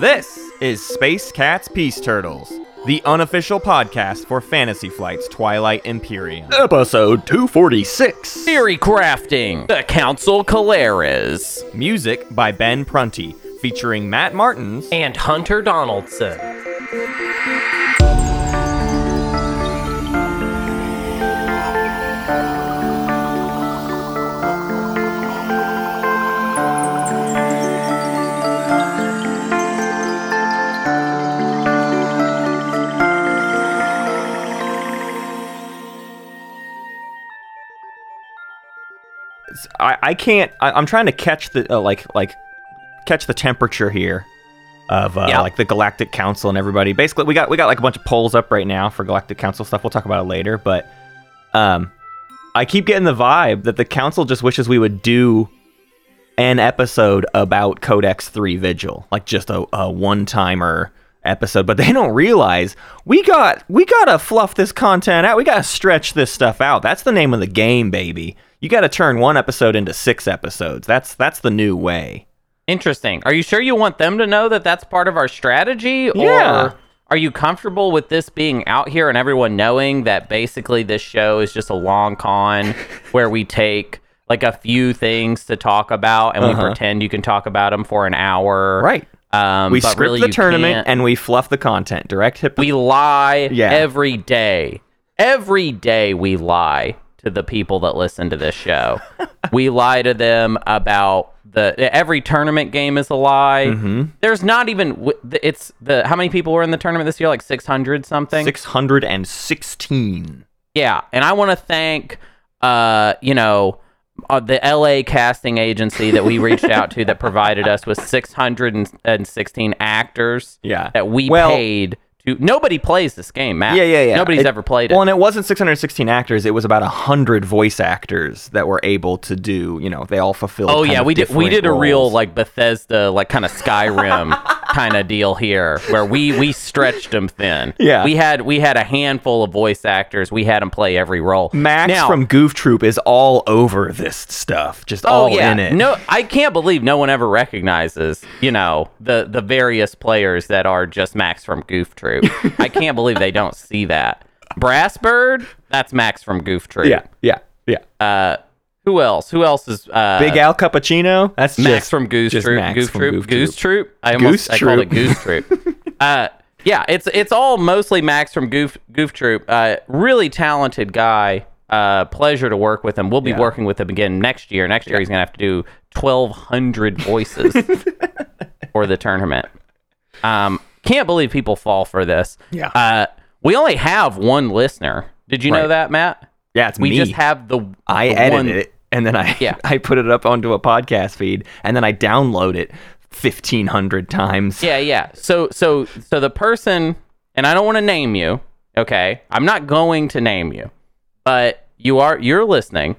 This is Space Cats Peace Turtles, the unofficial podcast for Fantasy Flight's Twilight Imperium. Episode 246. Theory crafting. The Council Keleres. Music by Ben Prunty, featuring Matt Martins. and Hunter Donaldson. I, I can't. I, I'm trying to catch the uh, like like catch the temperature here of uh, Yeah. like the Galactic Council and everybody. Basically, we got we got like a bunch of polls up right now for Galactic Council stuff. We'll talk about it later, but um, I keep getting the vibe that the council just wishes we would do an episode about Codex Three Vigil, like just a, a one timer episode. But they don't realize we got we gotta fluff this content out. We gotta stretch this stuff out. That's the name of the game, baby. You gotta turn one episode into six episodes. That's that's the new way. Interesting. Are you sure you want them to know that that's part of our strategy? Yeah. Or are you comfortable with this being out here and everyone knowing that basically this show is just a long con where we take like a few things to talk about and we Uh-huh. pretend you can talk about them for an hour? Right. Um, We script really the tournament can't. and we fluff the content. Direct hip. we lie Yeah. every day. Every day we lie to the people that listen to this show. we lie to them about the every tournament game is a lie. Mm-hmm. There's not even it's the how many people were in the tournament this year? Like 600 something. Six hundred and sixteen. Yeah, and I want to thank, uh, you know, uh, the LA casting agency that we reached out to that provided us with 616 actors. Yeah. that we Well- paid Nobody plays this game, Matt. Yeah, yeah, yeah. Nobody's It- ever played it. Well, and it wasn't 616 actors. It was about 100 voice actors that were able to do, you know, they all fulfilled oh yeah, we did. We did a real like Bethesda, like kind of Skyrim kind of deal here, where we we stretched them thin. Yeah. we had we had a handful of voice actors. We had them play every role. Max Now- from Goof Troop is all over this stuff, just Oh all yeah, in it. no, I can't believe no one ever recognizes, you know, the the various players that are just Max from Goof Troop. I can't believe they don't see that. Brassbird, that's Max from Goof Troop. yeah, yeah, yeah. Uh, who else? Who else is uh, Big Al Cappuccino. That's Max just, from Goose just Troop? Max Goof from Troop. Goof Goose Troop. Troop. I almost Goose I called it Goose Troop. uh, yeah, it's it's all mostly Max from Goof Goof Troop. Uh, really talented guy. Uh, pleasure to work with him. We'll be Yeah. working with him again next year. Next year he's gonna have to do twelve hundred voices for the tournament. Um, can't believe people fall for this. Yeah. Uh, we only have one listener. Did you know that, Matt? Yeah, it's me. We me. just have the I the edited one- it and then I Yeah. I put it up onto a podcast feed and then I download it 1500 times. Yeah, yeah. So so so the person and I don't want to name you, okay? I'm not going to name you. But you are you're listening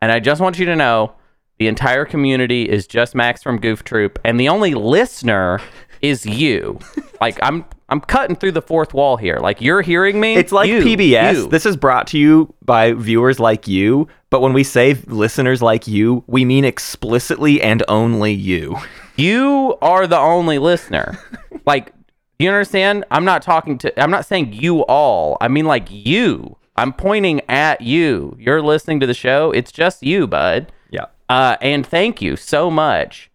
and I just want you to know the entire community is just Max from Goof Troop and the only listener is you. like I'm I'm cutting through the fourth wall here. Like you're hearing me. It's like You, PBS. you. This is brought to you by viewers like you, but when we say listeners like you, we mean explicitly and only you. You are the only listener. like, do you understand? I'm not talking to, I'm not saying you all. I mean, like, you. I'm pointing at you. You're listening to the show. It's just you, bud. Yeah. Uh, and thank you so much.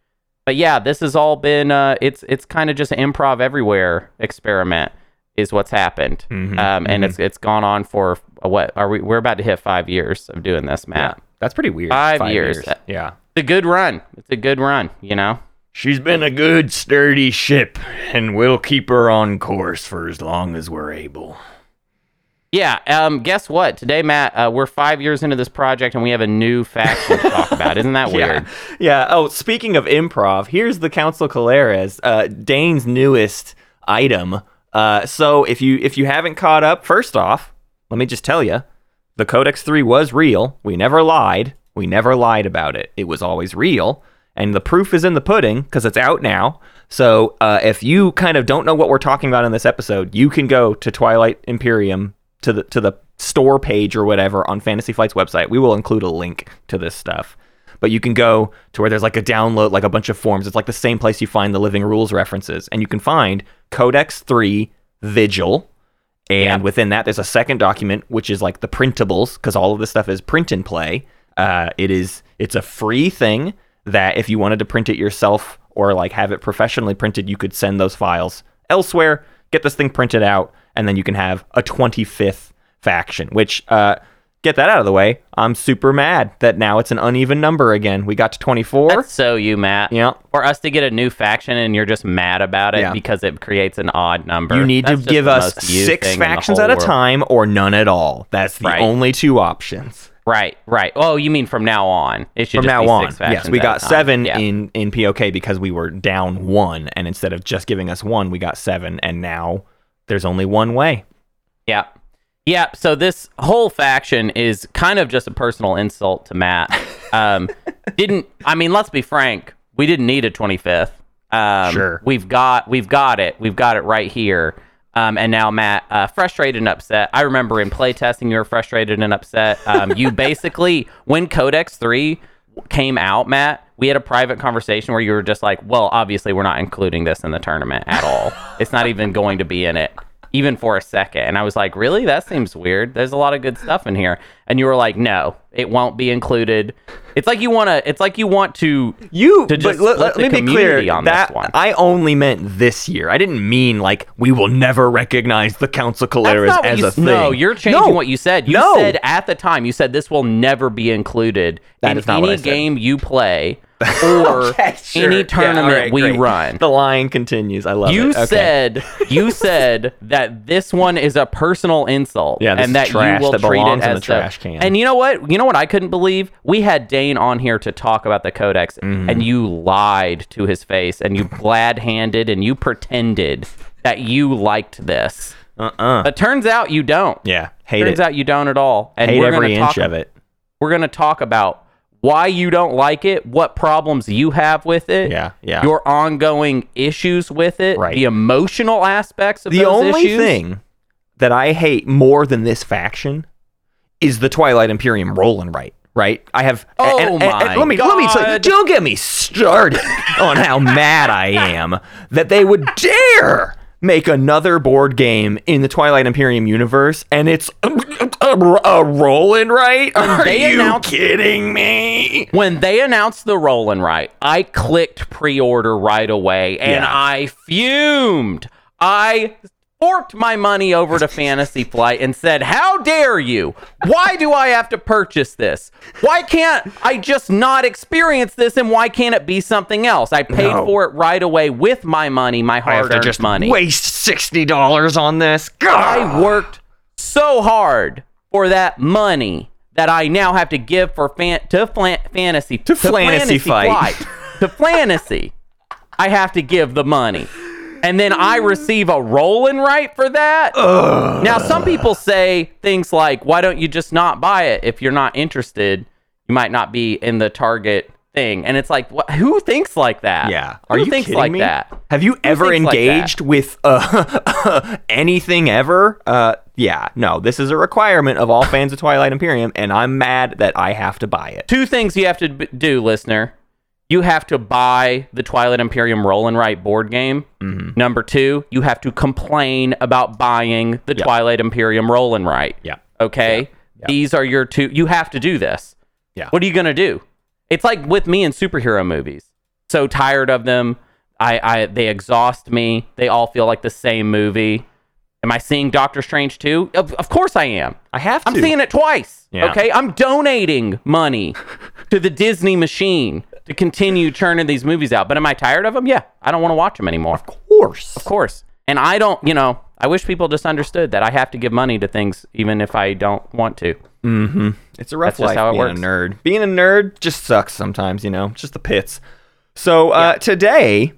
But yeah, this has all been, uh, it's, it's kind of just an improv everywhere experiment is what's happened. Mhm, Um, and it's, it's gone on for what are we, we're about to hit five years of doing this, Matt. That's pretty weird. Five years. Yeah. It's a good run. It's a good run, you know? She's been a good, sturdy ship, and we'll keep her on course for as long as we're able. Yeah. Um. Guess what? Today, Matt, uh, we're five years into this project, and we have a new faction to talk about. Isn't that weird? Yeah. yeah. Oh, speaking of improv, here's the Council Keleres, uh, Dane's newest item. Uh, so if you if you haven't caught up, first off, let me just tell you, the Codex Three was real. We never lied. We never lied about it. It was always real, and the proof is in the pudding because it's out now. So uh, if you kind of don't know what we're talking about in this episode, you can go to Twilight Imperium to the to the store page or whatever on Fantasy Flight's website. We will include a link to this stuff. but you can go to where there's like a download, like a bunch of forms. It's like the same place you find the living rules references, and you can find Codex Three Vigil, and Yeah. within that there's a second document which is like the printables because all of this stuff is print and play. Uh, it is it's a free thing that if you wanted to print it yourself or like have it professionally printed, you could send those files elsewhere, get this thing printed out, and then you can have a 25th faction. Which uh, get that out of the way. I'm super mad that now it's an uneven number again. We got to 24. That's so you, Matt. Yeah. For us to get a new faction and you're just mad about it Yeah. because it creates an odd number. You need That's to give us six thing in the factions at a world. time or none at all. That's the Right. only two options. Right, right. Oh, you mean from now on? It should From just now be on, six factions yes, we got seven Yeah. in in POK because we were down one, and instead of just giving us one, we got seven, and now there's only one way. Yeah. Yeah, so this whole faction is kind of just a personal insult to Matt. Um, didn't I mean, let's be frank, we didn't need a 25th. Um, Sure. We've got we've got it. We've got it right here. Um, and now Matt, uh, frustrated and upset. I remember in playtesting, you were frustrated and upset. Um, you basically, when Codex Three came out, Matt, we had a private conversation where you were just like, "Well, obviously, we're not including this in the tournament at all. it's not even going to be in it." even for a second. And I was like, really? That seems weird. There's a lot of good stuff in here. And you were like, no, it won't be included. It's like you want to. It's like you want to. You, To just let, let me be clear. on this that one. I only meant this year. I didn't mean like we will never recognize the Council Keleres as you, a thing. No, you're changing No. what you said. You No. said at the time. You said this will never be included That in is not any game you play or Okay, sure. any Yeah, tournament we great. run. The line continues. I love you it. Okay. said you said that this one is a personal insult Yeah, this and that trash you will that treat it as the trash can. And you know what? You know what I couldn't believe? We had Dane on here to talk about the codex Mm-hmm. and you lied to his face and you glad-handed and you pretended that you liked this. uh-uh. But turns out you don't. Yeah, hate it turns it. out you don't at all. And hate we're every inch talk of it. we're going to talk about why you don't like it, what problems you have with it, Yeah, yeah. your ongoing issues with it, Right. the emotional aspects of The only issues. thing that I hate more than this faction is the Twilight Imperium rolling right. Right, I have. Oh and, and- and my let me let me tell you, don't get me started on how mad I am that they would dare make another board game in the Twilight Imperium universe, and it's a, rolling right. Are they you announced- kidding me? When they announced the roll and write, I clicked pre-order right away and Yeah. I fumed. I forked my money over to Fantasy Flight and said, "How dare you? Why do I have to purchase this? Why can't I just not experience this and why can't it be something else? I paid No. for it right away with my money, my I hard-earned just money. waste sixty dollars on this. God. I worked so hard for that money that I now have to give for fan- to flan- fantasy to, Flantasy Fight. Flight. to fantasy. I have to give the money. And then I receive a rolling right for that. Now some people say things like, "Why don't you just not buy it if you're not interested? You might not be in the target thing." And it's like, what, who thinks like that? Yeah. who Are you thinks kidding like me? that? Have you ever thinks like engaged with uh, anything ever? Uh, yeah. No. This is a requirement of all fans of Twilight Imperium, and I'm mad that I have to buy it. two things you have to b- do, listener. You have to buy the Twilight Imperium Roll and Write board game. Mm-hmm. Number two, you have to complain about buying the Yep. Twilight Imperium Roll and Write. Yeah. Okay? Yep. These are your two. You have to do this. Yeah. What are you going to do? It's like with me in superhero movies. So tired of them. I, I they exhaust me. They all feel like the same movie. Am I seeing Doctor Strange too? Of, of course I am. I have to. I'm seeing it twice. Yeah. Okay, I'm donating money to the Disney machine to continue churning these movies out. But am I tired of them? Yeah, I don't want to watch them anymore. Of course. Of course. And I don't, you know, I wish people just understood that I have to give money to things even if I don't want to. Mm-hmm. It's a rough That's just life how it being works. a nerd. Being a nerd just sucks sometimes, you know, just the pits. So uh, today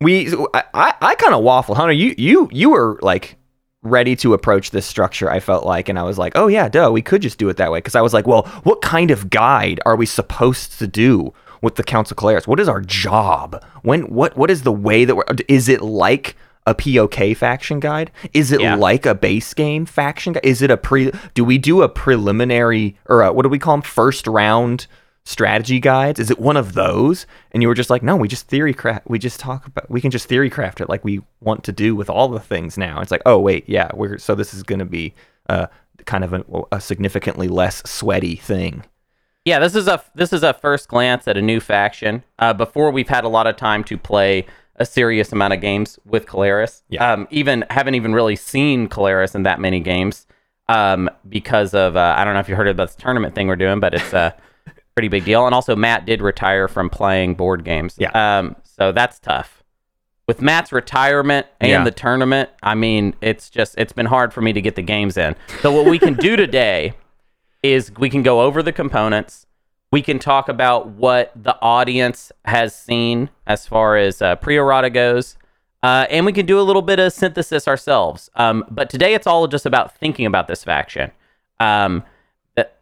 we, I, I, I kind of waffle, Hunter. You, you, you were like ready to approach this structure. I felt like, and I was like, oh yeah, duh, we could just do it that way. Because I was like, well, what kind of guide are we supposed to do with the Council Keleres? What is our job? When, what, what is the way that we're? Is it like? A POK faction guide? Is it Yeah. like a base game faction guide? Is it a pre? Do we do a preliminary or a, what do we call them? First round strategy guides? Is it one of those? And you were just like, no, we just theory craft. We just talk about. We can just theory craft it like we want to do with all the things now. It's like, oh wait, yeah, we're so this is going to be uh, kind of a, a significantly less sweaty thing. Yeah, this is a this is a first glance at a new faction. Uh, before we've had a lot of time to play a serious amount of games with Keleres. Yeah. Um, even haven't even really seen Keleres in that many games. Um, because of uh, I don't know if you heard about this tournament thing we're doing, but it's a pretty big deal. And also Matt did retire from playing board games. Yeah. Um, so that's tough. With Matt's retirement and Yeah. the tournament, I mean, it's just it's been hard for me to get the games in. So what we can do today is we can go over the components. We can talk about what the audience has seen as far as uh, pre-errata goes, uh, and we can do a little bit of synthesis ourselves. Um, but today it's all just about thinking about this faction. Um,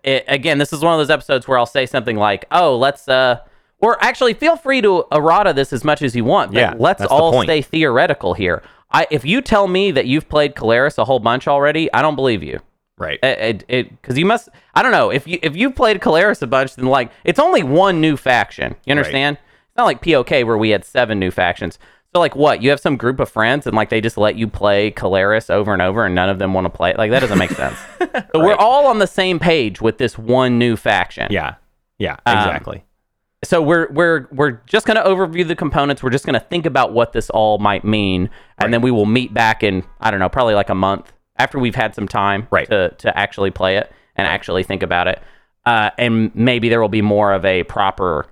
it- again, this is one of those episodes where I'll say something like, "Oh, let's," uh, or actually, feel free to errata this as much as you want. But Yeah, let's all stay theoretical here. I, if you tell me that you've played Keleres a whole bunch already, I don't believe you Right. it because you must i don't know if you if you've played Keleres a bunch then like it's only one new faction. You understand? It's not like pok where we had seven new factions. So like what? You have some group of friends and like they just let you play Keleres over and over and none of them want to play? It like that doesn't make sense. So we're all on the same page with this one new faction. Yeah. Yeah. Um, Exactly. so we're we're we're just going to overview the components. We're just going to think about what this all might mean. And then we will meet back in i don't know probably like a month after we've had some time Right. to to actually play it and actually think about it uh, and maybe there will be more of a proper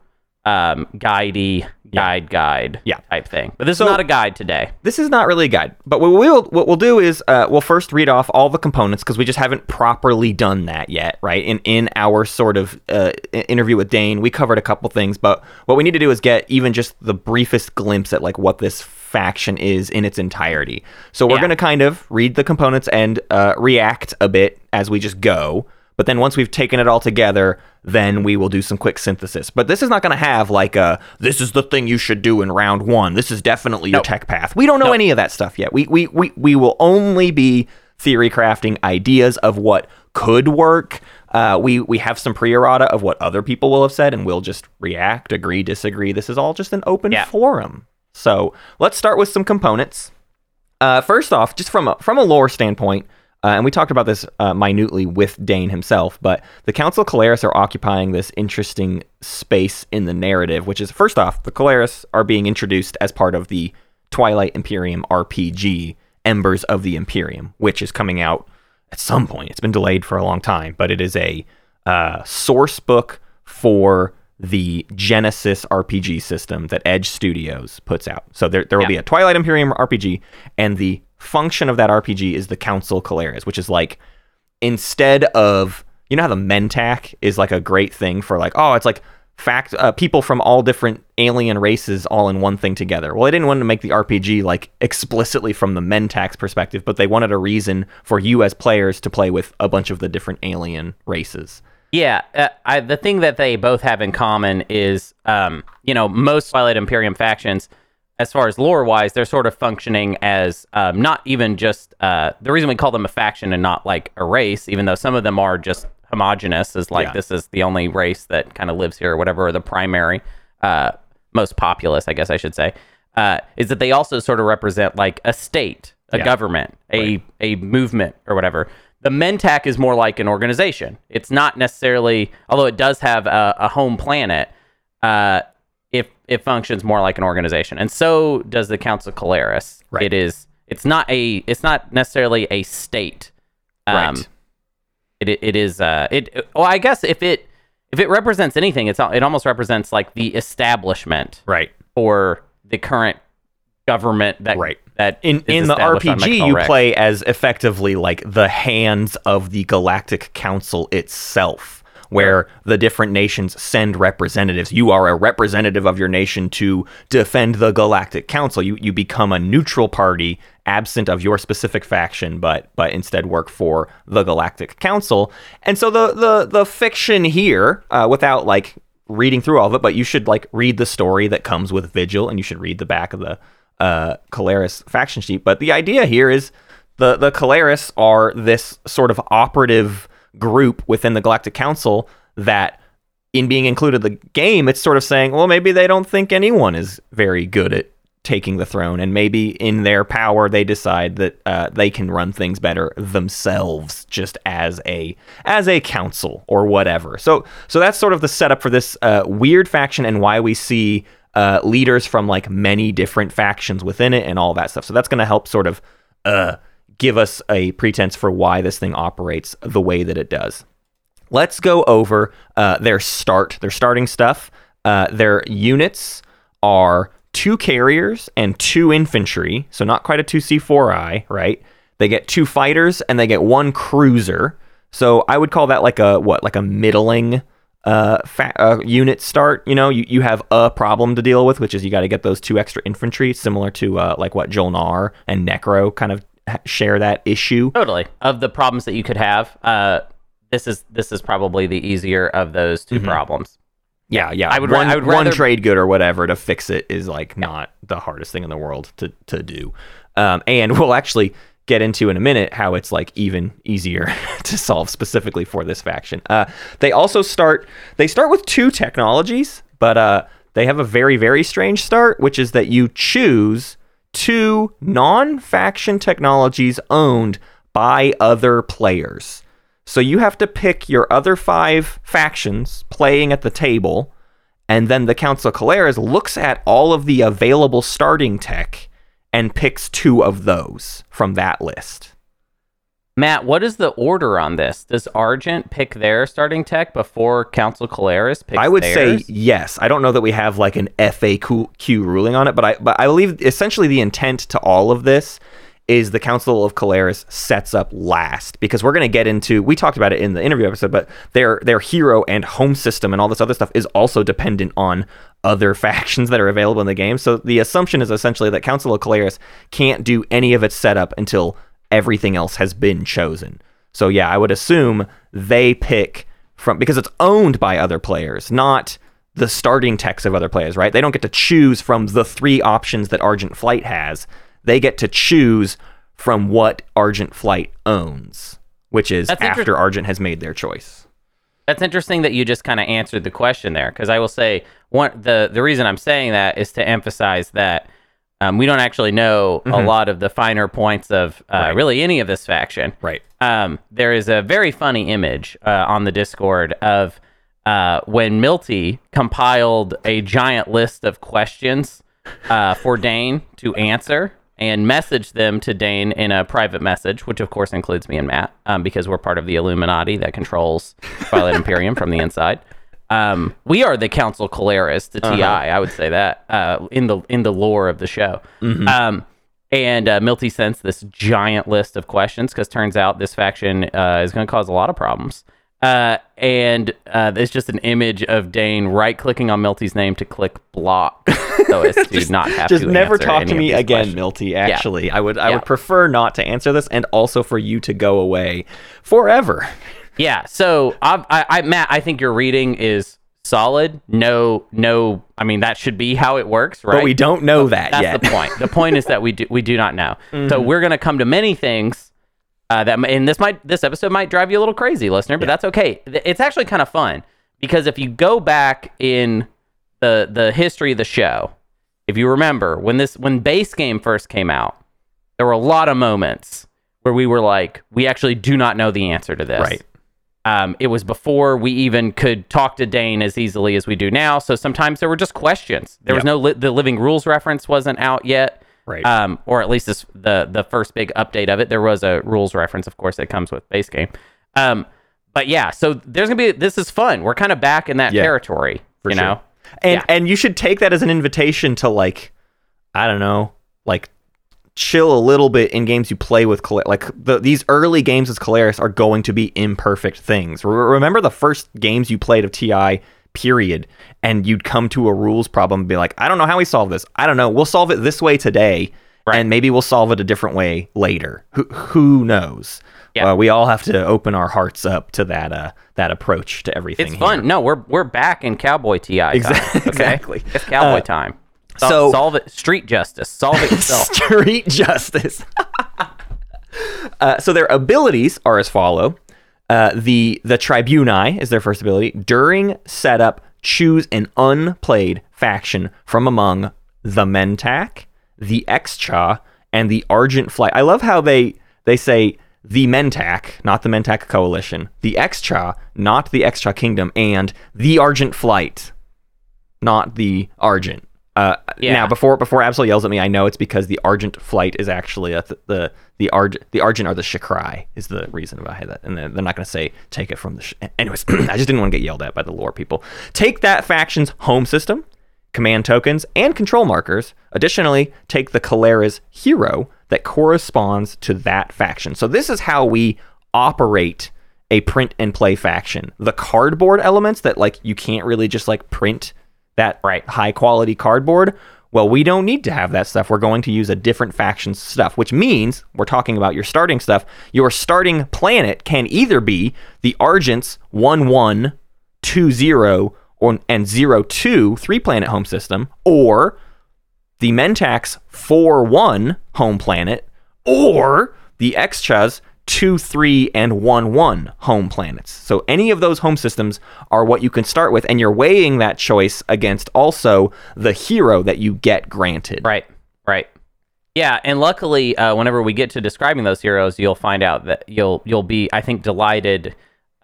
um guidey guide guide Yeah. type thing but this So- is not a guide today This is not really a guide, but what we'll what we'll do is uh, we'll first read off all the components because we just haven't properly done that yet, right? In in our sort of uh, interview with Dane, we covered a couple things, but what we need to do is get even just the briefest glimpse at like what this faction is in its entirety. So we're Yeah. gonna kind of read the components and uh, react a bit as we just go. But then once we've taken it all together, then we will do some quick synthesis. But this is not going to have like a this is the thing you should do in round one. This is definitely your tech path. We don't know any of that stuff yet. We, we we we will only be theory crafting ideas of what could work. Uh, we we have some pre-errata of what other people will have said, and we'll just react, agree, disagree. This is all just an open Yeah. forum. So let's start with some components. Uh, first off, just from a, from a lore standpoint, uh, and we talked about this uh, minutely with Dane himself, but the Council of Keleres are occupying this interesting space in the narrative, which is first off, the Keleres are being introduced as part of the Twilight Imperium RPG, Embers of the Imperium, which is coming out at some point. It's been delayed for a long time, but it is a uh, source book for the Genesys RPG system that Edge Studios puts out. So there, there will Yeah. be a Twilight Imperium RPG, and the function of that RPG is the Council Keleres, which is like instead of you know how the Mentak is like a great thing for like oh it's like fact uh, people from all different alien races all in one thing together. Well, they didn't want to make the RPG like explicitly from the Mentak's perspective, but they wanted a reason for you as players to play with a bunch of the different alien races. Yeah, uh, I, the thing that they both have in common is, um, you know, most Twilight Imperium factions, as far as lore wise, they're sort of functioning as um, not even just uh, the reason we call them a faction and not like a race, even though some of them are just homogenous, is like Yeah. this is the only race that kind of lives here or whatever, or the primary, uh, most populous, I guess I should say, uh, is that they also sort of represent like a state, a Yeah. government, a a movement or whatever. The Mentak is more like an organization. It's not necessarily, although it does have a, a home planet. Uh, it it functions more like an organization, and so does the Council of Keleres. Right. It is. It's not a. It's not necessarily a state. Um, Right. It it it is. Uh. It. Well, I guess if it if it represents anything, it's it almost represents like the establishment Right. for the current government that Right. that In in the RPG, you play as effectively like the hands of the Galactic Council itself, where the different nations send representatives. You are a representative of your nation to defend the Galactic Council. You you become a neutral party, absent of your specific faction, but but instead work for the Galactic Council. And so the the the fiction here, uh, without like reading through all of it, but you should like read the story that comes with Vigil, and you should read the back of the uh, Keleres faction sheet. But the idea here is the the Keleres are this sort of operative group within the Galactic Council that in being included in the game, it's sort of saying, well, maybe they don't think anyone is very good at taking the throne, and maybe in their power they decide that uh, they can run things better themselves, just as a as a council or whatever. So so that's sort of the setup for this uh, weird faction and why we see uh, leaders from like many different factions within it and all that stuff. So that's going to help sort of uh, give us a pretense for why this thing operates the way that it does. Let's go over uh, their start, their starting stuff. Uh, their units are two carriers and two infantry, so not quite a 2C4I, right? They get two fighters and they get one cruiser. So I would call that like a what, like a middling uh, fa- uh unit start. You know, you, you have a problem to deal with, which is you got to get those two extra infantry, similar to uh, like what Jolnar and Nekro kind of share that issue. Totally. Of the problems that you could have, uh, this is this is probably the easier of those 2 problems. Yeah, yeah. I would one, I would one rather- trade good or whatever to fix it is like not the hardest thing in the world to to do. Um, and we'll actually get into in a minute how it's like even easier to solve specifically for this faction. Uh, they also start they start with two technologies, but uh, they have a very very strange start, which is that you choose two non-faction technologies owned by other players. So you have to pick your other five factions playing at the table, and then the Council of Keleres looks at all of the available starting tech and picks two of those from that list. Matt, what is the order on this? Does Argent pick their starting tech before Council Keleres picks I would theirs? say yes. I don't know that we have like an FAQ ruling on it, but I but I believe essentially the intent to all of this is the Council of Keleres sets up last because we're going to get into we talked about it in the interview episode, but their their hero and home system and all this other stuff is also dependent on other factions that are available in the game. So the assumption is essentially that Council of Keleres can't do any of its setup until everything else has been chosen. So yeah, I would assume they pick from because it's owned by other players, not the starting text of other players, right? They don't get to choose from the three options that Argent Flight has. They get to choose from what Argent Flight owns, which is That's inter- after Argent has made their choice. That's interesting that you just kind of answered the question there, because I will say one the the reason I'm saying that is to emphasize that um, we don't actually know a lot of the finer points of uh, Right. really any of this faction. Right. Um, there is a very funny image uh, on the Discord of uh, when Milty compiled a giant list of questions uh, for Dane to answer and messaged them to Dane in a private message, which of course includes me and Matt, um, because we're part of the Illuminati that controls Twilight Imperium from the inside. Um, we are the Council Keleres to TI. I would say that uh, in the in the lore of the show. Um, and uh, Milty sends this giant list of questions because turns out this faction uh, is going to cause a lot of problems. Uh, and uh, there's just an image of Dane right clicking on Milty's name to click block so as to not have Just to never talk to me again, questions. Milty. Actually, I would I Yeah. would prefer not to answer this, and also for you to go away forever. Yeah. So I, I, I, Matt, I think your reading is solid. No, no. I mean, that should be how it works, right? But we don't know that That's yet. the point. The point is that we do we do not know. So we're going to come to many things uh, that, and this might this episode might drive you a little crazy, listener, but that's okay. It's actually kind of fun because if you go back in the the history of the show, if you remember when this when base game first came out, there were a lot of moments where we were like, we actually do not know the answer to this. Right. Um, it was before we even could talk to Dane as easily as we do now. So sometimes there were just questions. There was no li- the living rules reference wasn't out yet, Right. um, or at least this, the the first big update of it. There was a rules reference, of course, that comes with base game. Um, but yeah, so there's gonna be this is fun. We're kind of back in that Yeah, territory, for you sure. know. and yeah. and you should take that as an invitation to like i don't know like chill a little bit in games you play with Cal- like the, these early games as Keleres are going to be imperfect things Re- remember the first games you played of ti period and you'd come to a rules problem and be like i don't know how we solve this i don't know we'll solve it this way today Right. and maybe we'll solve it a different way later who, who knows Yeah. Uh, we all have to open our hearts up to that uh that approach to everything It's here. fun. No, we're we're back in cowboy ti time. Exa- okay? exactly. It's cowboy Uh, time. Sol- so- solve it. Street justice. Solve it yourself. Street justice. uh, so their abilities are as follow. Uh, the the Tribunii is their first ability. During setup, choose an unplayed faction from among the Mentak, the Xxcha, and the Argent Flight. I love how they they say the Mentak, not the Mentak Coalition, the Xxcha, not the Xxcha Kingdom, and the Argent Flight, not the Argent. Uh, Yeah. Now, before before Absol yells at me, I know it's because the Argent Flight is actually a th- the the Argent the Argent are the Shakrai is the reason behind that, and they're, they're not going to say take it from the. Sh-. Anyways, I just didn't want to get yelled at by the lore people. Take that faction's home system, command tokens, and control markers. Additionally, take the Keleres hero that corresponds to that faction. So this is how we operate a print and play faction. The cardboard elements that like you can't really just like print that Right. high quality cardboard. Well, we don't need to have that stuff. We're going to use a different faction's stuff, which means we're talking about your starting stuff. Your starting planet can either be the Argent's 1 1 2 0 or, and 0 2 three planet home system, or the Mentak's 4 1 home planet, or the Xxcha's 2 3 and 1 1 home planets. So any of those home systems are what you can start with, and you're weighing that choice against also the hero that you get granted. Right, right. Yeah, and luckily, uh, whenever we get to describing those heroes, you'll find out that you'll you'll be, I think, delighted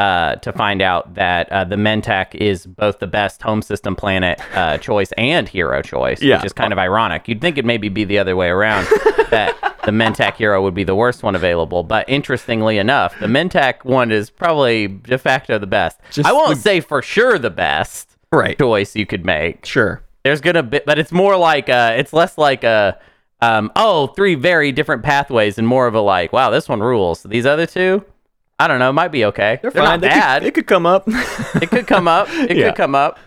uh, to find out that uh, the Mentak is both the best home system planet uh, choice and hero choice, Yeah. which is kind of ironic. You'd think it maybe be the other way around, that the Mentak hero would be the worst one available. But interestingly enough, the Mentak one is probably de facto the best. Just I won't the- say for sure the best Right. choice you could make Sure. there's gonna be but it's more like uh it's less like a um oh three very different pathways and more of a like wow this one rules these other two i don't know it might be okay they're, not They could- bad it could come up. it could come up it Yeah. could come up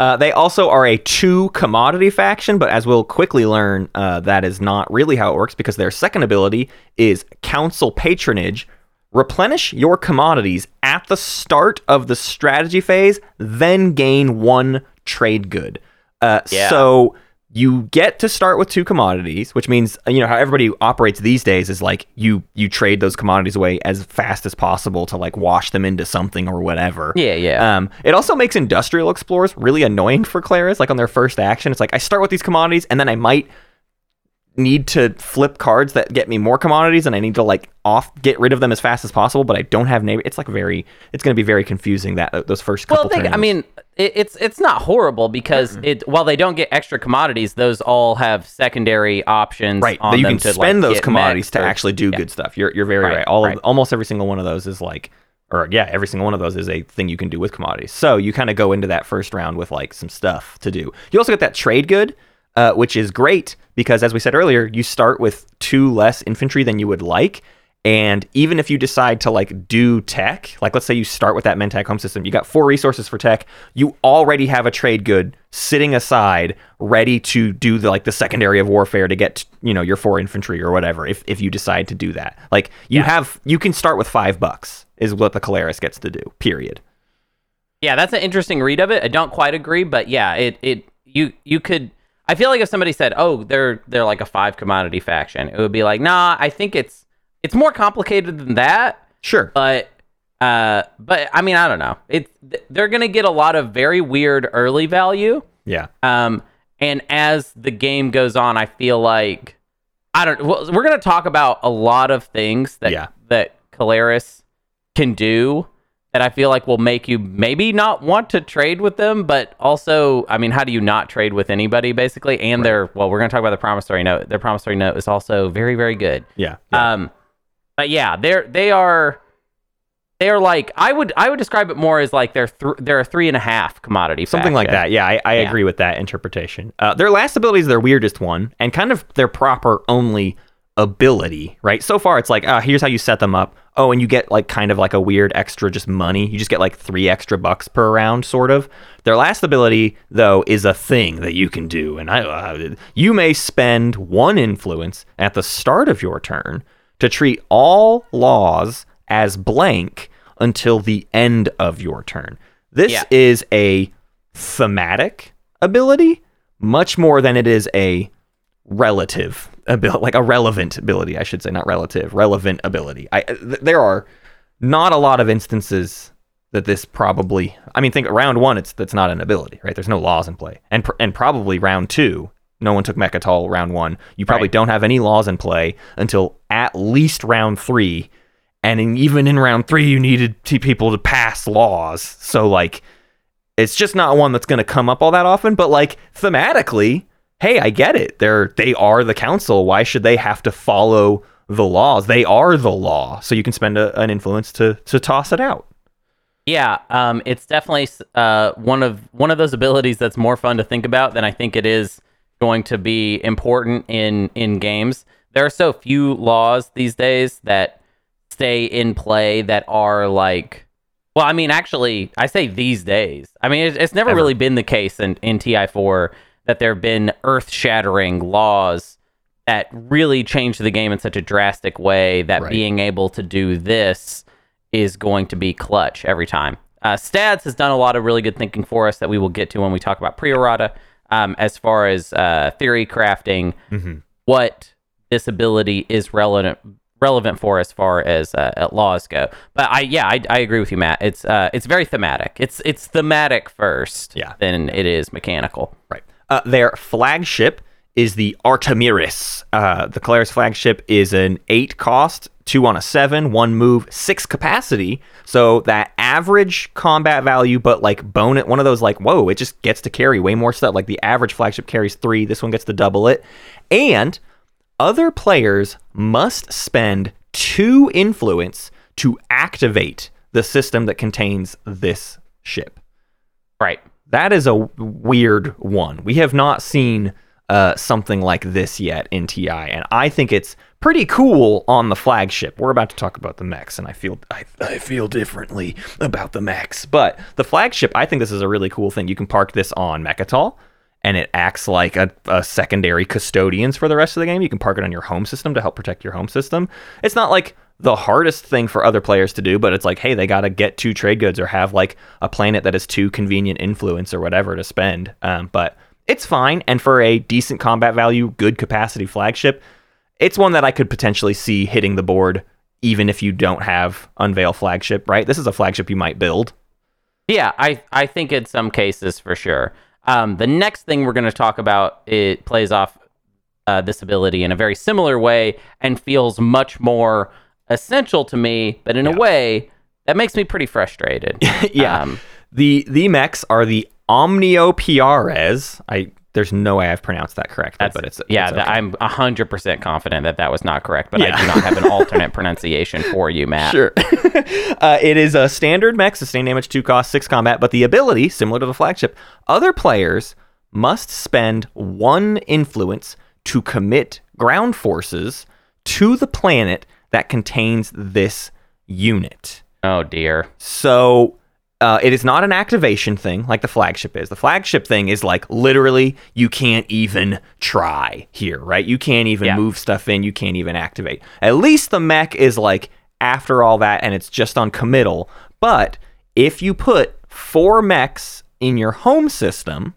Uh, they also are a two commodity faction, but as we'll quickly learn, uh, that is not really how it works because their second ability is Council Patronage. Replenish your commodities at the start of the strategy phase, then gain one trade good. Uh, Yeah. So you get to start with two commodities, which means you know how everybody operates these days is like you you trade those commodities away as fast as possible to like wash them into something or whatever. Yeah, yeah. Um, it also makes industrial explorers really annoying for Keleres. Like on their first action, it's like I start with these commodities and then I might need to flip cards that get me more commodities and I need to like off get rid of them as fast as possible, but I don't have neighbor. It's like very it's going to be very confusing that uh, those first couple well think, i mean it, it's it's not horrible because it while they don't get extra commodities those all have secondary options right on you can to, spend like, those commodities to or- actually do yeah. good stuff. You're you're very Right, right. All right. of almost every single one of those is like or yeah, every single one of those is a thing you can do with commodities. So you kind of go into that first round with like some stuff to do. You also get that trade good, uh, which is great because as we said earlier, you start with two less infantry than you would like. And even if you decide to like do tech, like let's say you start with that Mentak home system, you got four resources for tech, you already have a trade good sitting aside, ready to do the like the secondary of warfare to get you know your four infantry or whatever. If if you decide to do that, like you have, you can start with five bucks is what the Keleres gets to do. Period. Yeah, that's an interesting read of it. I don't quite agree, but yeah, it it you you could. I feel like if somebody said, "Oh, they're they're like a five commodity faction," it would be like, "Nah, I think it's it's more complicated than that." Sure. But uh, but I mean, I don't know. It's they're gonna get a lot of very weird early value. Yeah. Um, and as the game goes on, I feel like I don't. Well, we're gonna talk about a lot of things that Yeah. that Keleres can do that I feel like will make you maybe not want to trade with them, but also, I mean, how do you not trade with anybody basically? And their well, we're gonna talk about the promissory note. Their promissory note is also very very good. Yeah. yeah. Um, but yeah, they're they are they're like I would I would describe it more as like they're th- they're a three and a half commodity Something like that. Yeah, I, I Yeah. agree with that interpretation. Uh, their last ability is their weirdest one, and kind of their proper only ability, right? So far, it's like, uh, here's how you set them up. Oh, and you get like kind of like a weird extra just money. You just get like three extra bucks per round, sort of. Their last ability, though, is a thing that you can do, and I, uh, you may spend one influence at the start of your turn to treat all laws as blank until the end of your turn. This Yeah. is a thematic ability much more than it is a relative ability, like a relevant ability, I should say, not relative, relevant ability. I th- there are not a lot of instances that this probably. I mean, think round one, it's that's not an ability, right? There's no laws in play, and pr- and probably round two, no one took Mecatol round one. You probably Right. don't have any laws in play until at least round three, and in, even in round three, you needed t- people to pass laws. So like, it's just not one that's going to come up all that often. But like thematically, hey, I get it. They're they are the council. Why should they have to follow the laws? They are the law. So you can spend a, an influence to to toss it out. Yeah, um, it's definitely uh, one of one of those abilities that's more fun to think about than I think it is going to be important in in games. There are so few laws these days that stay in play that are like. Well, I mean, actually, I say these days. I mean, it's, it's never Ever. really been the case in, in TI4 that there have been earth shattering laws that really changed the game in such a drastic way that Right. being able to do this is going to be clutch every time. Uh, Stads has done a lot of really good thinking for us that we will get to when we talk about pre-errata. Um, as far as uh, theory crafting, what this ability is relevant relevant for as far as uh, uh, laws go. But I yeah I, I agree with you, Matt. It's uh, it's very thematic. It's it's thematic first, Yeah. than it is mechanical. Right. Uh, their flagship is the Artemiris. Uh, the Keleres flagship is an eight cost, two on a seven, one move, six capacity. So that average combat value, but like bone it, one of those like, whoa, it just gets to carry way more stuff. Like the average flagship carries three. This one gets to double it. And other players must spend two influence to activate the system that contains this ship Right. That is a weird one. We have not seen uh, something like this yet in TI, and I think it's pretty cool on the flagship. We're about to talk about the mechs, and I feel I, I feel differently about the mechs. But the flagship, I think this is a really cool thing. You can park this on Mecatol, and it acts like a, a secondary custodians for the rest of the game. You can park it on your home system to help protect your home system. It's not like the hardest thing for other players to do, but it's like, hey, they got to get two trade goods or have like a planet that is too convenient influence or whatever to spend. Um, but it's fine. And for a decent combat value, good capacity flagship, it's one that I could potentially see hitting the board even if you don't have Unveil flagship, right? This is a flagship you might build. Yeah, I I think in some cases for sure. Um, the next thing we're going to talk about it plays off uh, this ability in a very similar way and feels much more essential to me, but in a way that makes me pretty frustrated. yeah. Um, the the mechs are the Omniopiares. I there's no way I've pronounced that correctly, but it's yeah, it's okay. I'm hundred percent confident that that was not correct, but I do not have an alternate pronunciation for you, Matt. Sure. uh, it is a standard mech, sustain damage, two cost, six combat, but the ability, similar to the flagship, other players must spend one influence to commit ground forces to the planet that contains this unit. Oh dear. So uh, it is not an activation thing like the flagship is. The flagship thing is like literally you can't even try here, right? You can't even Yeah. move stuff in. You can't even activate. At least the mech is like after all that and it's just on committal. But if you put four mechs in your home system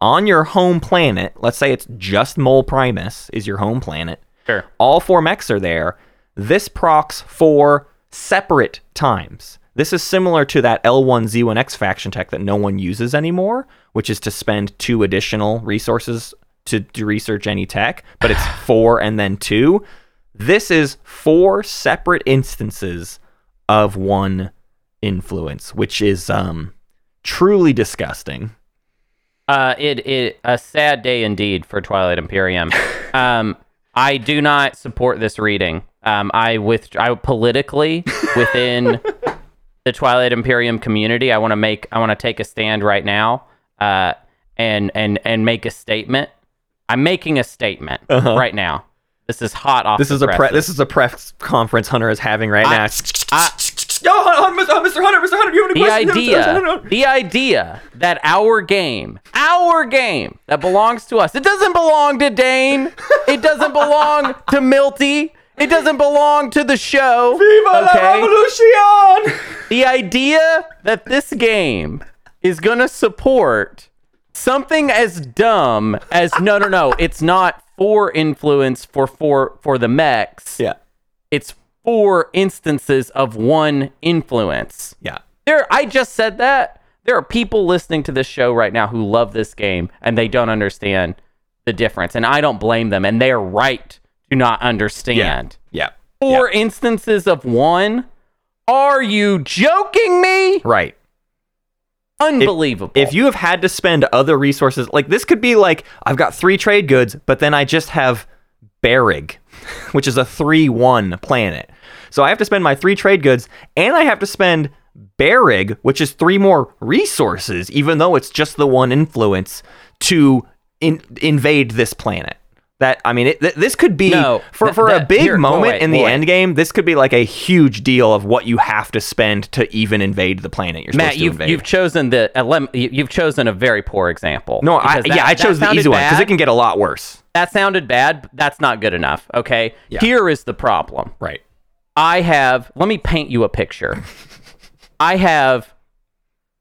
on your home planet, let's say it's just Moll Primus is your home planet, Sure. all four mechs are there. This procs four separate times. This is similar to that L1Z1X faction tech that no one uses anymore, which is to spend two additional resources to, to research any tech, but it's four and then two. This is four separate instances of one influence, which is um truly disgusting. Uh, it it a sad day indeed for Twilight Imperium. um, I do not support this reading. Um, I with I politically within the Twilight Imperium community, I want to make I want to take a stand right now. Uh, and and and make a statement. I'm making a statement right now. This is hot off. Uh-huh. This the is a pre- this is a press conference Hunter is having right I- now. I- Yo, Hun- Hun- Mr. Hunter, Mr. Hunter, you have any the questions? idea the idea that our game our game that belongs to us it doesn't belong to dane it doesn't belong to milty it doesn't belong to the show Viva la revolution! the idea that this game is gonna support something as dumb as no no no it's not for influence for for for the mechs Yeah. it's four instances of one influence. Yeah. There, I just said that. There are people listening to this show right now who love this game and they don't understand the difference. And I don't blame them. And they are right to not understand. Yeah. Four instances of one? Are you joking me? Right. Unbelievable. If you have had to spend other resources, like this could be like I've got three trade goods, but then I just have Bereg, which is a 3 1 planet. So I have to spend my three trade goods and I have to spend Bereg, which is three more resources, even though it's just the one influence, to in- invade this planet. That I mean, it, th- this could be No, for th- for a big here, moment in the end game. This could be like a huge deal of what you have to spend to even invade the planet you're Matt, supposed to you've invade. you've chosen the uh, you've chosen a very poor example. no, I, that- yeah, I chose the easy one because it can get a lot worse. that sounded bad. but That's not good enough. Okay. Yeah. Here is the problem. Right. I have. Let me paint you a picture. I have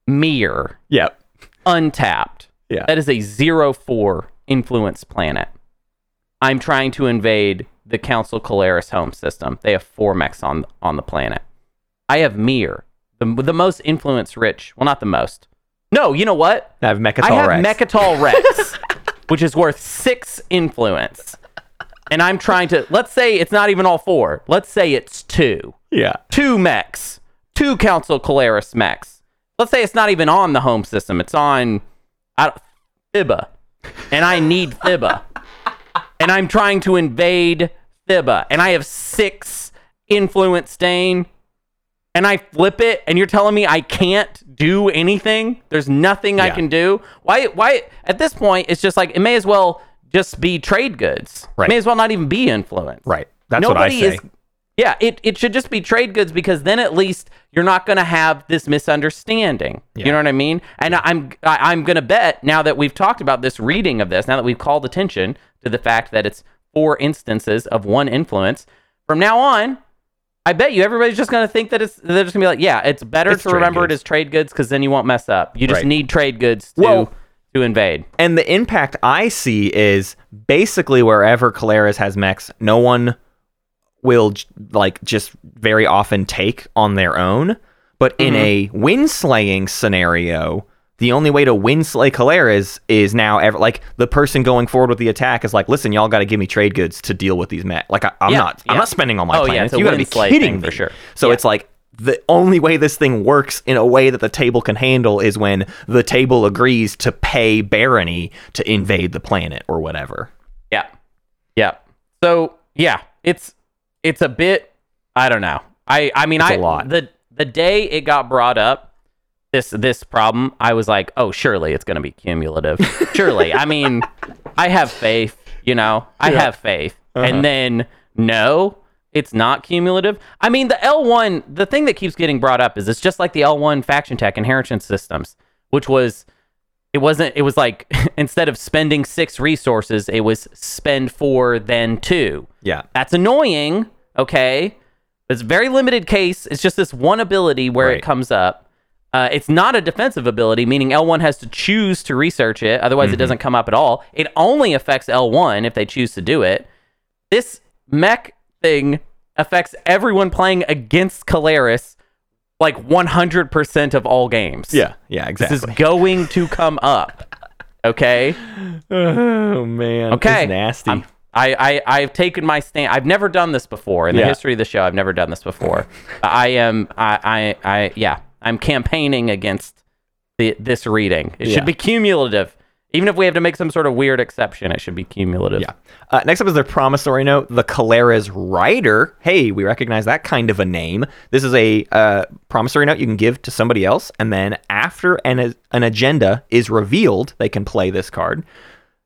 Mir Yep. untapped. Yeah. That is a zero four influence planet. I'm trying to invade the Council Keleres home system. They have four mechs on on the planet. I have Mir, the the most influence rich. Well, not the most. No, you know what? I have Mecatol I have Rex. Mecatol Rex, which is worth six influence. And I'm trying to, let's say it's not even all four. Let's say it's two. yeah. Two mechs, two Council Keleres mechs. Let's say it's not even on the home system. It's on I don't, And I need Thibah. and I'm trying to invade Thibah. And I have six influence stain. And I flip it, and you're telling me I can't do anything? There's nothing I can do? Why why at this point it's just like it may as well just be trade goods. Right. May as well not even be influence. Right. That's what I say. is yeah, it, it should just be trade goods because then at least you're not going to have this misunderstanding. You know what I mean? And I'm I, I'm going to bet now that we've talked about this reading of this, now that we've called attention to the fact that it's four instances of one influence, from now on, I bet you everybody's just going to think that it's they're just going to be like, yeah, it's better It's to remember goods. it as trade goods because then you won't mess up. You just Right. need trade goods to Well- to invade. And the impact I see is basically wherever Keleres has mechs, no one will like just very often take on their own. But in mm-hmm. a wind slaying scenario, the only way to win slay Keleres is now ever like the person going forward with the attack is like, listen, y'all got to give me trade goods to deal with these mech. Like I, I'm Yeah, not, I'm not spending all my Oh, planets. a you got to be kidding me for sure. So Yeah. it's like the only way this thing works in a way that the table can handle is when the table agrees to pay barony to invade the planet or whatever. Yeah. Yeah. So yeah, it's it's a bit I don't know. I I mean It's I a lot. the the day it got brought up this this problem, I was like, "Oh, surely it's going to be cumulative." surely. I mean, I have faith, you know. I have faith. Uh-huh. And then no, it's not cumulative. I mean, the L1, the thing that keeps getting brought up is it's just like the L1 faction tech inheritance systems, which was it wasn't it was like instead of spending six resources it was spend four then two Yeah. that's annoying okay it's a very limited case it's just this one ability where Right. it comes up uh, it's not a defensive ability meaning l1 has to choose to research it otherwise Mm-hmm. it doesn't come up at all it only affects l1 if they choose to do it this mech thing affects everyone playing against Keleres like 100% of all games Yeah. Yeah. Exactly. this is going to come up. Okay. oh man. Okay. It's nasty. I'm- I, I I've taken my stand. I've never done this before in the Yeah. history of the show. I've never done this before. I am. I. I. I yeah. I'm campaigning against the this reading. It Yeah. should be cumulative. Even if we have to make some sort of weird exception, it should be cumulative. Yeah. Uh, next up is their promissory note, the Keleres Rider. Hey, we recognize that kind of a name. This is a uh, promissory note you can give to somebody else, and then after an, an agenda is revealed, they can play this card.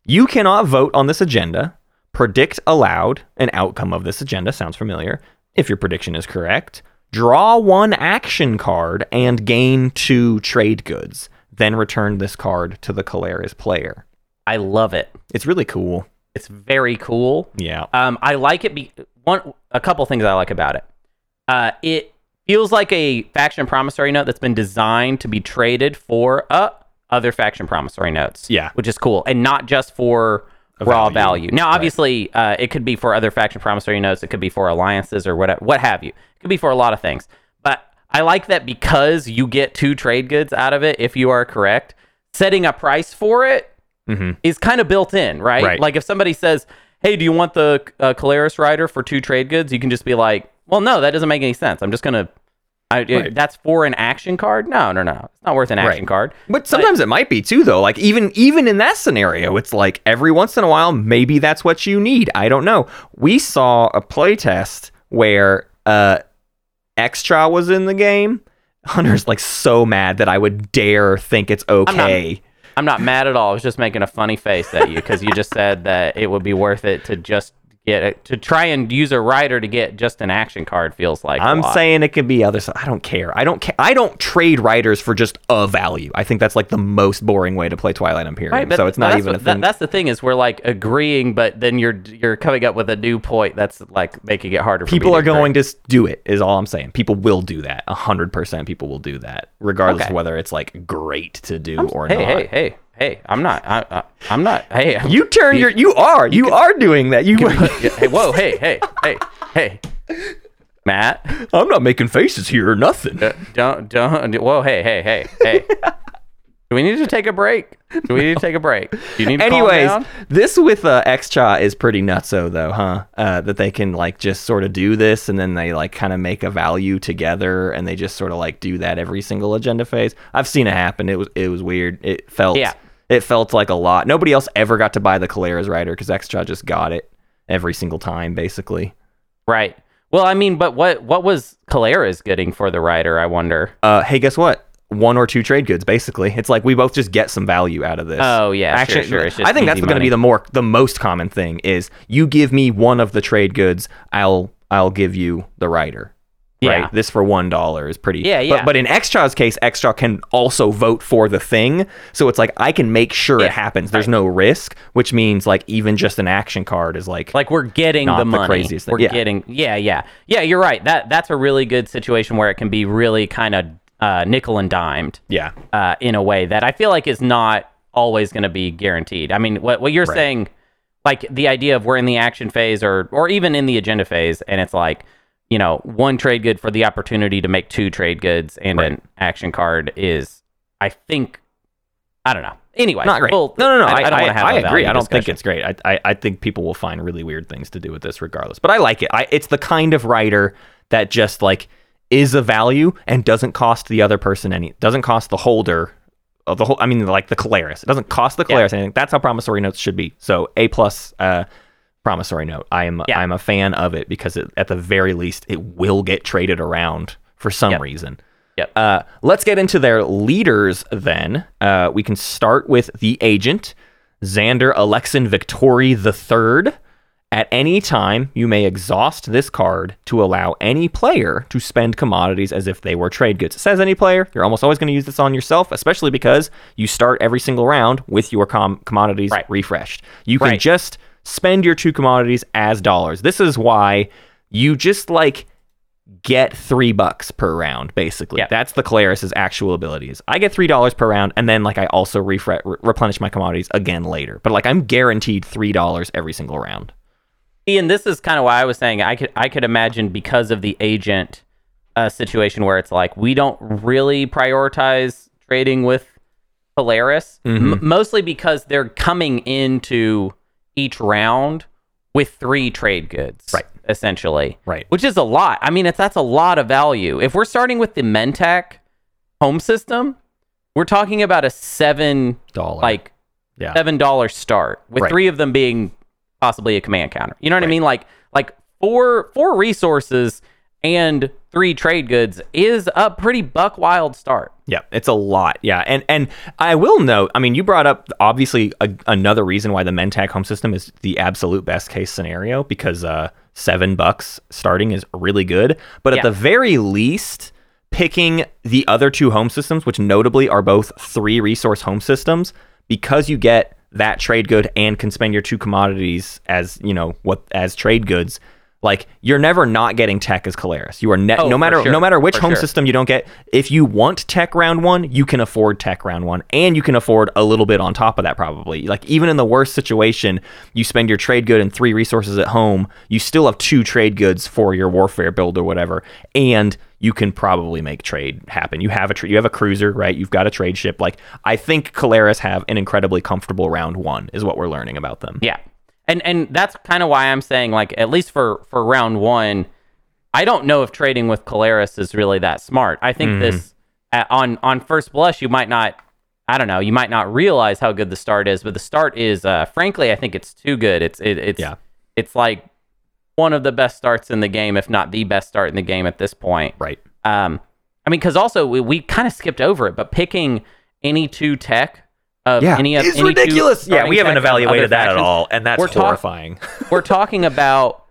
You cannot vote on this agenda, predict aloud an outcome of this agenda. Sounds familiar. If your prediction is correct, draw one action card and gain two trade goods. Then return this card to the Keleres player. I love it. It's really cool. It's very cool. Yeah. Um, I like it. Be- one, a couple things I like about it. Uh, it feels like a faction promissory note that's been designed to be traded for uh, other faction promissory notes. Yeah. which is cool, and not just for raw value. value. Now, Right. obviously, uh, it could be for other faction promissory notes. It could be for alliances or whatever, what have you. It could be for a lot of things. But I like that because you get two trade goods out of it. If you are correct, setting a price for it is kind of built in, right? Mm-hmm. Right. Like if somebody says, "Hey, do you want the uh, Keleres rider for two trade goods?" You can just be like, "Well, no, that doesn't make any sense. I'm just gonna." I, it- Right. that's for an action card? No, no, no. It's not worth an action Right. card. But sometimes it might be too, though. Like even even in that scenario, it's like every once in a while, maybe that's what you need. I don't know. We saw a playtest where uh, Xxcha was in the game. Hunter's like so mad that I would dare think it's okay. I'm not mad at all. I was just making a funny face at you because you just said that it would be worth it to just get to try and use a rider to get just an action card. Feels like I'm saying it could be other. stuff. I don't care. I don't care. I don't trade riders for just a value. I think that's like the most boring way to play Twilight Imperium. Right, but so it's not even what- a that- thing. that's the thing is we're like agreeing, but then you're you're coming up with a new point that's like making it harder. For me people are agree. going to do it is all i'm saying people will do that 100% people will do that regardless Okay. of whether it's like great to do or Hey, not hey, hey, hey! I'm not. I, I'm not. Hey, I'm- you turn your you are you are doing that you Yeah, hey, whoa, hey, hey, hey, hey, Matt. i'm not making faces here or nothing Uh, don't don't whoa hey hey hey hey do we need to take a break do we need to take a break do you need to anyways calm down? this with uh Xxcha is pretty nutso though huh uh that they can like just sort of do this and then they like kind of make a value together and they just sort of like do that every single agenda phase i've seen it happen it was it was weird it felt Yeah. It felt like a lot. Nobody else ever got to buy the Keleres rider because Xxcha just got it every single time basically. Right. Well i mean but what what was Keleres getting for the rider i wonder? Uh hey guess what? One or two trade goods basically. It's like we both just get some value out of this. Oh, yeah, actually sure. Just i think that's going to be the more the most common thing is you give me one of the trade goods i'll i'll give you the rider Yeah. right this for one dollar is pretty Yeah, but, yeah. but in Xxcha's case extra can also vote for the thing so it's like i can make sure Yeah, it happens there's no risk which means like even just an action card is like like we're getting the the money craziest thing. we're Yeah. getting yeah yeah yeah you're right that that's a really good situation where it can be really kind of uh, nickel and dimed yeah uh, in a way that I feel like is not always going to be guaranteed. I mean, what what you're Right. saying, like the idea of we're in the action phase or or even in the agenda phase, and it's like you know one trade good for the opportunity to make two trade goods and Right. an action card is, I think, I don't know. Anyway, not great. well, no, no, no. I, I, I don't want to have. I agree. I don't think it's great. I, I, I think people will find really weird things to do with this, regardless. But I like it. I, it's the kind of writer that just like is a value and doesn't cost the other person any. Doesn't cost the holder of the whole. I mean, like the Keleres. It doesn't cost the Yeah. Anything. That's how promissory notes should be. So a plus. Uh, promissory note. I am Yeah. I'm a fan of it because it, at the very least it will get traded around for some Yep. reason. Yep. Uh, let's get into their leaders then. Uh, we can start with the agent, Xander Alexin Victori III. At any time, you may exhaust this card to allow any player to spend commodities as if they were trade goods. It says any player. You're almost always going to use this on yourself, especially because you start every single round with your com- commodities Right. refreshed. You can Right. just spend your two commodities as dollars. This is why you just like get three bucks per round, basically. Yeah. That's the Keleres's actual abilities. I get three dollars per round, and then like I also refre- re- replenish my commodities again later. But like I'm guaranteed three dollars every single round. Ian, this is kind of why I was saying I could I could imagine because of the agent uh, situation where it's like we don't really prioritize trading with Keleres, Mm-hmm. m- mostly because they're coming into each round with three trade goods, Right. Essentially, Right. Which is a lot. I mean, it's that's a lot of value. If we're starting with the Mentak home system, we're talking about a seven Dollar. like yeah. seven dollar start with Right. three of them being possibly a command counter. You know what I mean? Like like four four resources and three trade goods is a pretty buck wild start. Yeah, it's a lot. Yeah, and and I will note. I mean, you brought up obviously a, another reason why the Mentak home system is the absolute best case scenario because uh, seven bucks starting is really good. But at the very least, picking the other two home systems, which notably are both three resource home systems, because you get that trade good and can spend your two commodities as you know what as trade goods Like you're never not getting tech as Keleres. You are ne- Oh, no matter sure. no matter which For home sure. system you don't get. If you want tech round one, you can afford tech round one, and you can afford a little bit on top of that probably. Like even in the worst situation, you spend your trade good and three resources at home. You still have two trade goods for your warfare build or whatever, and you can probably make trade happen. You have a tra- you have a cruiser, right? You've got a trade ship. Like I think Keleres have an incredibly comfortable round one, is what we're learning about them. Yeah. And and that's kind of why I'm saying like at least for for round 1, I don't know if trading with Keleres is really that smart. I think this uh, on on first blush you might not I don't know, you might not realize how good the start is, but the start is uh frankly I think it's too good. It's it, it's Yeah. it's like one of the best starts in the game if not the best start in the game at this point. Right. Um, I mean, because also we, we kind of skipped over it, but picking any two tech of Yeah, any of it's any two ridiculous. Yeah, we haven't evaluated other that at all, and that's We're talk- horrifying. We're talking about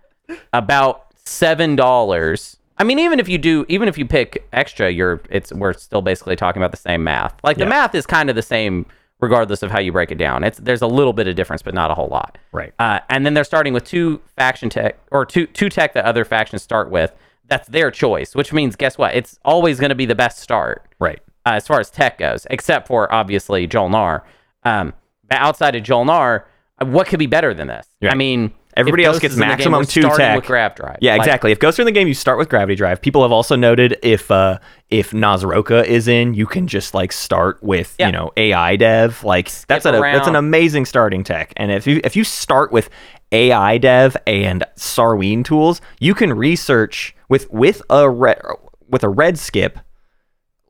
about seven dollars. I mean, even if you do, even if you pick Xxcha, you're it's we're still basically talking about the same math. Like Yeah. the math is kind of the same regardless of how you break it down. It's there's a little bit of difference, but not a whole lot. Right. Uh, and then they're starting with two faction tech or two two tech that other factions start with. That's their choice, which means guess what? It's always going to be the best start right. Uh, as far as tech goes, except for obviously Jol-Nar. Um, but outside of Jol-Nar, uh, what could be better than this? Yeah. I mean, Everybody else gets is in the game, maximum we're two tech. with grav drive. Yeah, Like, exactly. If Ghosts are in the game, you start with Gravity Drive. People have also noted if uh if Naaz-Rokha is in, you can just like start with Yeah. you know AI Dev. Like that's a, that's an amazing starting tech. And if you if you start with AI Dev and Sarween tools, you can research with with a red with a red skip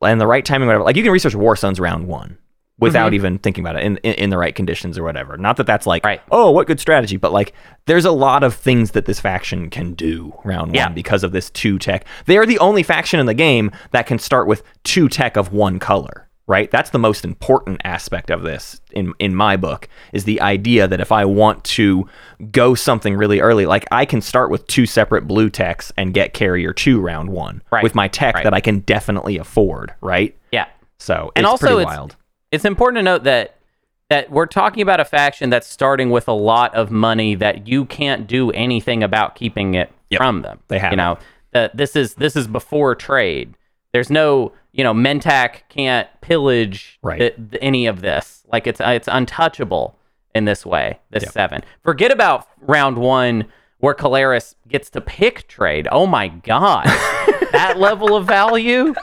and the right timing, whatever. Like you can research War Suns round one without mm-hmm. even thinking about it in, in in the right conditions or whatever. Not that that's like, Right. oh, what good strategy, but like there's a lot of things that this faction can do round Yeah. one because of this two tech. They are the only faction in the game that can start with two tech of one color. Right, that's the most important aspect of this in in my book is the idea that if I want to go something really early, like I can start with two separate blue techs and get carrier two round one Right. with my tech Right. that I can definitely afford. Right, Yeah. so And it's also pretty it's- wild. It's important to note that that we're talking about a faction that's starting with a lot of money that you can't do anything about keeping it Yep. from them. They have you know, that this is this is before trade. There's no, you know, Mentak can't pillage Right. th- th- any of this. Like it's uh, it's untouchable in this way. This Yep. seven. Forget about round one where Keleres gets to pick trade. Oh my god, that level of value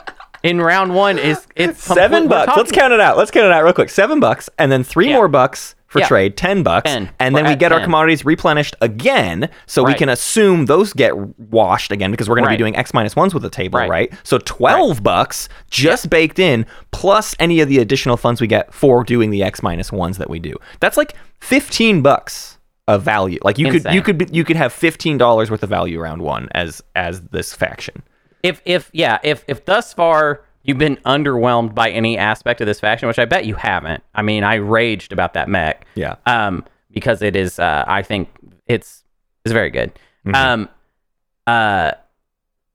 in round one is it's Seven we're bucks. Let's count it out. Let's count it out real quick. Seven bucks, and then three Yeah. more bucks for Yeah. trade. Ten bucks, Ten. and then We're we at get our commodities replenished again, so we can assume those get washed again because we're going to be doing X minus ones with the table, Right. right? So twelve bucks just baked in, plus any of the additional funds we get for doing the X minus ones that we do. That's like fifteen bucks of value. Like you could you could be, you could have fifteen dollars worth of value round one as as this faction. if if yeah if if thus far you've been underwhelmed by any aspect of this faction which i bet you haven't i mean i raged about that mech Yeah. um because it is uh i think it's it's very good um uh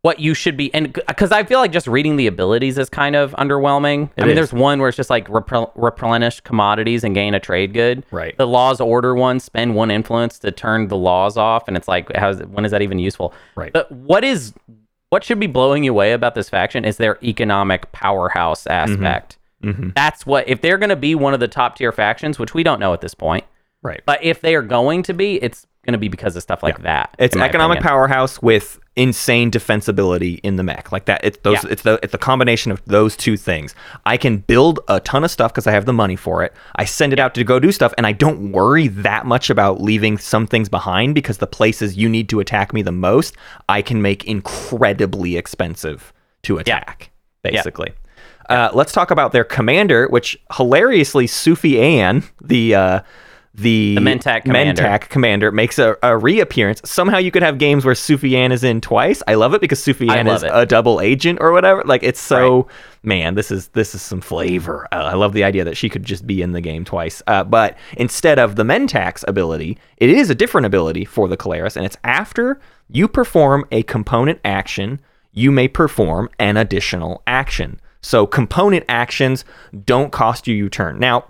what you should be and because i feel like just reading the abilities is kind of underwhelming It i mean is. there's one where it's just like repl- replenish commodities and gain a trade good Right. the laws order one spend one influence to turn the laws off and it's like how's when is that even useful Right. but what is what should be blowing you away about this faction is their economic powerhouse aspect Mhm. that's what if they're going to be one of the top tier factions which we don't know at this point Right. but if they are going to be it's going to be because of stuff like that It's economic opinion. powerhouse with insane defensibility in the mech. Like that, it's those. Yeah. It's the it's the combination of those two things. I can build a ton of stuff because I have the money for it. I send it out to go do stuff, and I don't worry that much about leaving some things behind because the places you need to attack me the most, I can make incredibly expensive to attack. Basically. Uh, let's talk about their commander, which hilariously Suffi An, the uh, the, The Mentak commander. Mentak commander makes a, a reappearance. Somehow you could have games where Suffi An is in twice. I love it because Suffi An is it. a double agent or whatever. Like it's so man, this is this is some flavor. Uh, I love the idea that she could just be in the game twice. Uh, but instead of the Mentak's ability, it is a different ability for the Keleres, and it's after you perform a component action, you may perform an additional action. So component actions don't cost you your turn. Now,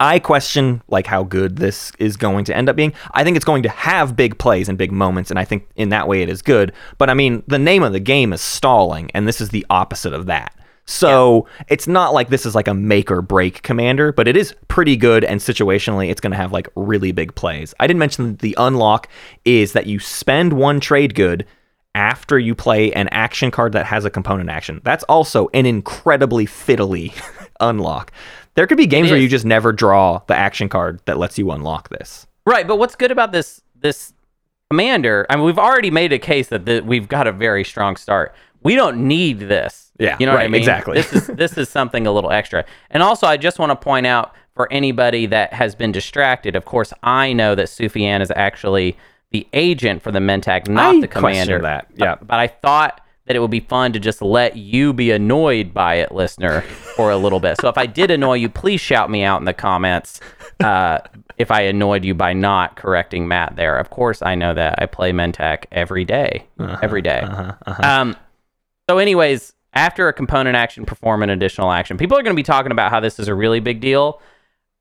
I question like how good this is going to end up being. I think it's going to have big plays and big moments, and I think in that way it is good. But I mean, the name of the game is stalling, and this is the opposite of that. So it's not like this is like a make or break commander, but it is pretty good and situationally it's going to have like really big plays. I didn't mention that the unlock is that you spend one trade good after you play an action card that has a component action. That's also an incredibly fiddly unlock. There could be games where you just never draw the action card that lets you unlock this. Right, but what's good about this this commander? I mean, we've already made a case that the, we've got a very strong start. We don't need this. Yeah, you know what I mean. exactly. This is this is something a little extra. And also, I just want to point out for anybody that has been distracted. Of course, I know that Suffi An is actually the agent for the Mentak, not I the commander. that, yeah. but I thought that it would be fun to just let you be annoyed by it, listener, for a little bit. So if I did annoy you, please shout me out in the comments uh, if I annoyed you by not correcting Matt there. Of course, I know that I play Mentak every day, every day. Um, so, anyways, after a component action, perform an additional action. People are going to be talking about how this is a really big deal.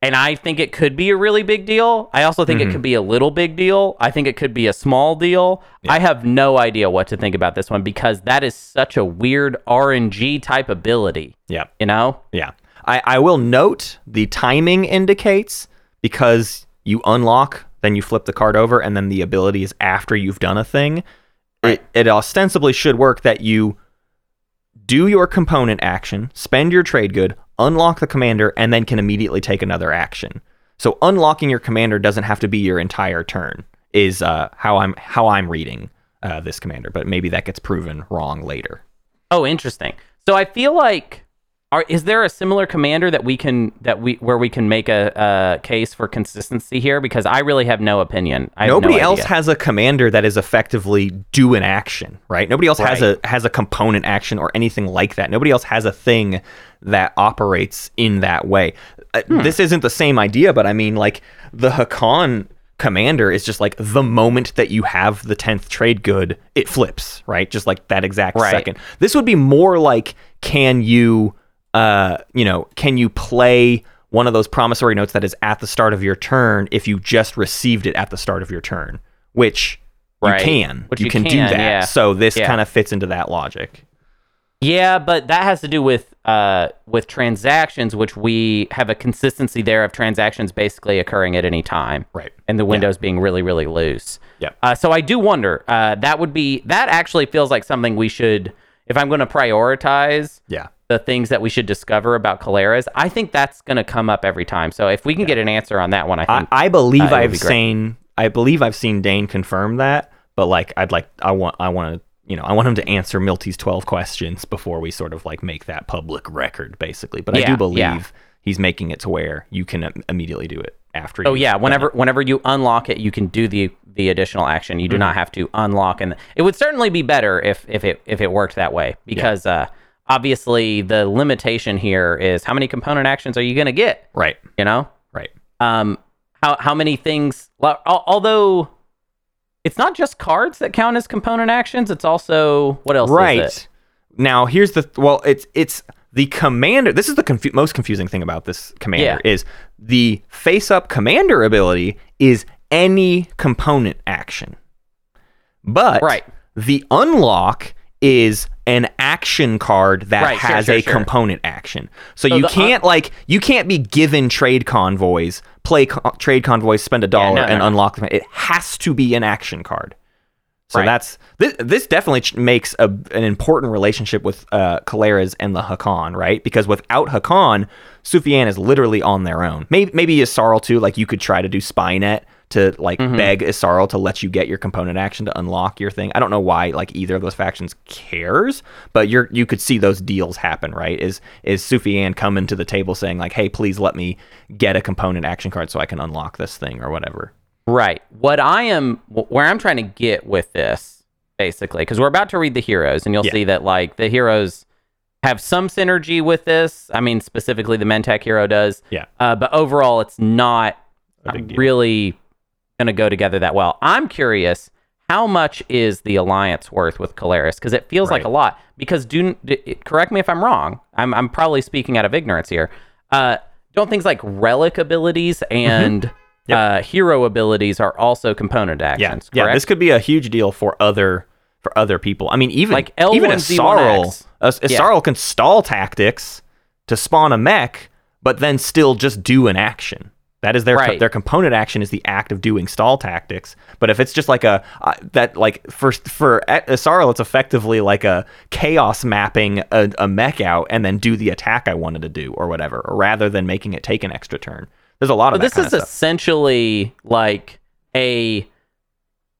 And I think it could be a really big deal. I also think it mm-hmm. could be a little big deal. I think it could be a small deal. I have no idea what to think about this one because that is such a weird RNG type ability, Yeah. you know? Yeah. I, I will note the timing indicates because you unlock, then you flip the card over, and then the ability is after you've done a thing. It, it ostensibly should work that you do your component action, spend your trade good, unlock the commander, and then can immediately take another action. So unlocking your commander doesn't have to be your entire turn. Is uh, how I'm how I'm reading uh, this commander, but maybe that gets proven wrong later. Oh, interesting. So I feel like are is there a similar commander that we can that we where we can make a, a case for consistency here? Because I really have no opinion. Have Nobody no else has a commander that is effectively do an action, right? Nobody else has a has a component action or anything like that. Nobody else has a thing that operates in that way. Uh, Hmm. This isn't the same idea, but I mean, like the Hacan commander is just like the moment that you have the tenth trade good, it flips, right? Just like that exact Right. second. This would be more like, can you, uh, you know, can you play? One of those promissory notes that is at the start of your turn if you just received it at the start of your turn, which Right. you can. Which you, you can, do that. yeah. So this Yeah. kind of fits into that logic. Yeah, but that has to do with uh, with transactions, which we have a consistency there of transactions basically occurring at any time, Right. And the windows being really, really loose. Yep. Uh, so I do wonder. Uh, that would be that actually feels like something we should, if I'm going to prioritize Yeah. The things that we should discover about Keleres, I think that's going to come up every time. So if we can get an answer on that one, I I, think I believe uh, I've be seen I believe I've seen Dane confirm that, but like I'd like I want I want to you know I want him to answer Milty's twelve questions before we sort of like make that public record basically. But I do believe yeah. he's making it to where you can immediately do it after. Oh yeah, whenever it. whenever you unlock it, you can do the the additional action. You do Mm-hmm. not have to unlock, and it would certainly be better if if it if it worked that way because uh, obviously the limitation here is how many component actions are you going to get? right You know, right um, how how many things? Although it's not just cards that count as component actions, it's also what else? Is right now here's the well it's it's the commander this is the confu- most confusing thing about this commander Yeah. is the face up commander ability is any component action but Right. the unlock is an action card that Right, has sure, a sure. component action so, So you the can't like you can't be given trade convoys play co- trade convoys spend a dollar no, and no. unlock them it has to be an action card so Right. that's this. This definitely makes a, an important relationship with uh, Keleres and the Hacan, right? Because without Hakan, Suffi An is literally on their own. Maybe maybe Yssaril too. Like you could try to do Spynet to like Mm-hmm. beg Yssaril to let you get your component action to unlock your thing. I don't know why like either of those factions cares, but you're you could see those deals happen, right? Is is Suffi An coming to the table saying like, hey, please let me get a component action card so I can unlock this thing or whatever. Right. What I am, where I'm trying to get with this, basically, because we're about to read the heroes, and you'll Yeah. see that like the heroes have some synergy with this. I mean, specifically the Mentak hero does. Yeah. Uh, but overall, it's not A big deal. really going to go together that well. I'm curious. How much is the alliance worth with Keleres? Because it feels like a lot. Because do d- correct me if I'm wrong. I'm I'm probably speaking out of ignorance here. Uh, don't things like relic abilities and Mm-hmm. Yep. uh, hero abilities are also component actions? yeah. correct? This could be a huge deal for other for other people. I mean, even Like even L1Z1X. Yssaril, As- Yeah. Yssaril can stall tactics to spawn a mech, but then still just do an action. That is their Right. their component action is the act of doing stall tactics. But if it's just like a uh, that like for for Yssaril, it's effectively like a chaos mapping a, a mech out and then do the attack I wanted to do or whatever, rather than making it take an extra turn. There's a lot of this is of essentially like a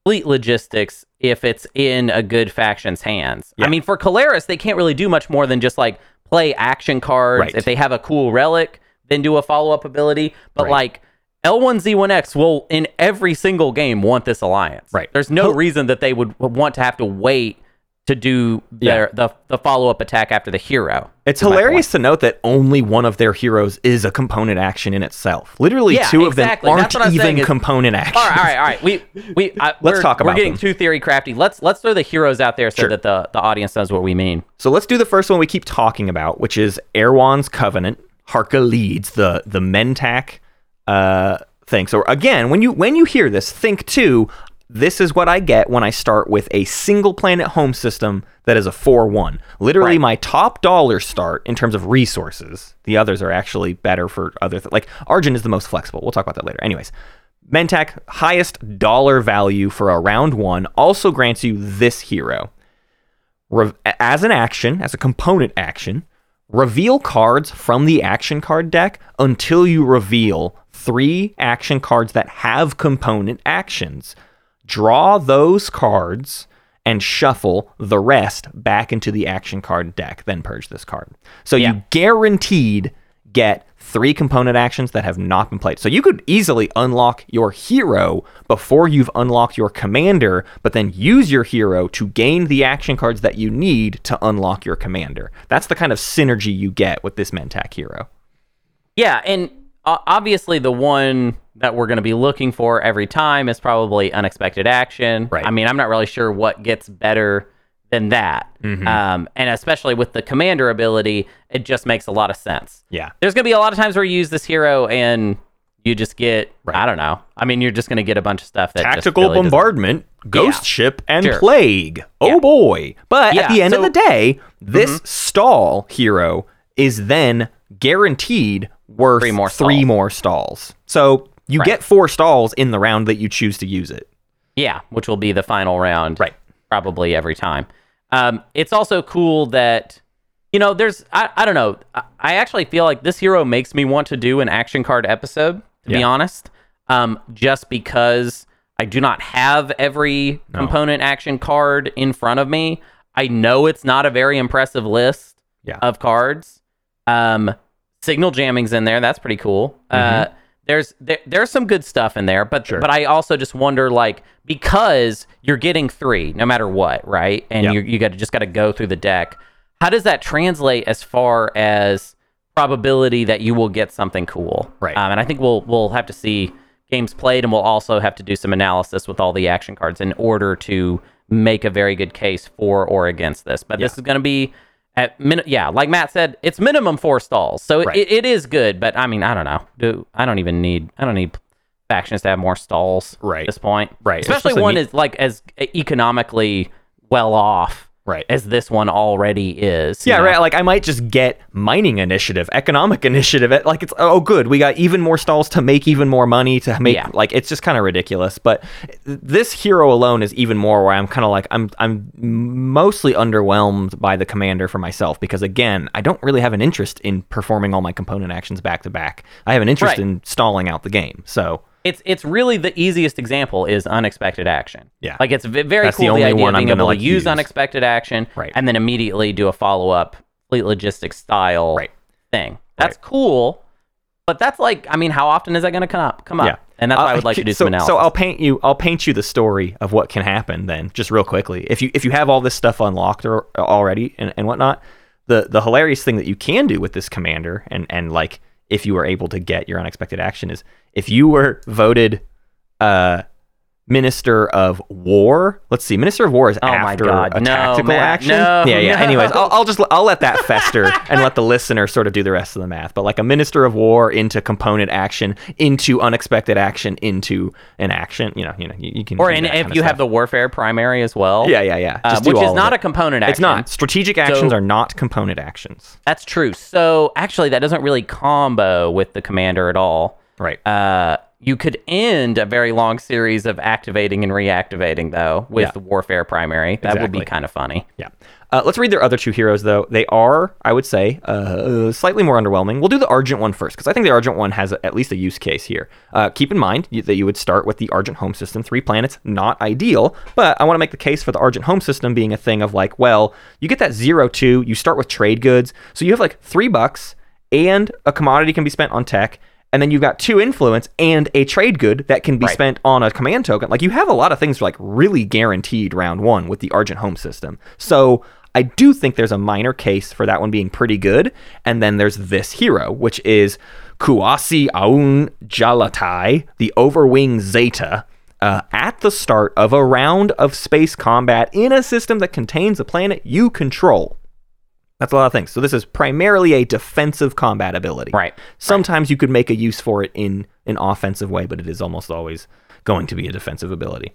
fleet logistics if it's in a good faction's hands. Yeah. I mean, for Keleres, they can't really do much more than just like play action cards. Right. If they have a cool relic, then do a follow up ability. But Right. like L1Z1X will in every single game want this alliance. Right. There's no reason that they would want to have to wait to do their the, the follow up attack after the hero. It's hilarious to note that only one of their heroes is a component action in itself. Literally, Yeah, two of exactly. them aren't what I'm saying even is- component actions. All right, all right, all right. We we I, Let's talk about. We're getting them. too theory crafty. Let's let's throw the heroes out there so Sure. that the the audience knows what we mean. So let's do the first one we keep talking about, which is Erwan's Covenant. Harka Leeds the the Mentak uh, thing. So again, when you when you hear this, think too. This is what I get when I start with a single planet home system that is a 4 1. Literally, Right. my top dollar start in terms of resources. The others are actually better for other th- Like, Argent is the most flexible. We'll talk about that later. Anyways, Mentak, highest dollar value for a round one, also grants you this hero. Re- as an action, as a component action, reveal cards from the action card deck until you reveal three action cards that have component actions. Draw those cards and shuffle the rest back into the action card deck, then purge this card. So Yeah. you guaranteed get three component actions that have not been played. So you could easily unlock your hero before you've unlocked your commander, but then use your hero to gain the action cards that you need to unlock your commander. That's the kind of synergy you get with this Mentak hero. Yeah, and obviously the one that we're going to be looking for every time is probably unexpected action. Right. I mean, I'm not really sure what gets better than that. Mm-hmm. Um, and especially with the commander ability, it just makes a lot of sense. Yeah. There's going to be a lot of times where you use this hero and you just get I don't know. I mean, you're just going to get a bunch of stuff that just Tactical really doesn't- bombardment, ghost Yeah. ship, and Sure. plague. Oh Yeah. boy. But at the end of so- Mm-hmm. the day, this stall hero is then guaranteed worth Three more three stalls. more stalls. So you Right. get four stalls in the round that you choose to use it. Yeah, which will be the final round. Right. Probably every time. Um, it's also cool that, you know, there's, I, I don't know. I, I actually feel like this hero makes me want to do an action card episode, to be honest. Um, just because I do not have every component action card in front of me. I know it's not a very impressive list Yeah. of cards. Um, signal jamming's in there. That's pretty cool. Uh, there's there, there's some good stuff in there, but. Sure. but I also just wonder like because you're getting three no matter what, right? And Yeah. you you got to just got to go through the deck. How does that translate as far as probability that you will get something cool? Right. Um, and I think we'll we'll have to see games played, and we'll also have to do some analysis with all the action cards in order to make a very good case for or against this. But this is going to be at min- yeah, like Matt said, it's minimum four stalls, so Right. it, it is good. But I mean, I don't know. Do I don't even need I don't need factions to have more stalls Right. at this point, Right. Especially one me- is like as economically well off Right. as this one already is. Yeah, know? right. Like I might just get mining initiative, economic initiative. it- Like it's oh good, we got even more stalls to make even more money to make. Yeah. Like it's just kind of ridiculous. But this hero alone is even more where I'm kind of like I'm I'm mostly underwhelmed by the commander for myself because again I don't really have an interest in performing all my component actions back to back. I have an interest Right. in stalling out the game. So it's it's really the easiest example is unexpected action. Yeah. like it's very That's cool the, only idea one of being able like, to use, use. unexpected action, Right. and then immediately do a follow up fleet logistics style Right. thing. That's cool, but that's like I mean, how often is that going to come up? Come up, Yeah. and that's why I Uh, would like to do so, some analysis. So I'll paint you. I'll paint you the story of what can happen then, just real quickly. If you if you have all this stuff unlocked or, already and, and whatnot, the the hilarious thing that you can do with this commander and and like if you are able to get your unexpected action is if you were voted uh Minister of War. Let's see, Minister of War is Oh my after God, a no, tactical Matt, action. no, yeah, yeah. no. Anyways, I'll, I'll just I'll let that fester and let the listener sort of do the rest of the math. But like a Minister of War into component action, into unexpected action, into an action. You know, you know, you, you can. Or and if you have the warfare primary as well. yeah, yeah, yeah, uh, which is not a component action. It's not. Strategic actions So- are not component actions. That's true. So actually, that doesn't really combo with the commander at all. Right. Uh, you could end a very long series of activating and reactivating though with Yeah. the warfare primary. That would be kind of funny. Yeah. Uh, let's read their other two heroes, though. They are, I would say, uh, slightly more underwhelming. We'll do the Argent one first, because I think the Argent one has at least a use case here. Uh, keep in mind you, that you would start with the Argent home system, three planets, not ideal, but I want to make the case for the Argent home system being a thing of like, well, you get that zero two, you start with trade goods, so you have like three bucks, and a commodity can be spent on tech. And then you've got two influence and a trade good that can be Right. spent on a command token. Like you have a lot of things like really guaranteed round one with the Argent home system. So I do think there's a minor case for that one being pretty good. And then there's this hero, which is Kuuasi Aun Jalatai, the Overwing Zeta. Uh, at the start of a round of space combat in a system that contains a planet you control. That's a lot of things. So this is primarily a defensive combat ability. Right. Sometimes you could make a use for it in an offensive way, but it is almost always going to be a defensive ability.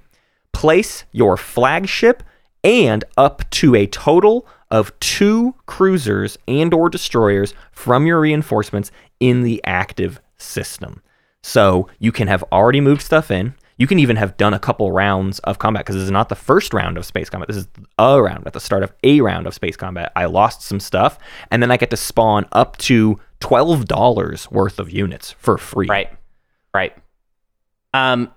Place your flagship and up to a total of two cruisers and or destroyers from your reinforcements in the active system. So you can have already moved stuff in. You can even have done a couple rounds of combat because this is not the first round of space combat. This is a round at the start of a round of space combat. I lost some stuff, and then I get to spawn up to twelve dollars worth of units for free. Right. Right. Um,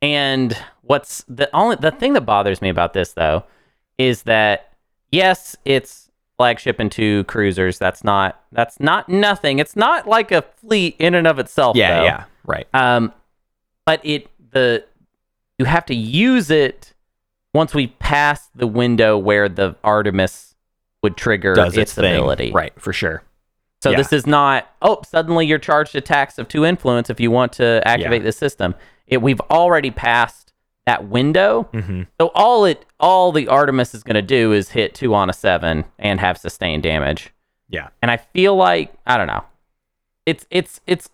and what's the only the thing that bothers me about this though is that yes, it's flagship and two cruisers. That's not that's not nothing. It's not like a fleet in and of itself. Yeah, though. yeah, right. Um, but it the you have to use it once we pass the window where the Artemis would trigger Does its, its, ability. Right, for sure. So Yeah. this is not oh suddenly you're charged attacks of two influence if you want to activate Yeah. the system. It we've already passed that window. hmm So all it all the Artemis is going to do is hit two on a seven and have sustained damage. Yeah. And I feel like I don't know. It's it's it's.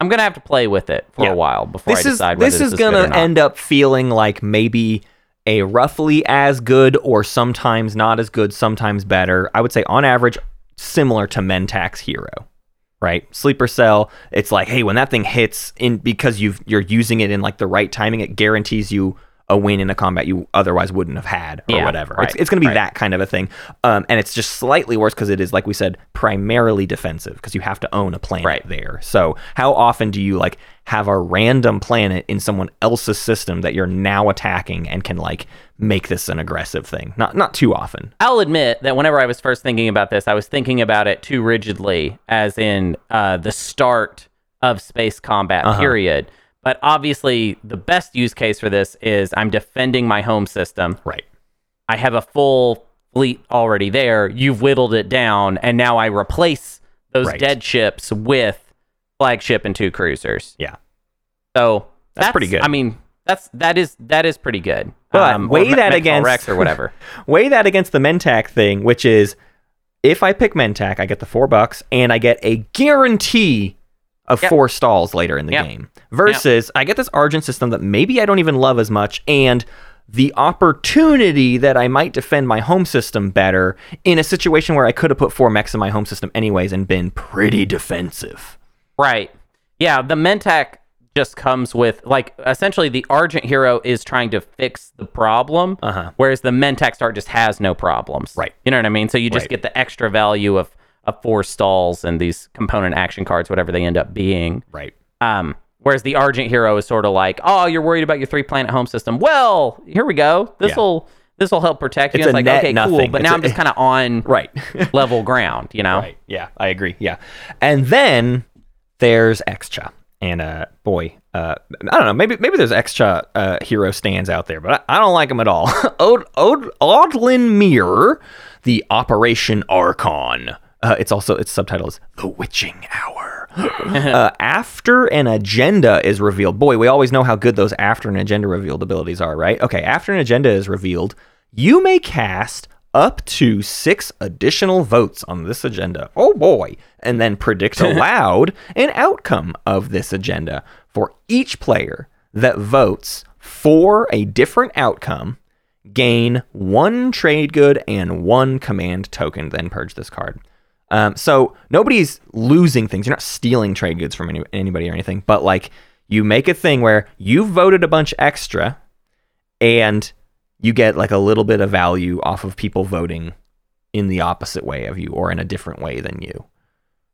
I'm gonna have to play with it for Yeah. a while before This I is decide whether this this is is gonna end up feeling like maybe a roughly as good or sometimes not as good, sometimes better. I would say on average similar to Mentak's hero. Right? Sleeper cell, it's like, hey, when that thing hits in because you've you're using it in like the right timing, it guarantees you a win in a combat you otherwise wouldn't have had or Yeah, whatever. right, It's, it's going to be right. that kind of a thing. Um, and it's just slightly worse because it is, like we said, primarily defensive because you have to own a planet Right. there. So how often do you like have a random planet in someone else's system that you're now attacking and can like make this an aggressive thing? Not not too often. I'll admit that whenever I was first thinking about this, I was thinking about it too rigidly, as in uh, the start of space combat, Uh-huh. period. But obviously, the best use case for this is I'm defending my home system. Right. I have a full fleet already there. You've whittled it down, and now I replace those Right. dead ships with flagship and two cruisers. Yeah. So That's pretty good. I mean, that's that is that is pretty good. But Um, weigh Me- that Mechanical against- Rex or whatever. Weigh that against the Mentak thing, which is if I pick Mentak, I get the four bucks and I get a guarantee of Yep. four stalls later in the Yep. game. Versus I get this Argent system that maybe I don't even love as much and the opportunity that I might defend my home system better in a situation where I could have put four mechs in my home system anyways and been pretty defensive. Right. Yeah, the Mentak just comes with like essentially the Argent hero is trying to fix the problem, Uh-huh. whereas the Mentak star just has no problems. Right. You know what I mean? So you just Right. get the extra value of of four stalls and these component action cards, whatever they end up being. Right. Um, whereas the Argent hero is sort of like, oh, you're worried about your three planet home system. Well, here we go. This will this will help protect you. It's It's like, okay, cool. But It's now I'm just kind of on Right. level ground, you know? Right. Yeah, I agree. Yeah. And then there's Xxcha. And uh boy, uh I don't know, maybe maybe there's Xxcha uh hero stands out there, but I, I don't like them at all. Od Od Odlynn Myrr, the Operation Archon. Uh, it's also its subtitle is The Witching Hour. uh, after an agenda is revealed, boy, we always know how good those after an agenda revealed abilities are, right? Okay, after an agenda is revealed, you may cast up to six additional votes on this agenda. Oh boy. And then predict aloud an outcome of this agenda for each player that votes for a different outcome. Gain one trade good and one command token, then purge this card. Um, so nobody's losing things. You're not stealing trade goods from any, anybody or anything, but like you make a thing where you voted a bunch extra and you get like a little bit of value off of people voting in the opposite way of you or in a different way than you.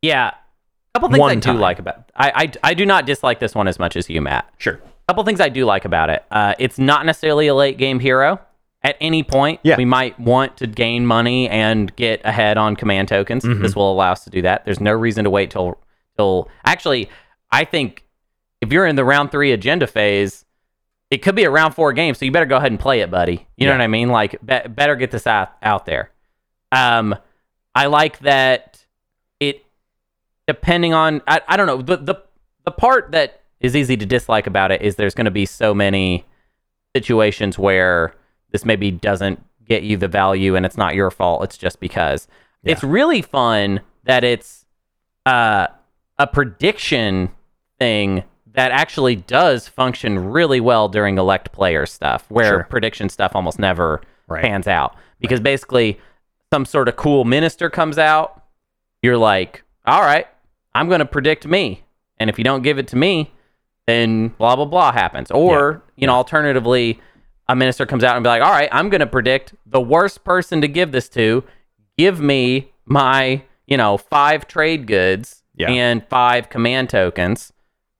Yeah. A couple things One I do like about I, I I do not dislike this one as much as you, Matt. Sure. A couple things I do like about it. Uh, it's not necessarily a late game hero. At any point, Yeah. we might want to gain money and get ahead on command tokens. Mm-hmm. This will allow us to do that. There's no reason to wait till till. Actually, I think if you're in the round three agenda phase, it could be a round four game, so you better go ahead and play it, buddy. You know what I mean? Like, be- better get this out out there. Um, I like that it depending on I, I don't know the the the part that is easy to dislike about it is there's going to be so many situations where this maybe doesn't get you the value and it's not your fault it's just because. It's really fun that it's uh, a prediction thing that actually does function really well during elect player stuff where Sure. prediction stuff almost never Right. pans out. Because basically some sort of cool minister comes out you're like all right i'm going to predict me. And if you don't give it to me then blah blah blah happens. Or you know alternatively a minister comes out and be like all right i'm going to predict the worst person to give this to give me my you know five trade goods Yeah. and five command tokens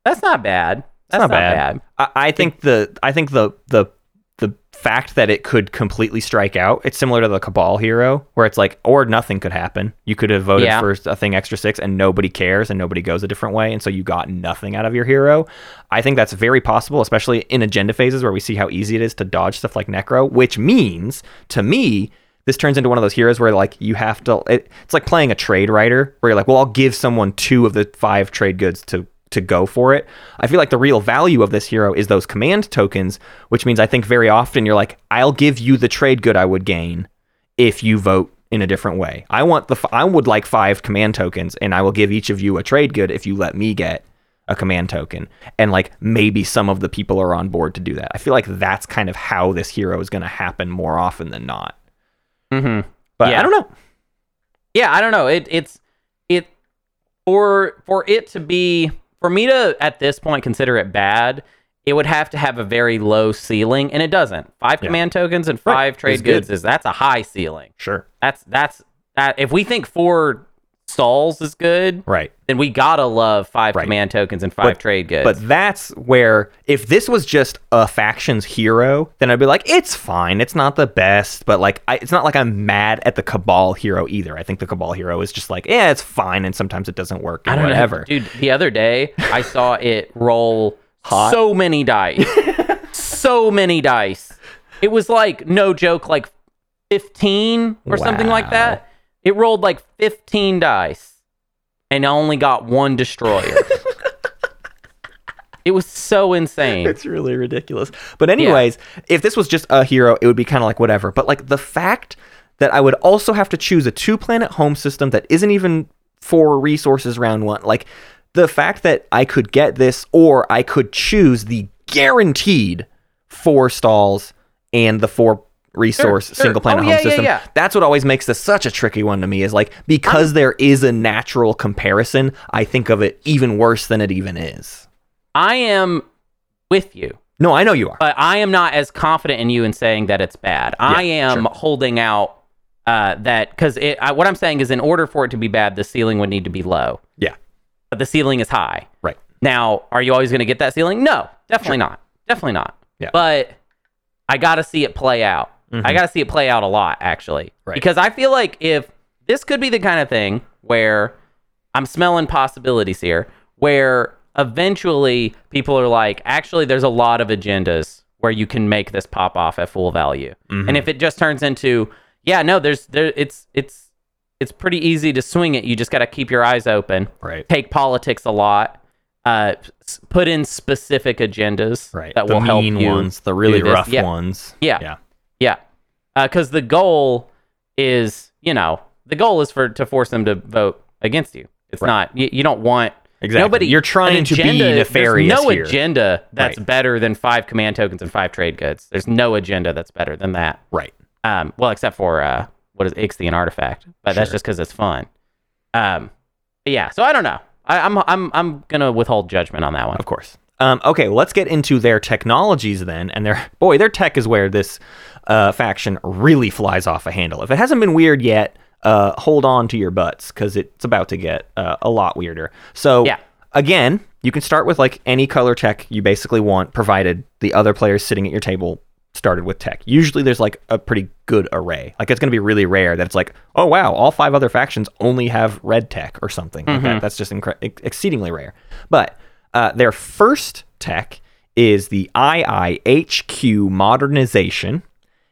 that's not bad that's not bad. I, I think the I think the the fact that it could completely strike out, it's similar to the Cabal hero, where it's like, or nothing could happen. You could have voted Yeah. for a thing extra six and nobody cares and nobody goes a different way. And so you got nothing out of your hero. I think that's very possible, especially in agenda phases where we see how easy it is to dodge stuff like Nekro, which means to me, this turns into one of those heroes where like you have to it, it's like playing a trade writer where you're like well i'll give someone two of the five trade goods to to go for it. I feel like the real value of this hero is those command tokens which means i think very often you're like i'll give you the trade good i would gain if you vote in a different way. I want the f- i would like five command tokens and i will give each of you a trade good if you let me get a command token. And like maybe some of the people are on board to do that. I feel like that's kind of how this hero is going to happen more often than not. Mm-hmm. but Yeah. i don't know. Yeah i don't know. It it's it for for it to be for me to at this point consider it bad it would have to have a very low ceiling and it doesn't five Yeah. command tokens and Right. five trade It's good. goods is that's a high ceiling sure that's that's that if we think four stalls is good right then we gotta love five Right. command tokens and five But- trade goods But that's where, if this was just a faction's hero, then I'd be like, it's fine. It's not the best, but like, I, it's not like I'm mad at the Cabal hero either. I think the Cabal hero is just like, yeah, it's fine, and sometimes it doesn't work, I don't whatever. know, dude. The other day, I saw it roll Hot. so many dice, so many dice. It was like no joke, like fifteen or something like that. It rolled like fifteen dice, and I only got one destroyer. it was so insane. It's really ridiculous. But anyways, if this was just a hero, it would be kind of like whatever. But like the fact that I would also have to choose a two planet home system that isn't even for resources round one, like the fact that I could get this or I could choose the guaranteed four stalls and the four resource Sure, sure. single planet Oh, home yeah, yeah, system. yeah. That's what always makes this such a tricky one to me is like because there is a natural comparison, I think of it even worse than it even is. I am with you. No, I know you are. but I am not as confident in you in saying that it's bad. I am holding out uh, that because what I'm saying is, in order for it to be bad, the ceiling would need to be low, yeah. but the ceiling is high. Right. Now, are you always going to get that ceiling? No, definitely not. Definitely not. Yeah. But I got to see it play out. I got to see it play out a lot, actually, Right. because I feel like if this could be the kind of thing where I'm smelling possibilities here, where eventually people are like, actually, there's a lot of agendas where you can make this pop off at full value, and if it just turns into, yeah, no, there's there, it's it's it's pretty easy to swing it. You just got to keep your eyes open. Right. Take politics a lot. Uh, s- put in specific agendas Right. that the will help you. ones, the really rough Yeah. ones. Yeah. Yeah. Because the goal is, you know, the goal is for to force them to vote against you. It's Right. not you, you don't want Exactly. nobody. You're trying to be agenda- nefarious There's no here. agenda that's Right. better than five command tokens and five trade goods. There's no agenda that's better than that. Right. Um, well, except for uh, what is Ixthian artifact, but that's just because it's fun. Um, yeah. So I don't know. I, I'm I'm I'm gonna withhold judgment on that one. Of course. Um, okay, well, let's get into their technologies then. And their boy, their tech is where this uh, faction really flies off a handle. If it hasn't been weird yet, uh, hold on to your butts because it's about to get uh, a lot weirder. So Yeah. again, you can start with like any color tech you basically want, provided the other players sitting at your table started with tech. Usually there's like a pretty good array. Like it's going to be really rare that it's like, oh wow, all five other factions only have red tech or something. Like that. That's just incre- exceedingly rare. But uh, their first tech is the IIHQ modernization,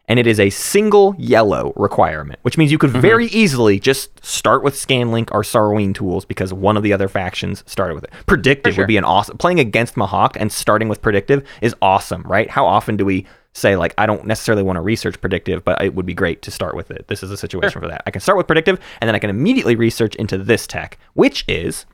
and it is a single yellow requirement, which means you could mm-hmm. very easily just start with Scanlink or Sarween tools because one of the other factions started with it. Predictive sure. would be an awesome playing against Mahact and starting with predictive is awesome, right? How often do we say like I don't necessarily want to research predictive, but it would be great to start with it. This is a situation for that. I can start with predictive and then I can immediately research into this tech, which is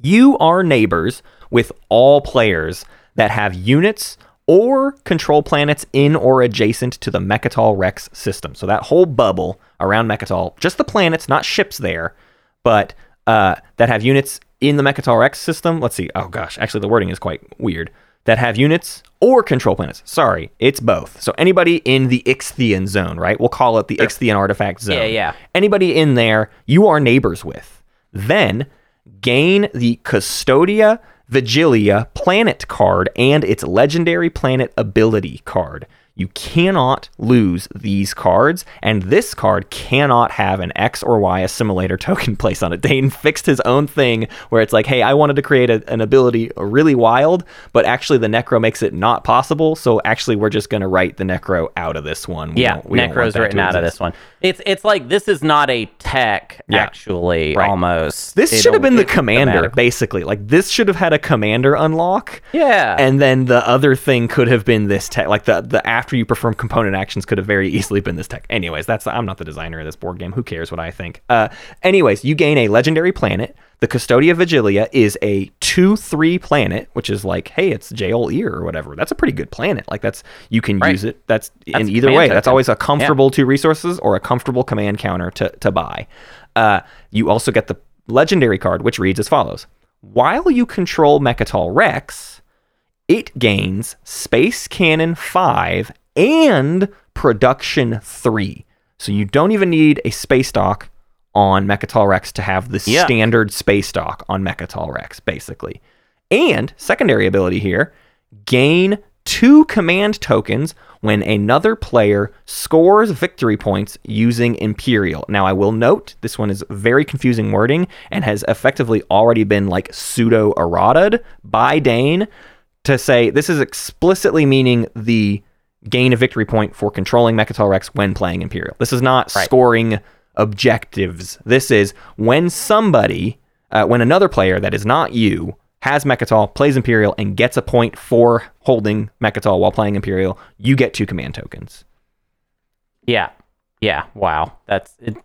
you are neighbors with all players that have units or control planets in or adjacent to the Mecatol Rex system. So that whole bubble around Mecatol, just the planets, not ships there, but uh, that have units in the Mecatol Rex system. Let's see. Oh gosh, actually the wording is quite weird. That have units or control planets. Sorry, it's both. So anybody in the Ixthian zone, right? We'll call it the Ixthian artifact zone. Yeah, yeah. Anybody in there, you are neighbors with. Then gain the Custodia Vigilia planet card and its legendary planet ability card. You cannot lose these cards, and this card cannot have an X or Y assimilator token placed on it. Dane fixed his own thing where it's like, hey, I wanted to create a, an ability really wild, but actually the Nekro makes it not possible. So actually, we're just going to write the Nekro out of this one. We Yeah, Nekro's written out of this one. It's it's like this is not a tech Yeah. actually Right. almost. This It'll- should have been the commander, basically. Like this should have had a commander unlock. Yeah. And then the other thing could have been this tech. Like the the after you perform component actions could have very easily been this tech. Anyways, that's I'm not the designer of this board game. Who cares what I think? Uh, anyways, you gain a legendary planet. The Custodia Vigilia is a two three planet, which is like, hey, it's Jeol Ir or whatever. That's a pretty good planet. Like that's you can Right. use it. That's, That's in either way. That's always a comfortable two resources or a comfortable command counter to, to buy. Uh, you also get the legendary card, which reads as follows While you control Mecatol Rex, it gains Space Cannon 5 and Production 3. So you don't even need a space dock on Mecatol Rex to have the Yeah. standard space dock on Mecatol Rex, basically. And secondary ability here gain two command tokens when another player scores victory points using Imperial. Now, I will note this one is very confusing wording and has effectively already been like pseudo errataed by Dane to say this is explicitly meaning the gain a victory point for controlling Mecatol Rex when playing Imperial. This is not Right. scoring objectives. This is when somebody, uh, when another player that is not you has Mecatol, plays Imperial, and gets a point for holding Mecatol while playing Imperial, you get two command tokens. yeah. Yeah. Wow. That's it.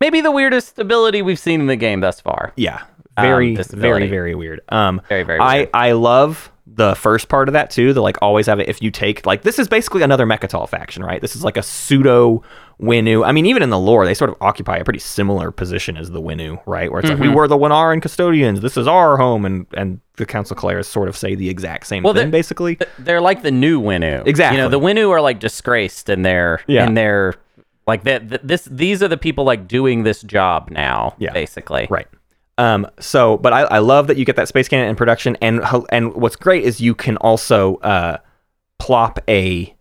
Maybe the weirdest ability we've seen in the game thus far. Yeah, Um, very, this very, very weird. Um, Very, very I. I love the first part of that too. The like always have it if you take like this is basically another Mecatol faction, right? This is like a pseudo Winnu. I mean, even in the lore, they sort of occupy a pretty similar position as the Winnu, right? Where it's Mm-hmm. like we were the Winnaran custodians. This is our home, and and the Council Keleres sort of say the exact same Well, thing, basically. They're like the new Winnu. Exactly. You know, the Winnu are like disgraced in their Yeah. in their like that. This these are the people like doing this job now. Yeah. Basically. Right. Um, so, but I, I love that you get that space cannon in production, and and what's great is you can also uh, plop a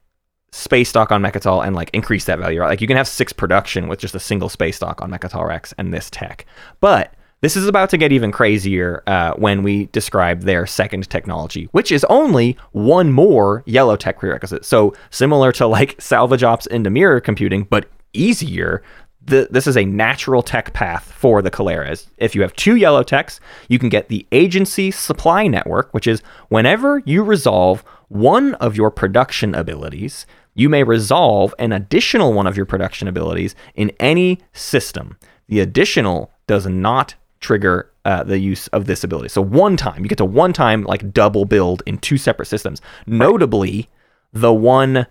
space dock on Mecatol and like increase that value. Right? Like you can have six production with just a single space dock on Mecatol Rex and this tech. But this is about to get even crazier uh, when we describe their second technology, which is only one more yellow tech prerequisite. So similar to like salvage ops into mirror computing, but easier the, this is a natural tech path for the Keleres. If you have two yellow techs, you can get the agency supply network, which is whenever you resolve one of your production abilities, you may resolve an additional one of your production abilities in any system. The additional does not trigger uh, the use of this ability. So one time, you get to one time like double build in two separate systems. Notably, the one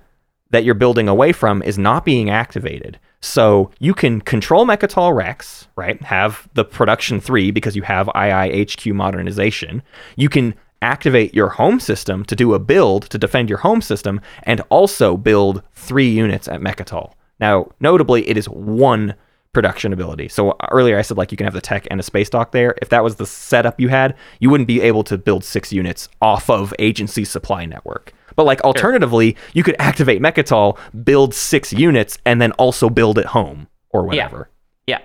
that you're building away from is not being activated. So you can control Mecatol Rex, right? Have the production three because you have IIHQ modernization. You can activate your home system to do a build to defend your home system and also build three units at Mecatol. Now, notably, it is one production ability. So earlier I said like you can have the tech and a space dock there. If that was the setup you had, you wouldn't be able to build six units off of agency supply network. But like alternatively, you could activate Mecatol, build six units, and then also build at home or whatever. Yeah.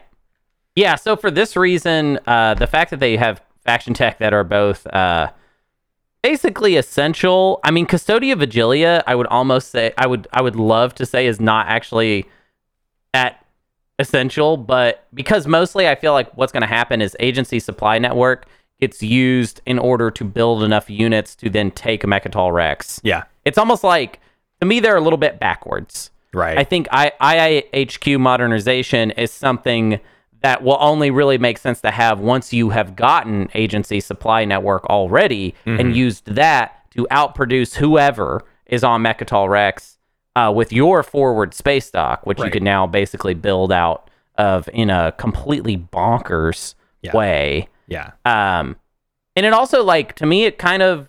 Yeah. So for this reason, uh, the fact that they have faction tech that are both uh, basically essential. I mean, Custodia Vigilia, I would almost say, I would, I would love to say is not actually at essential, but because mostly I feel like what's going to happen is agency supply network gets used in order to build enough units to then take Mecatol Rex. Yeah. It's almost like to me they're a little bit backwards. Right. I think I, IIHQ modernization is something that will only really make sense to have once you have gotten agency supply network already Mm-hmm. and used that to outproduce whoever is on Mecatol Rex uh, with your forward space dock, which you can now basically build out of in a completely bonkers Yeah. way. Yeah. Um, and it also like to me, it kind of,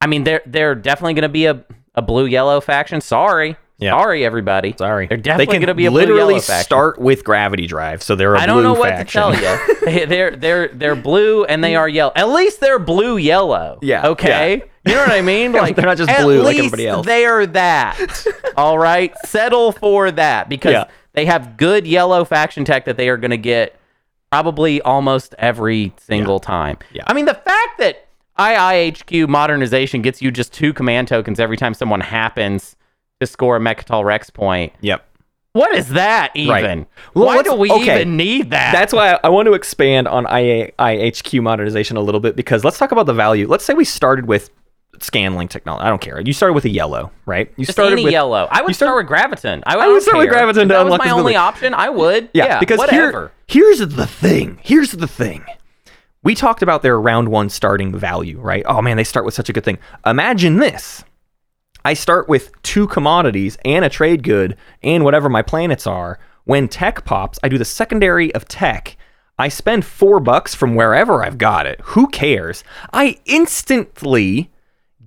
I mean, they're they're definitely going to be a a blue yellow faction. Sorry, Yeah. sorry everybody. Sorry. they're definitely they going to be a blue literally yellow faction. start with gravity drive, so they're I don't blue know what faction. to tell you. they, they're they're they're blue and they are yellow. At least they're blue yellow. Yeah, Okay. yeah. You know what I mean? Like They're not just blue like everybody else. They are that. All right. Settle for that because Yeah. they have good yellow faction tech that they are going to get probably almost every single time. Yeah. I mean, the fact that IIHQ modernization gets you just two command tokens every time someone happens to score a Mecatol Rex point. Yep. What is that even? Right. Well, Why do we okay. even need that? That's why I, I want to expand on IA, IHQ modernization a little bit because let's talk about the value. Let's say we started with scanlink technology. I don't care. You started with a yellow, right? You Just started with yellow. I would start, start- with Graviton. I, I would start with. Graviton If that was my only ability. option. I would. Yeah, Yeah, because whatever. here here's the thing. Here's the thing. We talked about their round one starting value, right? Oh man, they start with such a good thing. Imagine this. I start with two commodities and a trade good and whatever my planets are. When tech pops, I do the secondary of tech. I spend four bucks from wherever I've got it. Who cares? I instantly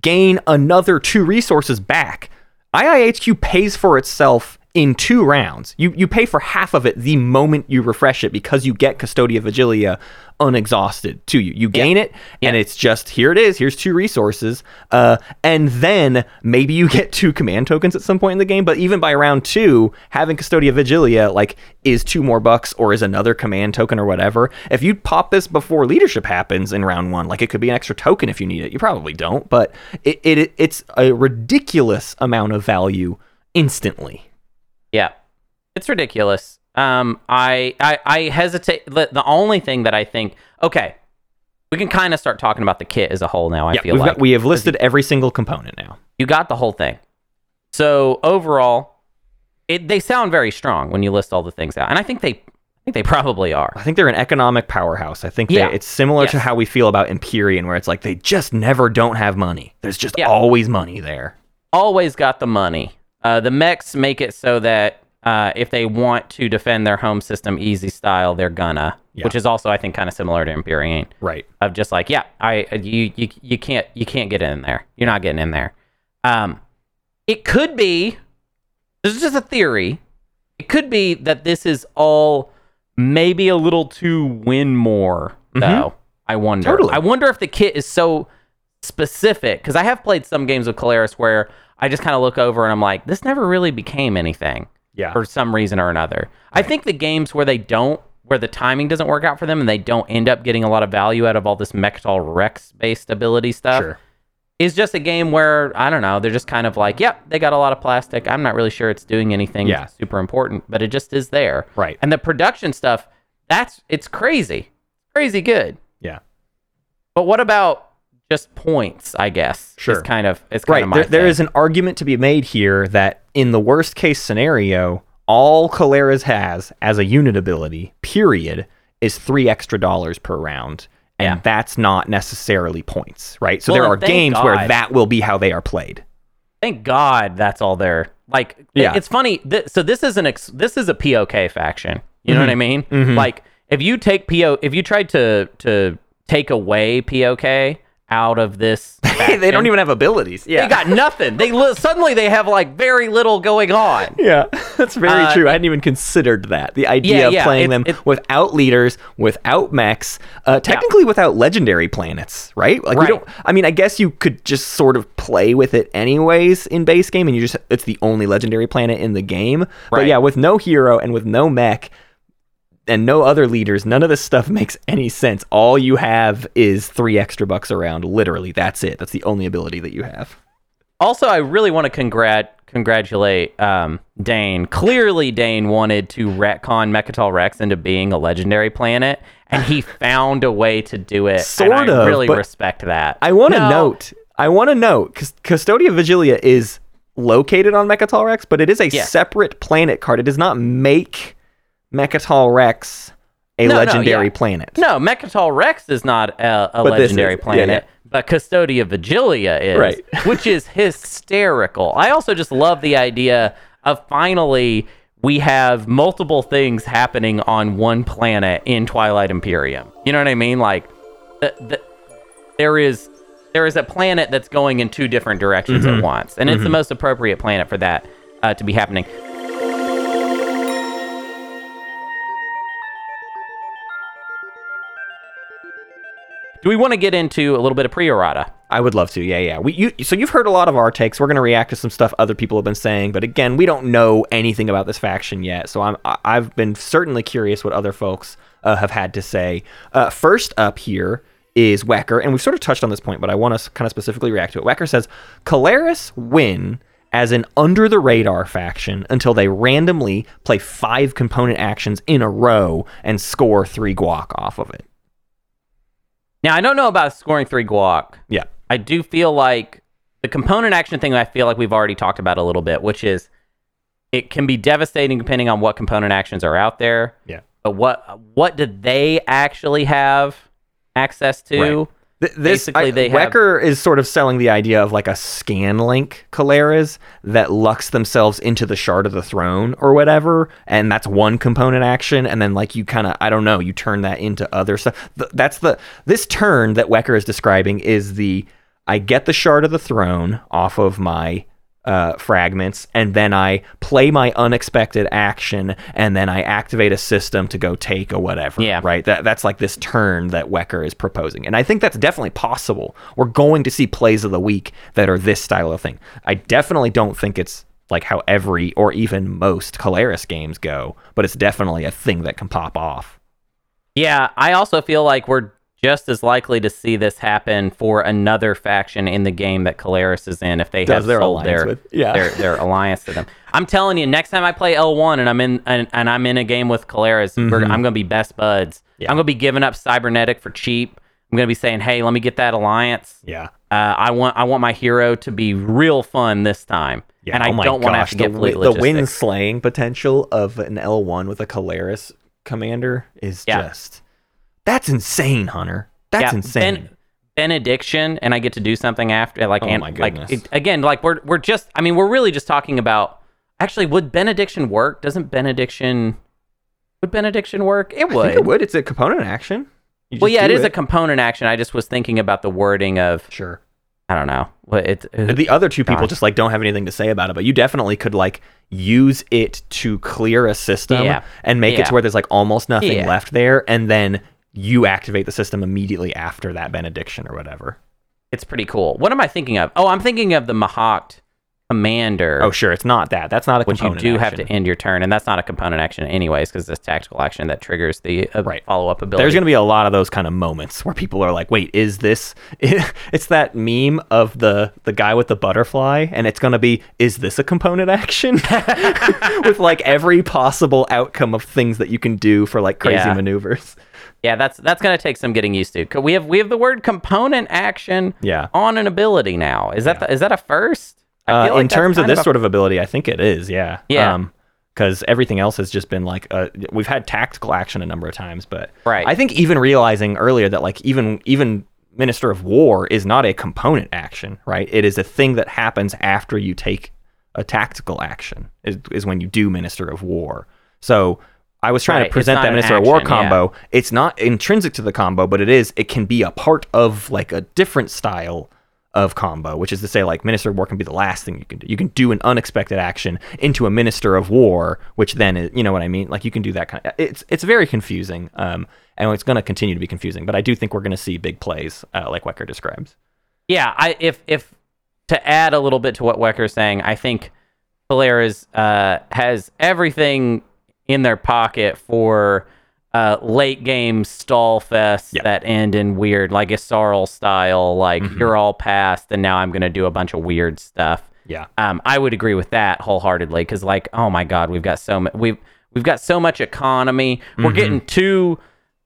gain another two resources back. IIHQ pays for itself in two rounds. You you pay for half of it the moment you refresh it because you get Custodia Vigilia unexhausted to you. You gain it, and it's just here it is. Here's two resources, uh, and then maybe you get two command tokens at some point in the game. But even by round two, having Custodia Vigilia like is two more bucks or is another command token or whatever. If you pop this before leadership happens in round one, like it could be an extra token if you need it. You probably don't, but it, it it's a ridiculous amount of value instantly. Yeah, it's ridiculous. Um, I, I, I hesitate. The, the only thing that I think, okay, we can kind of start talking about the kit as a whole now. I yeah, feel like got, we have listed every single component now. you got the whole thing. So overall, it they sound very strong when you list all the things out, and I think they, I think they probably are. I think they're an economic powerhouse. I think Yeah. they, it's similar to how we feel about Empyrean, where it's like they just never don't have money. There's just Yeah. always money there. always got the money. Uh, the mechs make it so that uh, if they want to defend their home system easy style, they're gonna. Yeah. Which is also, I think, kind of similar to Empyrean. Right. Of just like, yeah, I you you you can't you can't get in there. You're not getting in there. Um, it could be. This is just a theory. It could be that this is all maybe a little too win more though. I wonder. Mm-hmm. Totally. I wonder if the kit is so specific because I have played some games with Keleres where I just kind of look over and I'm like, this never really became anything Yeah. for some reason or another. I think the games where they don't, where the timing doesn't work out for them and they don't end up getting a lot of value out of all this Mecatol Rex based ability stuff, Sure. is just a game where I don't know. They're just kind of like, yep, they got a lot of plastic. I'm not really sure it's doing anything Yeah. super important, but it just is there. Right. And the production stuff, that's it's crazy, crazy good. Yeah. But what about just points? I guess. Sure. It's kind of it's kind Right. of my There, there thing. an argument to be made here that in the worst case scenario, all Keleres has as a unit ability, period, is three extra dollars per round. And Yeah. that's not necessarily points, right? So Well, there are games where that will be how they are played. Thank God that's all there. Like, Yeah. it's funny. Th- so this is an ex- this is a POK faction. You know what I mm-hmm. mean? Mm-hmm. Like, if you take PO, if you tried to to take away POK out of this, they don't even have abilities. Yeah. They got nothing. They li- suddenly they have like very little going on. Yeah, that's very Uh, true. I hadn't even considered that. The idea Yeah, of yeah, playing it- them it- without leaders, without mechs, uh, technically without legendary planets, right? Like Right. don't. I mean, I guess you could just sort of play with it anyways in base game, and you just it's the only legendary planet in the game. But yeah, with no hero and with no mech. And no other leaders, none of this stuff makes any sense. All you have is three extra bucks around. Literally, that's it. That's the only ability that you have. Also, I really want to congrat congratulate um, Dane. Clearly, Dane wanted to retcon Mecatol Rex into being a legendary planet, and he found a way to do it. and Sort I of, really respect that. I want to No, note. I want to note because Custodia Vigilia is located on Mecatol Rex, but it is a Yeah. separate planet card. It does not make Mecatol Rex a No, no, legendary yeah. planet. No, Mecatol Rex is not a, a legendary is- planet, yeah. but Custodia Vigilia is, Right. which is hysterical. I also just love the idea of finally we have multiple things happening on one planet in Twilight Imperium. You know what I mean? Like, the, the, there is there is a planet that's going in two different directions Mm-hmm. at once, and it's the most appropriate planet for that uh, to be happening. Do we want to get into a little bit of pre-errata? I would love to. Yeah, yeah. We you so you've heard a lot of our takes. We're going to react to some stuff other people have been saying, but again, we don't know anything about this faction yet. So I'm I've been certainly curious what other folks uh, have had to say. Uh, first up here is Wecker, and we've sort of touched on this point, but I want to kind of specifically react to it. Wecker says Keleres win as an under the radar faction until they randomly play five component actions in a row and score three guac off of it. Now I don't know about scoring three guac. Yeah. I do feel like the component action thing I feel like we've already talked about a little bit, which is it can be devastating depending on what component actions are out there. Yeah. But what what do they actually have access to? Right. Th- this Basically, I, they have- Wecker is sort of selling the idea of like a scan link Keleres that lucks themselves into the shard of the throne or whatever, and that's one component action, and then like you kind of I don't know, you turn that into other stuff. Th- that's the this turn that Wecker is describing is the I get the shard of the throne off of my uh, fragments, and then I play my unexpected action, and then I activate a system to go take a whatever. Yeah. Right. That that's like this turn that Wecker is proposing, and I think that's definitely possible. We're going to see plays of the week that are this style of thing. I definitely don't think it's like how every or even most Keleres games go, but it's definitely a thing that can pop off. Yeah, I also feel like we're just as likely to see this happen for another faction in the game that Keleres is in if they Does have their sold alliance their with- yeah. their their alliance to them. I'm telling you, next time I play L1 and I'm in and, and I'm in a game with Keleres, we're, I'm gonna be best buds. Mm-hmm. Yeah. I'm gonna be giving up cybernetic for cheap. I'm gonna be saying, "Hey, let me get that alliance. Yeah. Uh, I want I want my hero to be real fun this time, Yeah, and I oh don't want to have to get the, fleet the wind slaying potential of an L1 with a Keleres commander is Yeah. just that's insane, Hunter. That's Yeah, insane. Ben- benediction, and I get to do something after. Like, Oh and, my like goodness. it, again, like we're we're just. I mean, we're really just talking about. Actually, would benediction work? Doesn't benediction? Would benediction work? It I would. think it would. It's a component action. Well, yeah, it do is a component action. I just was thinking about the wording of. sure. I don't know. What it. And the other two people Gosh. just like don't have anything to say about it, but you definitely could like use it to clear a system Yeah. and make it to where there's like almost nothing Yeah. left there, and then you activate the system immediately after that benediction or whatever. It's pretty cool. What am I thinking of? Oh, I'm thinking of the Mahact commander. Oh, sure, it's not that. That's not a which you do have action. to end your turn, and that's not a component action anyways, because it's tactical action that triggers the uh, Right. follow-up ability. There's going to be a lot of those kind of moments where people are like, "Wait, is this?" It's that meme of the the guy with the butterfly, and it's going to be, "Is this a component action?" with like every possible outcome of things that you can do for like crazy Yeah. maneuvers. Yeah, that's that's gonna take some getting used to. 'Cause We have we have the word component action Yeah. on an ability now. Is that the, is that a first? Uh, like in terms of this a- sort of ability, I think it is. Yeah. Yeah. because everything else has just been like uh, we've had tactical action a number of times, but Right. I think even realizing earlier that like even even Minister of War is not a component action, right? It is a thing that happens after you take a tactical action. Is, is when you do Minister of War. So I was trying Right, to present that Minister of War action, yeah. combo. It's not intrinsic to the combo, but it is. It can be a part of like a different style of combo, which is to say, like Minister of War can be the last thing you can do. You can do an unexpected action into a Minister of War, which then is, you know what I mean? Like you can do that kind of. It's it's very confusing, um, and it's going to continue to be confusing. But I do think we're going to see big plays, uh, like Wecker describes. Yeah, I if if to add a little bit to what Wecker's saying, I think Polaris uh, has everything in their pocket for uh, late game stall fests Yeah. that end in weird, like a Sarl style, like Mm-hmm. you're all passed and now I'm gonna do a bunch of weird stuff. Yeah, Um, I would agree with that wholeheartedly because, like, oh my god, we've got so much we've we've got so much economy. Mm-hmm. We're getting two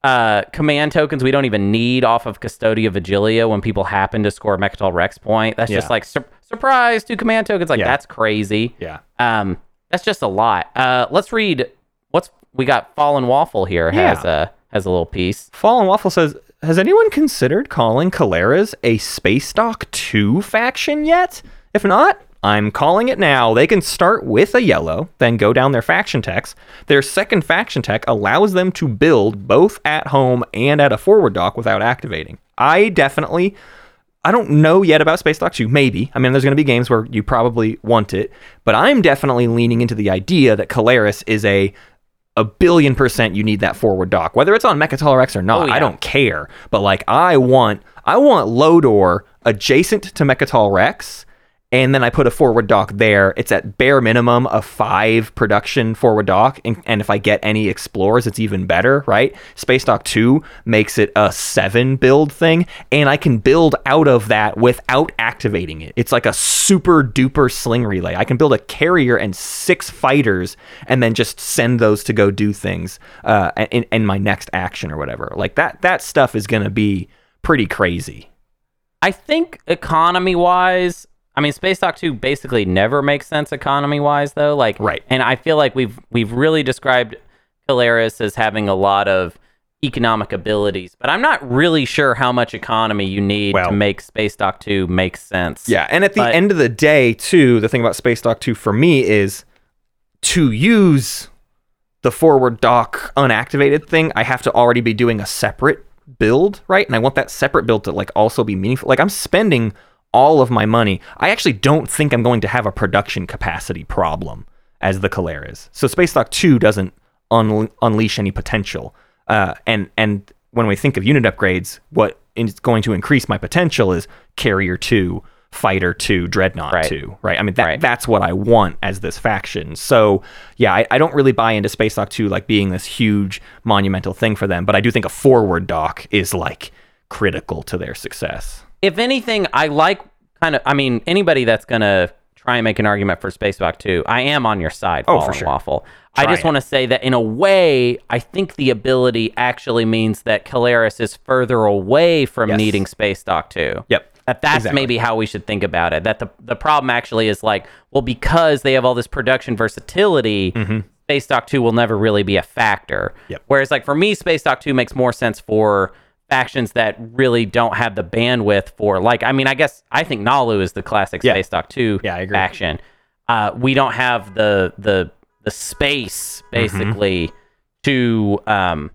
uh, command tokens we don't even need off of Custodia Vigilia when people happen to score Mecatol Rex point. That's just like sur- surprise, two command tokens. Like Yeah. that's crazy. yeah. Um, that's just a lot. Uh, let's read we got. Fallen Waffle here has a has a little piece. Fallen Waffle says, "Has anyone considered calling Keleres a Space Dock 2 faction yet? If not, I'm calling it now. They can start with a yellow, then go down their faction techs. Their second faction tech allows them to build both at home and at a forward dock without activating. I definitely I don't know yet about Space Dock 2. Maybe. I mean, there's going to be games where you probably want it, but I'm definitely leaning into the idea that Keleres is a a billion percent you need that forward dock. Whether it's on Mecatol Rex or not, Oh, yeah. I don't care. But like I want I want Lodor adjacent to Mecatol Rex. And then I put a forward dock there. It's at bare minimum a five production forward dock. And, and if I get any explorers, it's even better, right? Space Dock 2 makes it a seven build thing. And I can build out of that without activating it. It's like a super duper sling relay. I can build a carrier and six fighters and then just send those to go do things uh, in, in my next action or whatever. Like that, that stuff is going to be pretty crazy. I think economy wise, I mean Space Dock 2 basically never makes sense economy wise though. Like Right. And I feel like we've we've really described Keleres as having a lot of economic abilities, but I'm not really sure how much economy you need Well- to make Space Dock 2 make sense. Yeah, and at the But- end of the day, too, the thing about Space Dock 2 for me is to use the forward dock unactivated thing, I have to already be doing a separate build, right? And I want that separate build to like also be meaningful. Like I'm spending all of my money. I actually don't think I'm going to have a production capacity problem as the Keleres. So Space Dock 2 doesn't un- unleash any potential. Uh, and and when we think of unit upgrades, what is going to increase my potential is Carrier 2, Fighter 2, Dreadnought Right. 2, right? I mean, that, Right. that's what I want as this faction. So, yeah, I, I don't really buy into Space Dock 2 like being this huge monumental thing for them, but I do think a forward dock is like critical to their success. If anything, I like kind of I mean anybody that's going to try and make an argument for Space Dock 2, I am on your side, Oh, for sure. Waffle. I just want to say that in a way, I think the ability actually means that Keleres is further away from Yes. needing Space Dock 2. Yep. That that's Exactly. maybe how we should think about it. That the the problem actually is like, well, because they have all this production versatility, Space Dock 2 will never really be a factor. Mm-hmm. Yep. Whereas like for me, Space Dock 2 makes more sense for factions that really don't have the bandwidth for like I mean, I guess I think Naalu is the classic Yeah. Space Dock 2 Yeah, I agree. faction. Uh, we don't have the the the space Mm-hmm. basically to um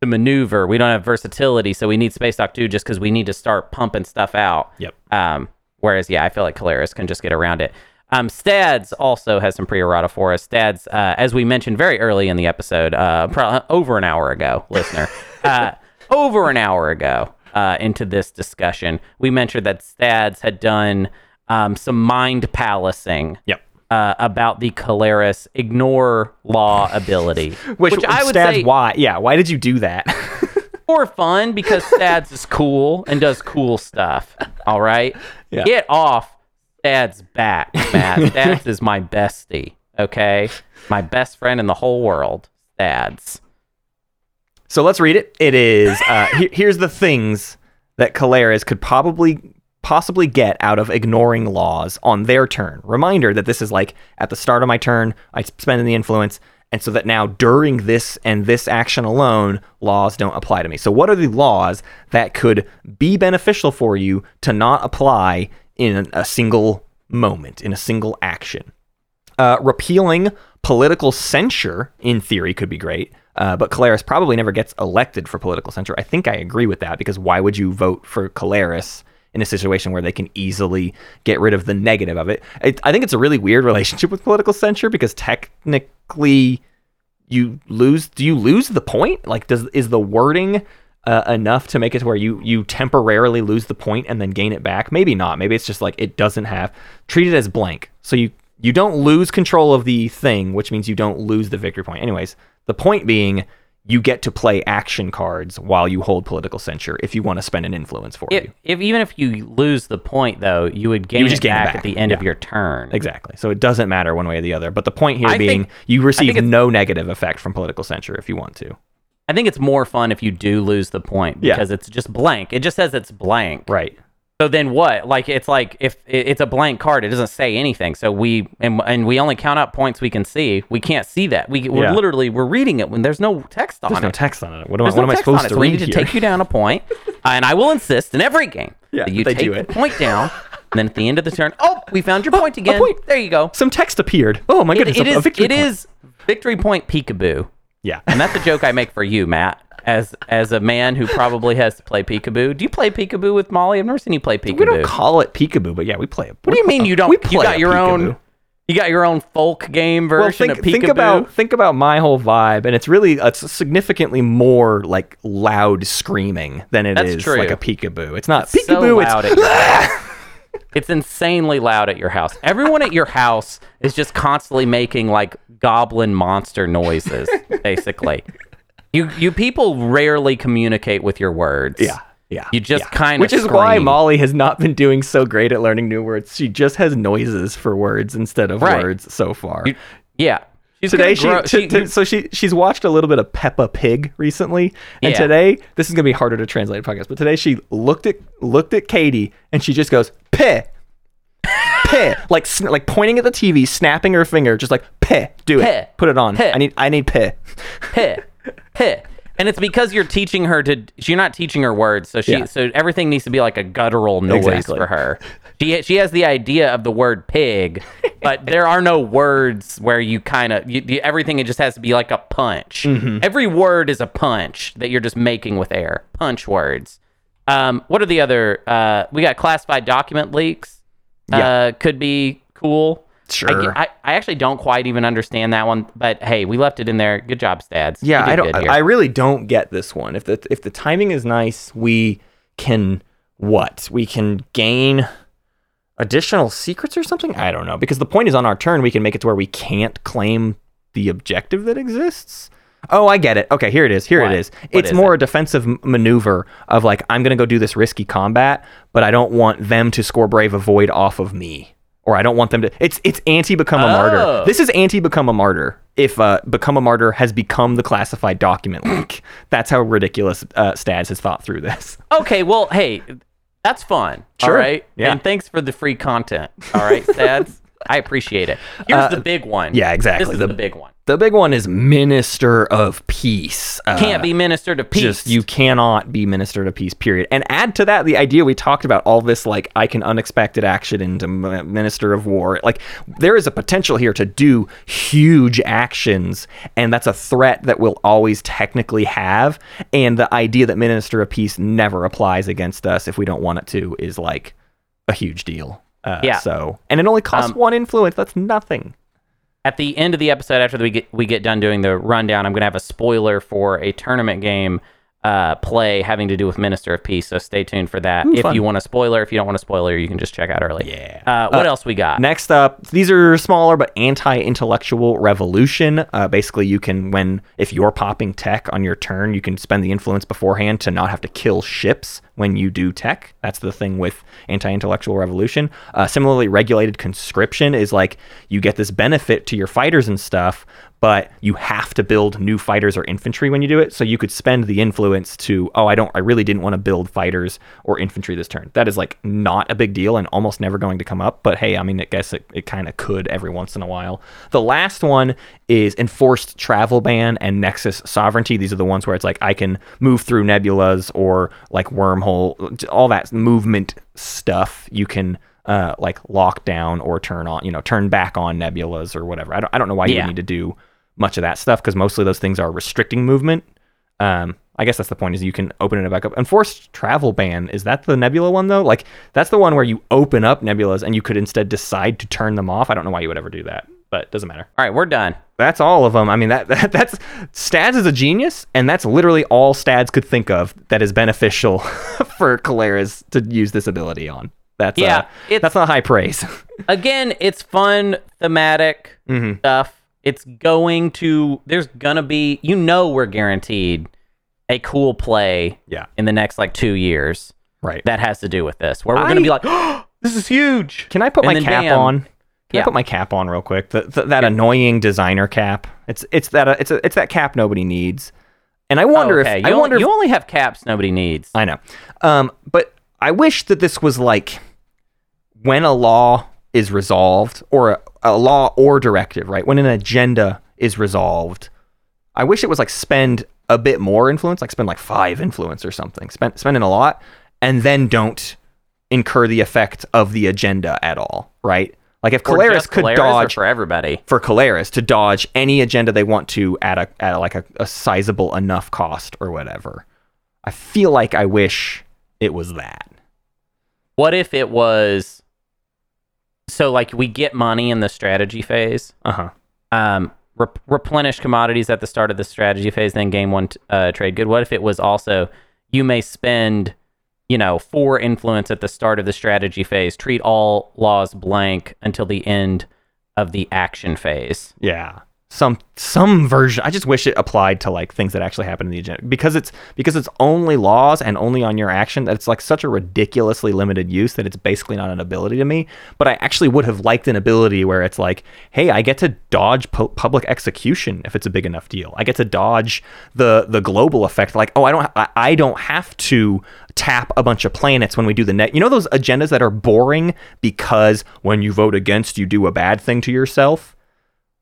to maneuver. We don't have versatility, so we need Space Dock 2 just because we need to start pumping stuff out. Yep. Um, whereas, yeah, I feel like Keleres can just get around it. Um, Stads also has some pre-errata for us. Stads, uh, as we mentioned very early in the episode, uh, pro- over an hour ago, listener, uh, over an hour ago uh, into this discussion, we mentioned that Stads had done um, some mind palacing Yep. uh, about the Keleres ignore law ability, Which, I would Stads, say why? Yeah, why did you do that? for fun because Stads is cool and does cool stuff. All right, Yeah. get off Stads' back, Matt. Stads is my bestie. Okay, my best friend in the whole world. Stads. So let's read it. It is uh, he- here's the things that Keleres could probably possibly get out of ignoring laws on their turn. Reminder that this is like at the start of my turn, I spend the influence, and so that now during this and this action alone, laws don't apply to me. So what are the laws that could be beneficial for you to not apply in a single moment, in a single action? Uh, repealing political censure, in theory, could be great. Uh, but Keleres probably never gets elected for political censure. I think I agree with that because why would you vote for Keleres in a situation where they can easily get rid of the negative of it? it I think it's a really weird relationship with political censure because technically you lose. Do you lose the point? Like, does is the wording uh, enough to make it to where you you temporarily lose the point and then gain it back? Maybe not. Maybe it's just like it doesn't have treat it as blank. So you you don't lose control of the thing, which means you don't lose the victory point. Anyways, the point being you get to play action cards while you hold political censure if you want to spend an influence for If, you. if even if you lose the point though, you would gain it just gain back, back. at the end of your turn. Exactly. So it doesn't matter one way or the other. But the point here I being think- you receive no negative effect from political censure if you want to. I think it's more fun if you do lose the point Yeah. because it's just blank. It just says it's blank. Right. So then what? Like it's like if it's a blank card, it doesn't say anything. So we and, and we only count out points we can see. We can't see that. We we're Yeah. literally we're reading it when there's no text on it. There's no text on it. What am, I, what no am I supposed to so we read need to take you down a point, uh, and I will insist in every game Yeah, that you take the point down. And then at the end of the turn, oh, we found your point again. point. There you go. Some text appeared. Oh my It, goodness! it a, a is. victory It point. is victory point peekaboo. Yeah. And that's a joke I make for you, Matt, as as a man who probably has to play peekaboo. Do you play peekaboo with Molly? I've never seen you play peekaboo. we don't call it peekaboo, but yeah, we play it. what do you mean you don't? We you play got a your own. You got your own folk game Well, version think, of peekaboo. think about think about my whole vibe, and it's really it's significantly more like loud screaming than it is That's true. like a peekaboo. It's not so peekaboo. loud it's. It's insanely loud at your house. Everyone at your house is just constantly making like goblin monster noises, basically. You you people rarely communicate with your words. yeah. Yeah, You just yeah. kinda which is why. Molly has not been doing so great at learning new words. She just has noises for words instead of Right. words so far. You- yeah. She's today she, grow- t- t- so she she's watched a little bit of Peppa Pig recently, and Yeah. today this is gonna be harder to translate podcast. But today she looked at looked at Katie and she just goes peh, peh, like like pointing at the TV, snapping her finger, just like peh, do Peh. it, put it on. Peh. I need I need peh. heh, heh. And it's because you're teaching her to. You're not teaching her words, so she. Yeah. So everything needs to be like a guttural noise Exactly. for her. She she has the idea of the word pig, but there are no words where you kind of everything. It just has to be like a punch. Mm-hmm. Every word is a punch that you're just making with air. Punch words. Um, what are the other? Uh, we got classified document leaks. Yeah. Uh, could be cool. I, Sure. I, I actually don't quite even understand that one, but hey, we left it in there. Good job, Stads. Yeah, I don't. I really don't get this one. If the if the timing is nice, we can what? We can gain additional secrets or something. I don't know because the point is on our turn we can make it to where we can't claim the objective that exists. Oh, I get it. Okay, here it is. Here What? it is. What it's is more it? a defensive maneuver of like I'm gonna go do this risky combat, but I don't want them to score brave avoid off of me. Or I don't want them to. It's it's anti become a Oh. martyr. This is anti become a martyr. If uh, become a martyr has become the classified document leak, that's how ridiculous uh, Stads has thought through this. Okay, well, hey, that's fun. Sure. right. Yeah. And thanks for the free content. All right, Stads. I appreciate it. Here's the big one. Uh, yeah, exactly. This is The- the, big one. The big one is Minister of Peace. Uh, Can't be minister to peace. Just you cannot be Minister of Peace. Period. And add to that the idea we talked about all this like I can unexpected action into Minister of War. Like there is a potential here to do huge actions, and that's a threat that we'll always technically have. And the idea that Minister of Peace never applies against us if we don't want it to is like a huge deal. Uh, Yeah. So and it only costs Um, one influence. That's nothing. At the end of the episode, after we get we get done doing the rundown, I'm gonna have a spoiler for a tournament game uh, play having to do with Minister of Peace. So stay tuned for that. Ooh, if fun. you want a spoiler, if you don't want a spoiler, you can just check out early. Yeah. Uh, what else we got? Next up, these are smaller but anti-intellectual revolution. Uh, basically, you can when if you're popping tech on your turn, you can spend the influence beforehand to not have to kill ships when you do tech. That's the thing with anti-intellectual revolution. Uh, similarly, regulated conscription is like you get this benefit to your fighters and stuff, but you have to build new fighters or infantry when you do it. So you could spend the influence to, oh, I don't, I really didn't want to build fighters or infantry this turn. That is like not a big deal and almost never going to come up. But hey, I mean, I guess it, it kind of could every once in a while. The last one is enforced travel ban and Nexus sovereignty. These are the ones where it's like I can move through nebulas or like wormhole, all that movement stuff. You can uh, like lock down or turn on, you know, turn back on nebulas or whatever. I don't, I don't know why you Yeah. would need to do much of that stuff because mostly those things are restricting movement. Um, I guess that's the point is you can open it back up. Enforced travel ban is that the nebula one though? Like that's the one where you open up nebulas and you could instead decide to turn them off. I don't know why you would ever do that, but it doesn't matter. All right, we're done. That's all of them. I mean that, that that's Stads is a genius, and that's literally all Stads could think of that is beneficial for Keleres to use this ability on. That's Yeah, uh, it's- that's not high praise. Again, it's fun, thematic Mhm. stuff. It's going to. There's gonna be. You know, we're guaranteed a cool play yeah, in the next like two years right. that has to do with this, where we're I- gonna be like, oh, this is huge. Can I put And my cap bam. on? Can Yeah. I put my cap on real quick? The, the, that annoying designer cap. It's it's that uh, it's a, it's that cap nobody needs. And I wonder okay, if you I only, wonder if, you only have caps nobody needs. I know. Um, but I wish that this was like when a law is resolved or a, a law or directive, right? When an agenda is resolved, I wish it was like spend a bit more influence, like spend like five influence or something, spend spending a lot, and then don't incur the effect of the agenda at all, right? Like if Or could dodge for everybody. for Keleres to dodge any agenda they want to at a at like a, a sizable enough cost or whatever. I feel like I wish it was that. What if it was so like we get money in the strategy phase, Uh huh. um, rep- replenish commodities at the start of the strategy phase, then gain one t- uh, trade good. What if it was also you may spend, you know, four influence at the start of the strategy phase, treat all laws blank until the end of the action phase. Yeah. Some some version. I just wish it applied to like things that actually happen in the agenda because it's because it's only laws and only on your action that it's like such a ridiculously limited use that it's basically not an ability to me. But I actually would have liked an ability where it's like, hey, I get to dodge pu- public execution if it's a big enough deal. I get to dodge the the global effect. Like, oh, I don't I, I don't have to tap a bunch of planets when we do the net. You know those agendas that are boring because when you vote against, you do a bad thing to yourself.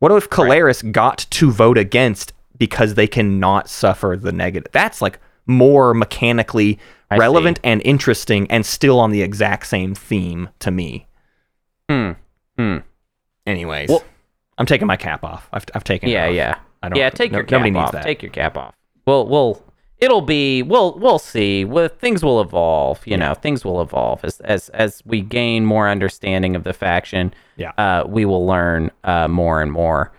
What if Keleres got to vote against because they cannot suffer the negative? That's like more mechanically I relevant and interesting and still on the exact same theme to me. Hmm. Hmm. Anyways, Well- I'm taking my cap off. I've, I've taken it Yeah, off. yeah. I don't, yeah, take no- your cap nobody off. needs that. Take your cap off. We'll we'll it'll be we'll we'll see. Well, things will evolve. You know, things will evolve as as as we gain more understanding of the faction. Yeah. uh, we will learn uh, more and more.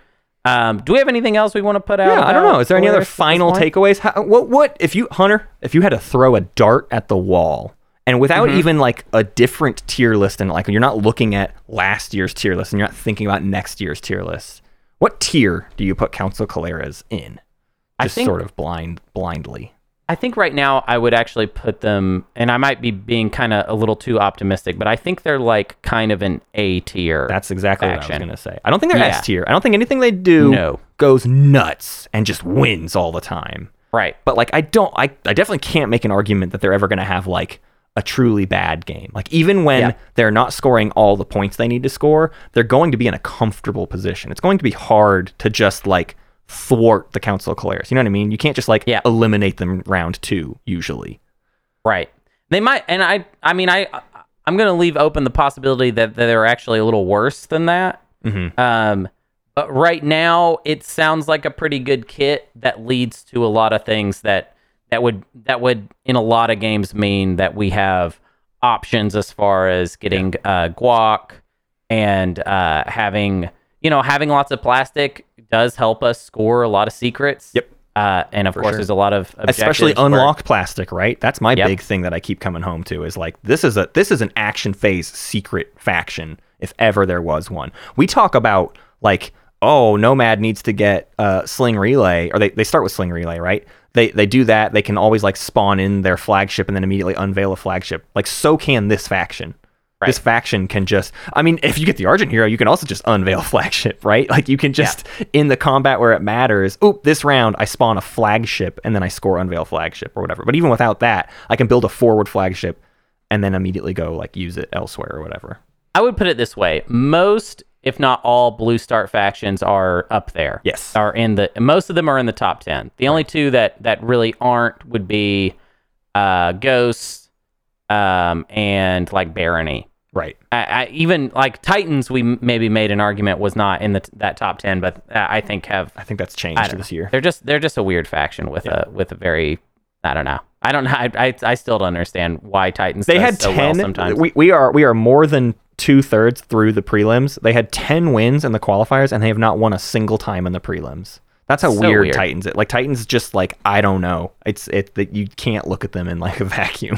Um, do we have anything else we want to put out? yeah, I don't know. Is there any other Polaris at this final takeaways? How, what what if you Hunter, if you had to throw a dart at the wall and without Mm-hmm. even like a different tier list and like you're not looking at last year's tier list and you're not thinking about next year's tier list, what tier do you put Council Keleres in? I Just think- sort of blind blindly. I think right now I would actually put them, and I might be being kind of a little too optimistic, but I think they're like kind of an A tier. That's exactly what I was going to say. I don't think they're Yeah. S tier. I don't think anything they do No. goes nuts and just wins all the time. right. But like I don't I, I definitely can't make an argument that they're ever going to have like a truly bad game. Like even when Yeah. they're not scoring all the points they need to score, they're going to be in a comfortable position. It's going to be hard to just like thwart the Council of Keleres. You know what I mean? You can't just like Yeah. eliminate them round 2 usually. Right. They might, and I, I mean, I, I'm going to leave open the possibility that, that they're actually a little worse than that. Mhm. Um, but right now, it sounds like a pretty good kit that leads to a lot of things that that would that would in a lot of games mean that we have options as far as getting uh, guac and uh, having you know having lots of plastic does help us score a lot of secrets. Yep. Uh, and of course, sure. there's a lot of especially unlock where- plastic, right? That's my Yep. big thing that I keep coming home to is like this is a this is an action phase secret faction if ever there was one. We talk about like oh Nomad needs to get uh, Sling Relay or they, they start with Sling Relay, right? They they do that. They can always like spawn in their flagship and then immediately unveil a flagship. Like so can this faction. This faction can just I mean, if you get the Argent Hero, you can also just unveil flagship, right? Like you can just in the combat where it matters, oop, this round I spawn a flagship and then I score unveil flagship or whatever. But even without that, I can build a forward flagship and then immediately go like use it elsewhere or whatever. I would put it this way: most, if not all, Blue Start factions are up there. Yes. are in the most of them are in the top ten. The only two that that really aren't would be uh, Ghosts um, and like Barony. Right. I, I, even like Titans, we maybe made an argument was not in the that top ten, but uh, I think have I think that's changed this know. year. They're just they're just a weird faction with a with a very I don't know. I don't know. I, I, I still don't understand why Titans. They had so well ten. sometimes. we, we are we are more than two thirds through the prelims. They had ten wins in the qualifiers, and they have not won a single time in the prelims. That's how So weird, weird. Titans. It like Titans just like I don't know. It's it that you can't look at them in like a vacuum.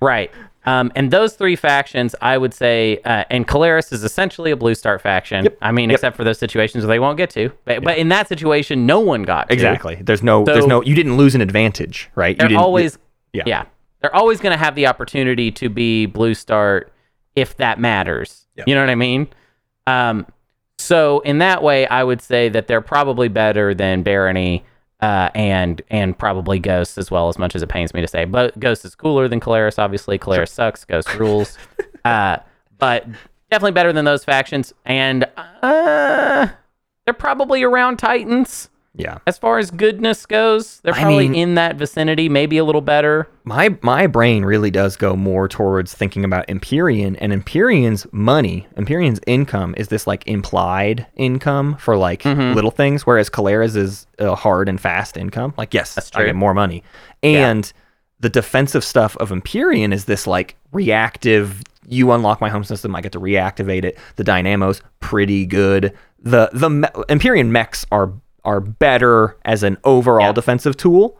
Right. Um, and those three factions, I would say, uh, and Keleres is essentially a Blue Start faction. Yep. I mean, Yep. except for those situations where they won't get to. But, but in that situation, no one got to. exactly. There's no there's no you didn't lose an advantage, right? They're you didn't, always, yeah. yeah. They're always going to have the opportunity to be Blue Start if that matters. You know what I mean? Um, so in that way, I would say that they're probably better than Barony. Uh, and and probably Ghost as well, as much as it pains me to say. But Ghost is cooler than Keleres, obviously. Keleres sucks. Ghost rules. uh, but definitely better than those factions. And uh, they're probably around Titans yeah. as far as goodness goes. They're I probably mean- in that vicinity, maybe a little better. my my brain really does go more towards thinking about Empyrean and Empyrean's money, Empyrean's income is this like implied income for like Mm-hmm. little things, whereas Keleres's is a hard and fast income. Like yes, That's I get more money, and the defensive stuff of Empyrean is this like reactive. You unlock my home system, I get to reactivate it. The dynamo's pretty good. The the me- Empyrean mechs are are better as an overall Yeah. defensive tool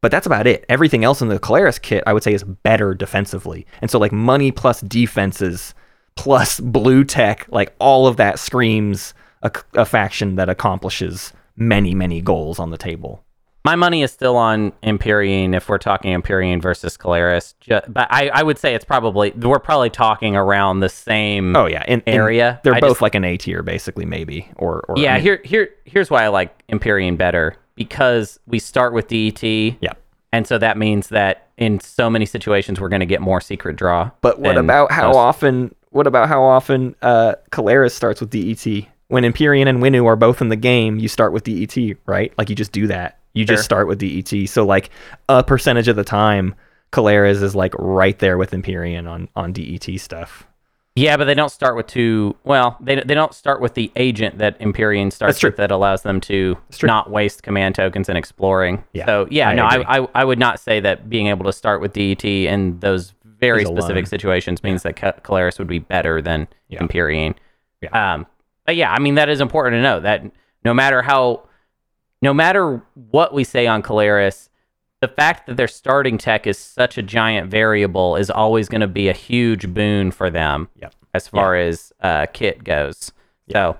but that's about it. Everything else in the Keleres kit, I would say, is better defensively. And so, like, money plus defenses plus blue tech, like, all of that screams a, a faction that accomplishes many, many goals on the table. My money is still on Empyrean if we're talking Empyrean versus Keleres. But I, I would say it's probably, we're probably talking around the same. Oh, yeah. In, in- Area. they're I both just- like an A tier, basically, maybe. Or, or yeah, I mean, here, here, here's why I like Empyrean better because we start with DET. Yeah. And so that means that in so many situations, we're going to get more secret draw. But what about how most- often? What about how often uh, Keleres starts with DET? When Empyrean and Winnu are both in the game, you start with DET, right? Like you just do that. You just Sure. start with DET. So like a percentage of the time, Keleres is like right there with Empyrean on on DET stuff. Yeah, but they don't start with two. Well, they, they don't start with the agent that Empyrean starts with that allows them to not waste command tokens in exploring. Yeah, So yeah, I no, agree. I, I I would not say that being able to start with DET in those very Is specific alone. situations means that Ca- Keleres would be better than Yeah. Empyrean. Yeah. Um, but yeah, I mean that is important to know that no matter how, no matter what we say on Keleres, the fact that their starting tech is such a giant variable is always going to be a huge boon for them Yep. as far as uh, kit goes. So,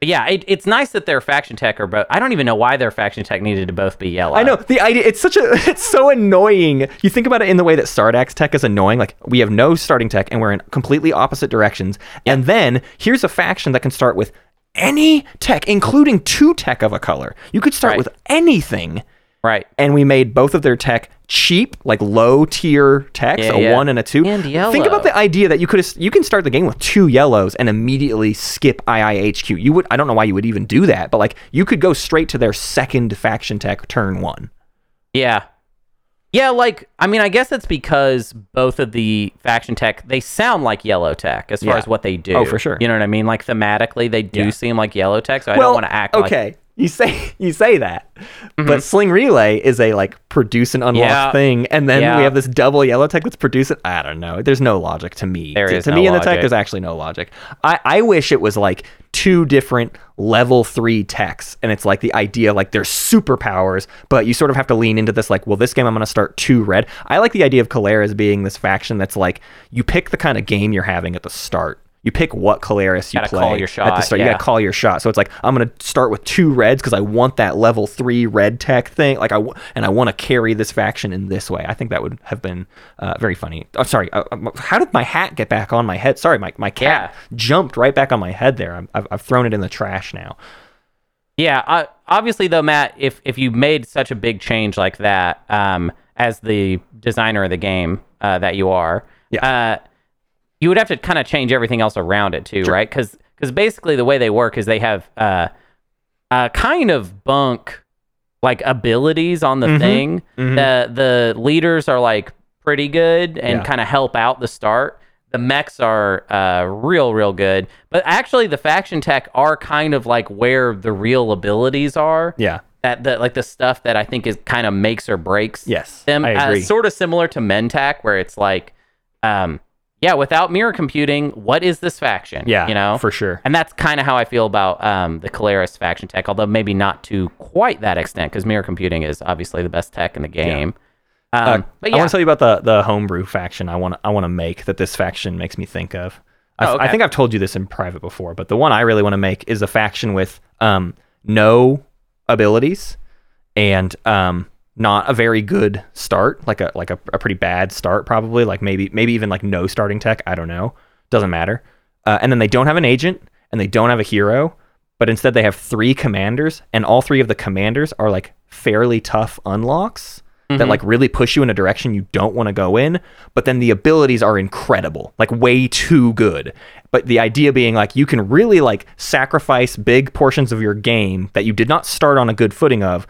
yeah, it, it's nice that their faction tech are both. I don't even know why their faction tech needed to both be yellow. I know the idea. It's such a. It's so annoying. You think about it in the way that Stardax tech is annoying. Like we have no starting tech, and we're in completely opposite directions. And then here's a faction that can start with any tech, including two tech of a color. You could start Right. with anything, Right. and we made both of their tech cheap, like low tier tech, Yeah, a yeah. one and a two. And yellow. Think about the idea that you could you can start the game with two yellows and immediately skip IIHQ. You would I don't know why you would even do that, but like you could go straight to their second faction tech turn one. Yeah. Yeah, like I mean, I guess it's because both of the faction tech they sound like yellow tech as far Yeah. as what they oh, do. Oh, for sure. You know what I mean? Like thematically, they do Yeah. seem like yellow tech. So I don't want to act like okay. like you say you say that, but Sling Relay is a like produce and unlock Mm-hmm. Yeah. thing, and then Yeah. we have this double yellow tech that's produce it. I don't know. There's no logic to me. There to, is to no me in the tech, there's actually no logic. I I wish it was like two different level three techs, and it's like the idea like there's superpowers, but you sort of have to lean into this like, well, this game I'm gonna start two red. I like the idea of Keleres being this faction that's like you pick the kind of game you're having at the start. You pick what Keleres you Gotta play call your at the start. You gotta call your shot. So it's like I'm gonna start with two reds because I want that level three red tech thing. Like I w- and I want to carry this faction in this way. I think that would have been uh, very funny. Oh, sorry. Uh, um, how did my hat get back on my head? Sorry, my my cat jumped right back on my head there. I'm, I've, I've thrown it in the trash now. Yeah, uh, obviously though, Matt, if if you made such a big change like that, um, as the designer of the game uh, that you are, Yeah. Uh, you would have to kind of change everything else around it too, right? Because because basically the way they work is they have uh, uh, kind of bunk like abilities on the thing. The the leaders are like pretty good and Yeah. kind of help out the start. The mechs are uh, real, real good, but actually the faction tech are kind of like where the real abilities are. Yeah. That the like the stuff that I think is kind of makes or breaks Yes, them. I uh, sort of similar to Mentak, where it's like, um, yeah, without mirror computing, what is this faction? Yeah. you know, for sure. and that's kind of how I feel about um, the Keleres faction tech, although maybe not to quite that extent, because mirror computing is obviously the best tech in the game. Um, Uh, but I want to tell you about the the homebrew faction. I want I want to make that this faction makes me think of. I, Oh, okay. I think I've told you this in private before, but the one I really want to make is a faction with um no abilities and um not a very good start, like a like a, a pretty bad start probably, like maybe maybe even like no starting tech. I don't know, doesn't matter. Uh, and then they don't have an agent and they don't have a hero, but instead they have three commanders, and all three of the commanders are like fairly tough unlocks that like really push you in a direction you don't want to go in. But then the abilities are incredible, like way too good. But the idea being like you can really like sacrifice big portions of your game that you did not start on a good footing of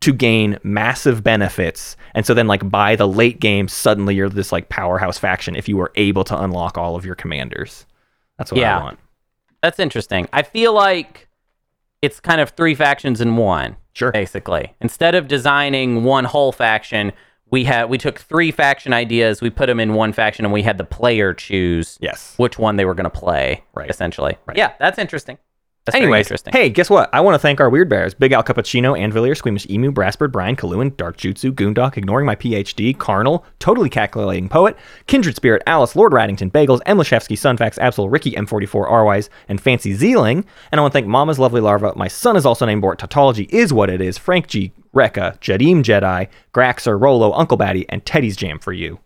to gain massive benefits. And so then like by the late game, suddenly you're this like powerhouse faction if you were able to unlock all of your commanders. That's what Yeah. I want. that's interesting. I feel like it's kind of three factions in one. Sure. basically. Instead of designing one whole faction, we had we took three faction ideas, we put them in one faction, and we had the player choose Yes. which one they were going to play. Right. Essentially. Right. Yeah, that's interesting. That's Anyways, interesting. hey, guess what? I want to thank our weird bears: Big Al Cappuccino, Anvilier, Squeamish Emu, Brassbird, Brian, Kaluan, Dark Jutsu, Goondock, Ignoring My PhD, Carnal, Totally Calculating Poet, Kindred Spirit, Alice, Lord Raddington, Bagels, Emlashevsky, Sunfax, Absol, Ricky, M44, Rwise, and Fancy Zeeling. And I want to thank Mama's Lovely Larva. My son is also named Bort. Tautology is what it is. Frank G, Rekka, Jadim Jedi, Graxer, Rolo, Uncle Batty, and Teddy's Jam for you.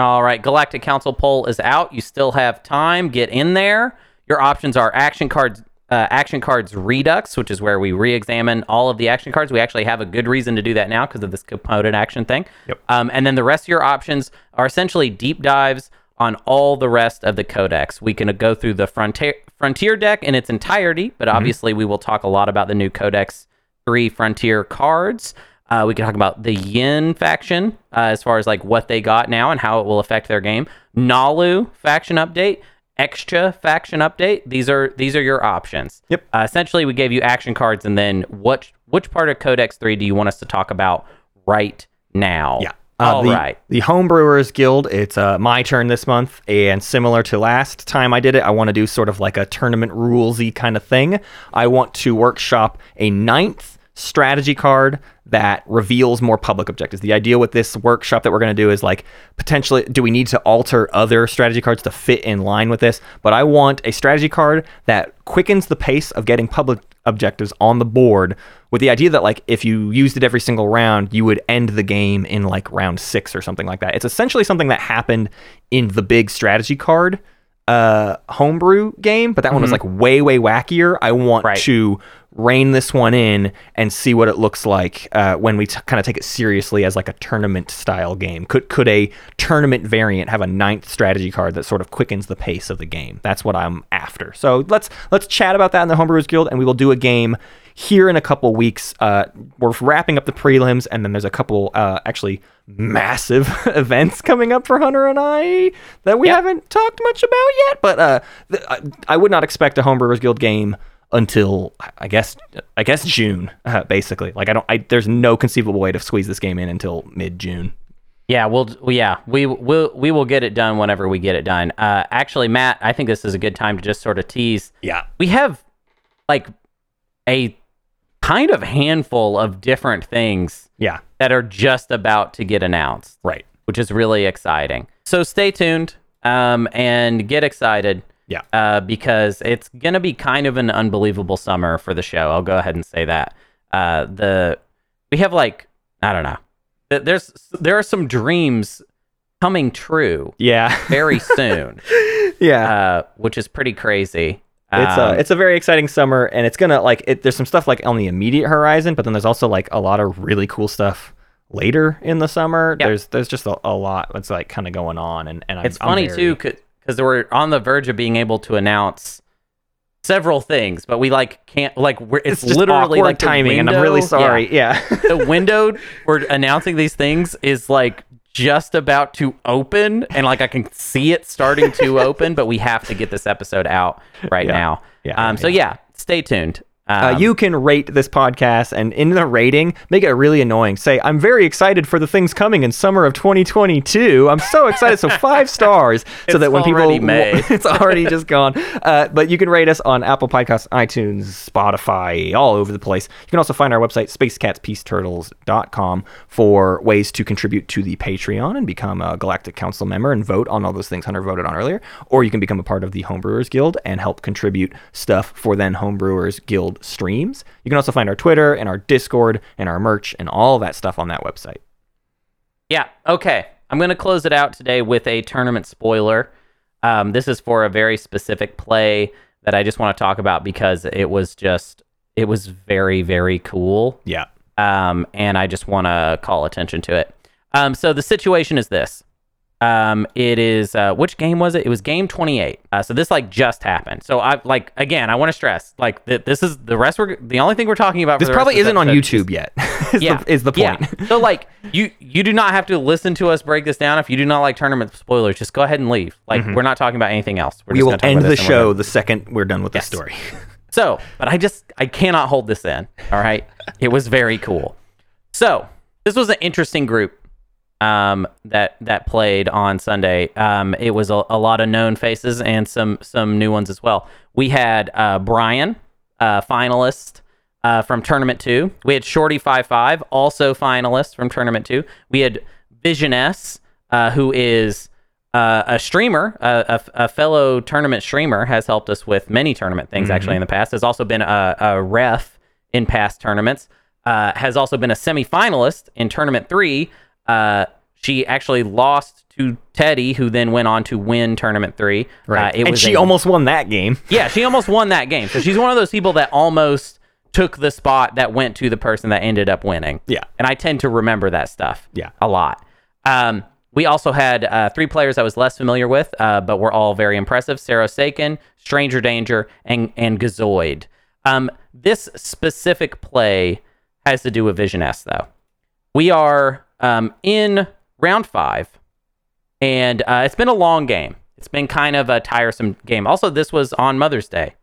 All right, Galactic Council poll is out. You still have time. Get in there. Your options are action cards, uh, action cards redux, which is where we re-examine all of the action cards. We actually have a good reason to do that now because of this component action thing. Yep. Um, and then the rest of your options are essentially deep dives on all the rest of the codex. We can go through the frontier frontier deck in its entirety, but obviously we will talk a lot about the new codex three frontier cards. Uh, we can talk about the Yin faction uh, as far as like what they got now and how it will affect their game. Naalu faction update, extra faction update. These are these are your options. Yep. Uh, essentially, we gave you action cards, and then what? Which part of Codex Three do you want us to talk about right now? Yeah. All the, right. The Homebrewers Guild, it's uh, my turn this month, and similar to last time I did it, I want to do sort of like a tournament rulesy kind of thing. I want to workshop a ninth strategy card that reveals more public objectives. The idea with this workshop that we're going to do is like potentially, do we need to alter other strategy cards to fit in line with this? But I want a strategy card that quickens the pace of getting public objectives on the board with the idea that like if you used it every single round you would end the game in like round six or something like that it's essentially something that happened in the big strategy card uh homebrew game but that one was like way way wackier. I want Right. to rein this one in and see what it looks like uh, when we t- kind of take it seriously as like a tournament style game. Could could a tournament variant have a ninth strategy card that sort of quickens the pace of the game? That's what i'm after. So let's let's chat about that in the homebrewers guild and we will do a game here in a couple weeks. Uh, we're wrapping up the prelims, and then there's a couple uh, actually massive events coming up for Hunter and I that we Yep. haven't talked much about yet. But uh, th- I- I would not expect a Homebrewers Guild game until I guess I guess June, uh, basically. Like I don't, I, there's no conceivable way to squeeze this game in until mid June. Yeah, we'll yeah we will we will get it done whenever we get it done. Uh, actually, Matt, I think this is a good time to just sort of tease. Yeah, We have like a kind of handful of different things yeah, that are just about to get announced, right. which is really exciting. So stay tuned um, and get excited. Yeah. Uh, because it's gonna be kind of an unbelievable summer for the show. I'll go ahead and say that. Uh, the we have like I don't know. There's there are some dreams coming true Yeah, very soon, yeah. uh, which is pretty crazy. It's Um, a it's a very exciting summer, and it's gonna like it. There's some stuff like on the immediate horizon, but then there's also like a lot of really cool stuff later in the summer. Yeah. There's there's just a, a lot that's like kind of going on, and and I'm, It's I'm funny very- too, because we're on the verge of being able to announce several things, but we like can't like we're it's, It's literally like timing, and I'm really sorry. yeah. Yeah, the window for announcing these things is like just about to open, and like I can see it starting to open, but we have to get this episode out right Yeah. now. Yeah, Um. So yeah, stay tuned. Uh, Um, you can rate this podcast and in the rating, make it really annoying. Say, I'm very excited for the things coming in summer of 2022. I'm so excited. So five stars so that when people, already made. it's already just gone. Uh, but you can rate us on Apple Podcasts, iTunes, Spotify, all over the place. You can also find our website, spacecatpeaceturtles.com for ways to contribute to the Patreon and become a Galactic Council member and vote on all those things Hunter voted on earlier. Or you can become a part of the Homebrewers Guild and help contribute stuff for then Homebrewers Guild streams. You can also find our Twitter and our Discord and our merch and all that stuff on that website. Yeah. Okay. I'm going to close it out today with a tournament spoiler. Um, this is for a very specific play that I just want to talk about because it was just, it was very, very cool. Yeah. Um, and I just want to call attention to it. Um, so the situation is this. Um, it is uh, which game was it? It was game 28. Uh, so this like just happened. So I like again, I want to stress like th- this is the rest. We're the only thing we're talking about. This probably isn't on YouTube yet. is, yeah, the, is the point. Yeah. So like you you do not have to listen to us break this down. If you do not like tournament spoilers, just go ahead and leave. Like we're not talking about anything else. We're Mm-hmm. we just will end the this and we're show the second we're done with Yes. the story. So, but I just I cannot hold this in. All right. it was very cool. So this was an interesting group um, that that played on Sunday. Um, it was a, a lot of known faces and some some new ones as well. We had uh, Brian, uh, finalist uh, from tournament two. We had Shorty Five Five, also finalist from tournament two. We had Vision S, uh, who is uh, a streamer, a, a, a fellow tournament streamer, has helped us with many tournament things actually in the past. Has also been a, a ref in past tournaments. Uh, has also been a semifinalist in tournament three. Uh, she actually lost to Teddy, who then went on to win tournament three. Uh, it and was she a- almost won that game. yeah, she almost won that game. So she's one of those people that almost took the spot that went to the person that ended up winning. Yeah. And I tend to remember that stuff. Yeah. A lot. Um, we also had uh, three players I was less familiar with, uh, but were all very impressive: Sarah Sakin, Stranger Danger, and and Gazoid. Um, this specific play has to do with Vision S, though. We are um, in round five, and uh, it's been a long game. It's been kind of a tiresome game. Also, this was on Mother's Day,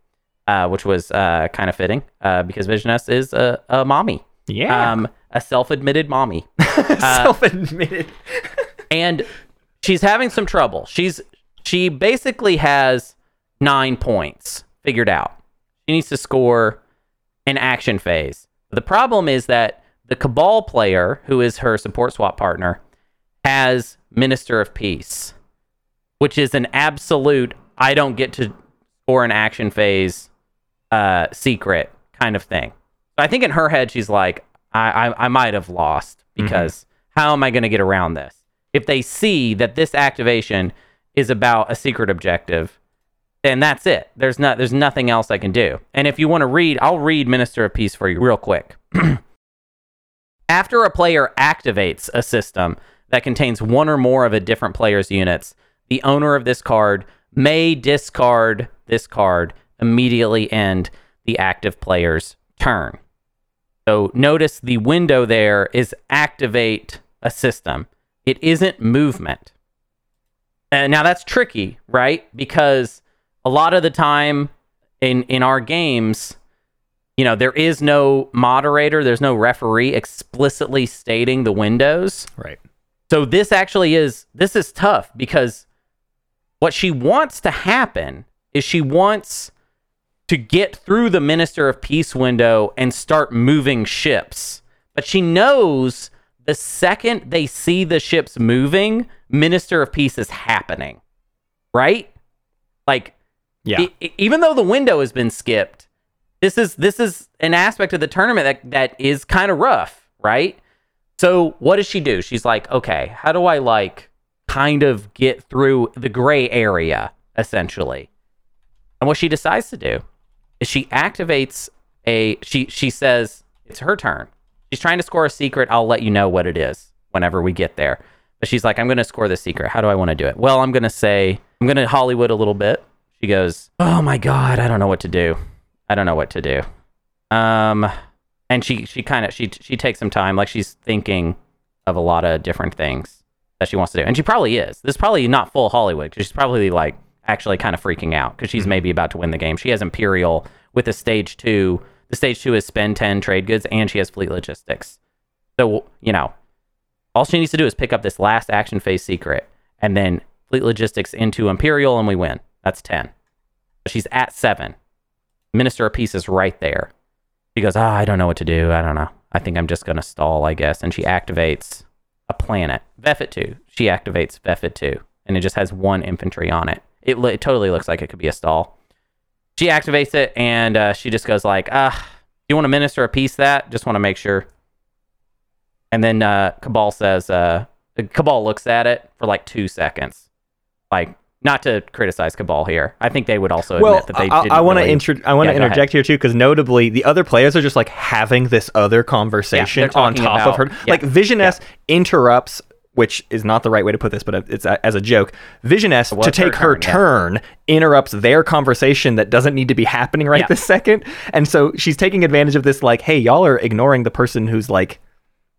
uh, which was uh, kind of fitting uh, because Vision S is a, a mommy, Yeah. um, a self-admitted mommy, Self-admitted. and she's having some trouble. She's she basically has nine points figured out. She needs to score an action phase. The problem is that the Cabal player, who is her support swap partner, has Minister of Peace, which is an absolute I don't get to score an action phase uh, secret kind of thing. So I think in her head she's like, I I, I might have lost because how am I going to get around this? If they see that this activation is about a secret objective, then that's it. There's not there's nothing else I can do. And if you want to read, I'll read Minister of Peace for you real quick. After a player activates a system that contains one or more of a different player's units, the owner of this card may discard this card immediately end the active player's turn. So notice the window there is activate a system. It isn't movement. And now that's tricky, right? Because a lot of the time in in our games, you know, there is no moderator, there's no referee explicitly stating the windows. Right. So this actually is this is tough because what she wants to happen is she wants to get through the Minister of Peace window and start moving ships. But she knows the second they see the ships moving, Minister of Peace is happening. Right? Like Yeah. e- even though the window has been skipped, this is this is an aspect of the tournament that that is kind of rough, right? So what does she do? She's like, okay, how do I like kind of get through the gray area essentially? And what she decides to do is she activates a she she says it's her turn. She's trying to score a secret. I'll let you know what it is whenever we get there. But she's like, I'm going to score the secret. How do I want to do it? Well, I'm going to say I'm going to Hollywood a little bit. She goes, "Oh my god, I don't know what to do. I don't know what to do." Um and she she kind of she she takes some time like she's thinking of a lot of different things that she wants to do. And she probably is. This is probably not full Hollywood cuz she's probably like actually kind of freaking out cuz she's maybe about to win the game. She has Imperial with a stage 2. The stage 2 is spend 10 trade goods and she has fleet logistics. So, you know, all she needs to do is pick up this last action phase secret and then fleet logistics into Imperial and we win. That's 10. She's at 7. Minister of Peace is right there. She goes, Ah, I don't know what to do. I don't know. I think I'm just going to stall, I guess. And she activates a planet, Vefut 2. She activates Vefut 2, and it just has one infantry on it. It, it totally looks like it could be a stall. She activates it, and uh, she just goes like, Ah, do you want to Minister of Peace that? Just want to make sure. And then uh, Cabal says, uh, Cabal looks at it for like two seconds. Like, not to criticize Cabal here. I think they would also Well, admit that they I, didn't I want to really- intro- I want to ahead. interject here too, because notably the other players are just like having this other conversation they're on top about- of her. yeah, Like Vision S interrupts, which is not the right way to put this, but it's a, as a joke. Vision S Well, to it's her take her turn, yeah. turn interrupts their conversation that doesn't need to be happening right Yeah. this second, and so she's taking advantage of this. Like, hey, y'all are ignoring the person who's like.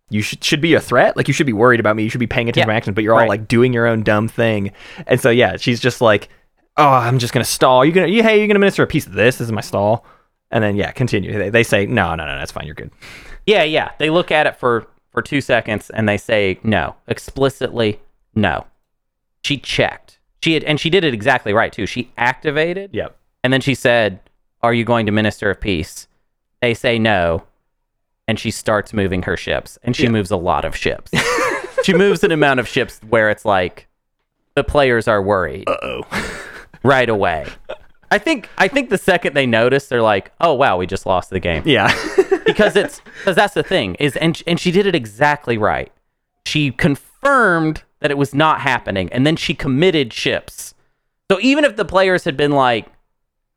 You should, should be a threat. Like you should be worried about me. You should be paying attention to my actions, but you're all Right. like doing your own dumb thing. And so yeah, she's just like, oh, I'm just gonna stall. You're gonna, you, hey, you're gonna minister a piece of this. This is my stall. And then yeah, continue. They, they say, no, no, no, that's fine. You're good. Yeah, yeah. They look at it for for two seconds and they say no, explicitly no. She checked. She had, and she did it exactly right too. She activated, Yep. and then she said, "Are you going to minister of peace?" They say no, and she starts moving her ships, and she moves a lot of ships. she moves an amount of ships where it's like the players are worried Uh-oh. right away. I think I think the second they notice, they're like, "Oh wow, we just lost the game." yeah. because it's because that's the thing is and and she did it exactly right. She confirmed that it was not happening, and then she committed ships. So even if the players had been like,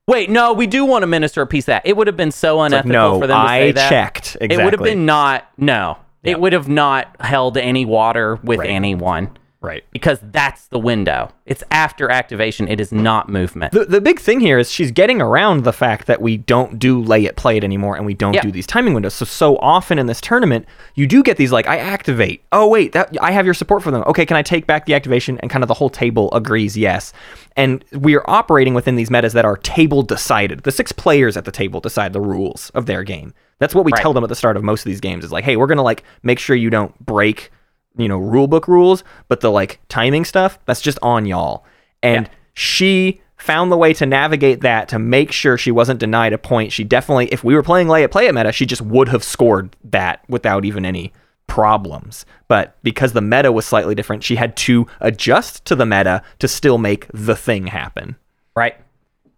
"Wait, no, we do want to minister a piece of that," it would have been so like, unethical no, for them to I say that. checked. It would have been not no. It would have not held any water with Right. anyone right. because that's the window. It's after activation. It is not movement. The, the big thing here is she's getting around the fact that we don't do lay it, play it anymore, and we don't Yeah. do these timing windows. So so often in this tournament, you do get these like I activate. Oh wait, that I have your support for them. Okay, can I take back the activation? And kind of the whole table agrees yes. And we are operating within these metas that are table decided. The six players at the table decide the rules of their game. That's what we Right. tell them at the start of most of these games. Is like, hey, we're gonna like make sure you don't break you know rule book rules but the like timing stuff that's just on y'all and Yeah. she found the way to navigate that to make sure she wasn't denied a point she definitely if we were playing lay it play it meta she just would have scored that without even any problems but because the meta was slightly different she had to adjust to the meta to still make the thing happen Right.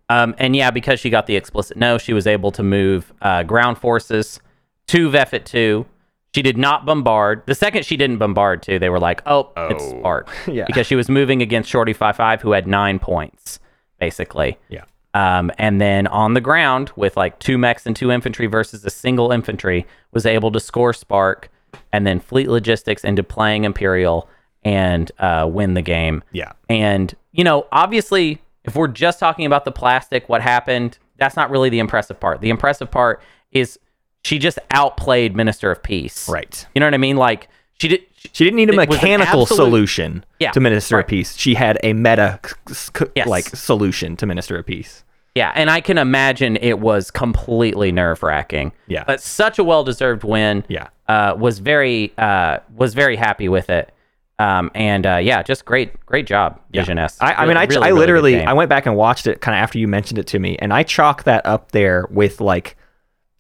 Um, and yeah, because she got the explicit no, she was able to move uh, ground forces to Vefut 2. She did not bombard. The second she didn't bombard too, they were like, oh, it's Spark. Yeah. Because she was moving against Shorty 55, who had nine points, basically. yeah Um, and then on the ground, with like two mechs and two infantry versus a single infantry, was able to score Spark and then fleet logistics into playing Imperial and uh, win the game. yeah And, you know, obviously, if we're just talking about the plastic, what happened, that's not really the impressive part. The impressive part is she just outplayed Minister of Peace. right You know what I mean? Like, she did. she didn't need a It was an mechanical absolute- solution Yeah, to minister right. of peace she had a meta Yes. like solution to minister of peace Yeah, and I can imagine it was completely nerve wracking. Yeah. but such a well deserved win. Yeah. uh, was very uh, was very happy with it. Um, and uh, yeah, just great great job, Vision S. I, I mean, I, Really, I really literally, game. I went back and watched it kind of after you mentioned it to me, and I chalk that up there with like,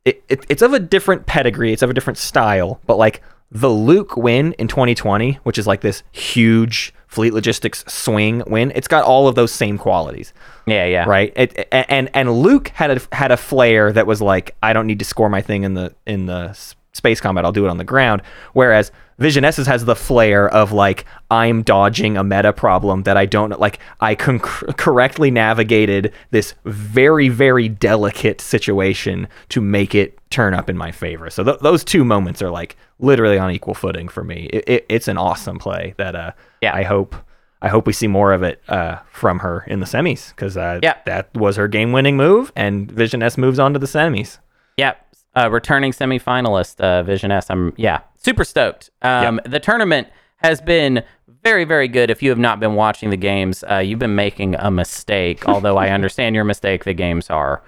it, it, it's of a different pedigree, it's of a different style, but like the Luke win in 2020, which is like this huge fleet logistics swing win, it's got all of those same qualities, yeah yeah right? It, and and Luke had a had a flair that was like, I don't need to score my thing in the in the space combat, I'll do it on the ground, whereas Vision S's has the flair of like I'm dodging a meta problem that I don't like. I con- correctly navigated this very very delicate situation to make it turn up in my favor. So th- those two moments are like literally on equal footing for me. It, it, it's an awesome play that uh Yeah. I hope I hope we see more of it uh, from her in the semis because uh, Yeah. that was her game winning move, and Vision S moves on to the semis. Yep. Uh, returning semifinalist, uh, Vision S. I'm yeah, super stoked. Um, The tournament has been very, very good. If you have not been watching the games, uh, you've been making a mistake. Although I understand your mistake, the games are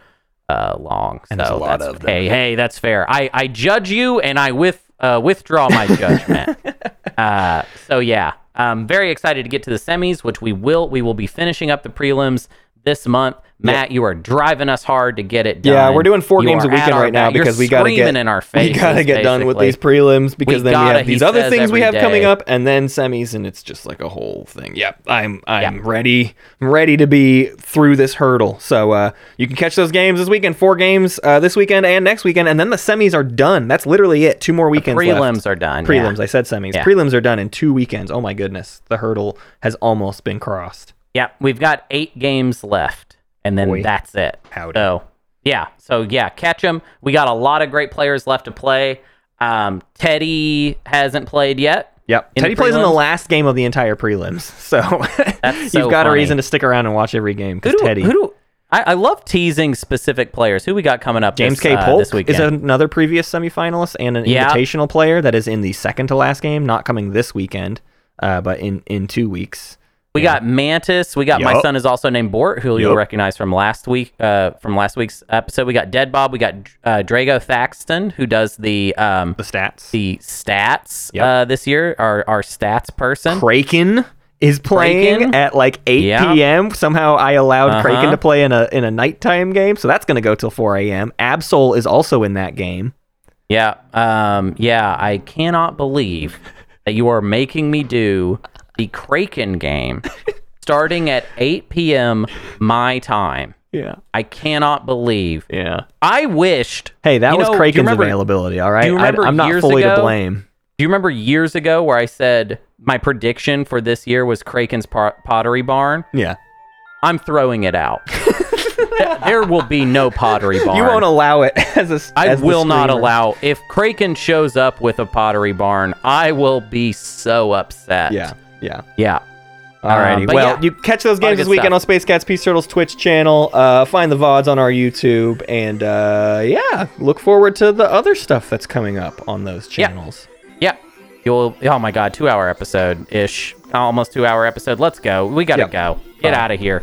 uh, long. And so a lot of them. Hey, hey, that's fair. I, I judge you, and I with uh, withdraw my judgment. uh, so yeah, I'm very excited to get to the semis, which we will. We will be finishing up the prelims this month. Matt, you are driving us hard to get it done. Yeah, we're doing four You games a weekend right now because we gotta get in our we gotta get done with these prelims because We then gotta, we have these other things we have coming up, and then semis, and it's just like a whole thing. Yep, I'm I'm Yeah. ready, I'm ready to be through this hurdle. So uh, you can catch those games this weekend, four games uh, this weekend and next weekend, and then the semis are done. That's literally it. Two more weekends. left. Prelims are done. Prelims. Yeah. I said semis. Yeah. Prelims are done in two weekends. Oh my goodness, the hurdle has almost been crossed. Yeah, we've got eight games left, and then Boy. that's it. Howdy. So yeah, so yeah, catch them. We got a lot of great players left to play. Um, Teddy hasn't played yet. Yep. Teddy plays in the last game of the entire prelims. So so you've got a reason to stick around and watch every game Who because do, Teddy. who do I, I love teasing specific players. Who we got coming up? James this, K. uh, Polk this weekend? is another previous semifinalist and an Yeah. invitational player that is in the second to last game, not coming this weekend, uh, but in, in two weeks. We got Mantis. We got my son is also named Bort, who you'll recognize from last week, uh, from last week's episode. We got Dead Bob. We got uh, Drago Thaxton, who does the um, The stats. the stats Yep. uh, this year. Our our stats person. Kraken is playing Kraken? at like 8 Yeah. p.m. Somehow I allowed Uh-huh. Kraken to play in a in a nighttime game, so that's going to go till 4 a.m. Absol is also in that game. Yeah. Um. Yeah. I cannot believe that you are making me do the Kraken game starting at 8 p.m. my time. Yeah. I cannot believe. Yeah. I wished. Hey, that was know, Kraken's remember- availability, all right? do you I- I'm not fully to blame. Do you remember years ago where I said my prediction for this year was Kraken's Pottery Barn? Yeah. I'm throwing it out. There will be no Pottery Barn. You won't allow it as a I as the will not allow. If Kraken shows up with a Pottery Barn, I will be so upset. Yeah. Yeah. Yeah. Alrighty. Um, but well, yeah, you catch those games this weekend stuff. on Space Cats Peace Turtles Twitch channel. Uh, find the VODs on our YouTube. And uh, yeah, look forward to the other stuff that's coming up on those channels. Yeah. yeah. You'll. Oh my God, two hour episode ish, almost two hour episode. Let's go. We gotta Yep. go. Get out of here.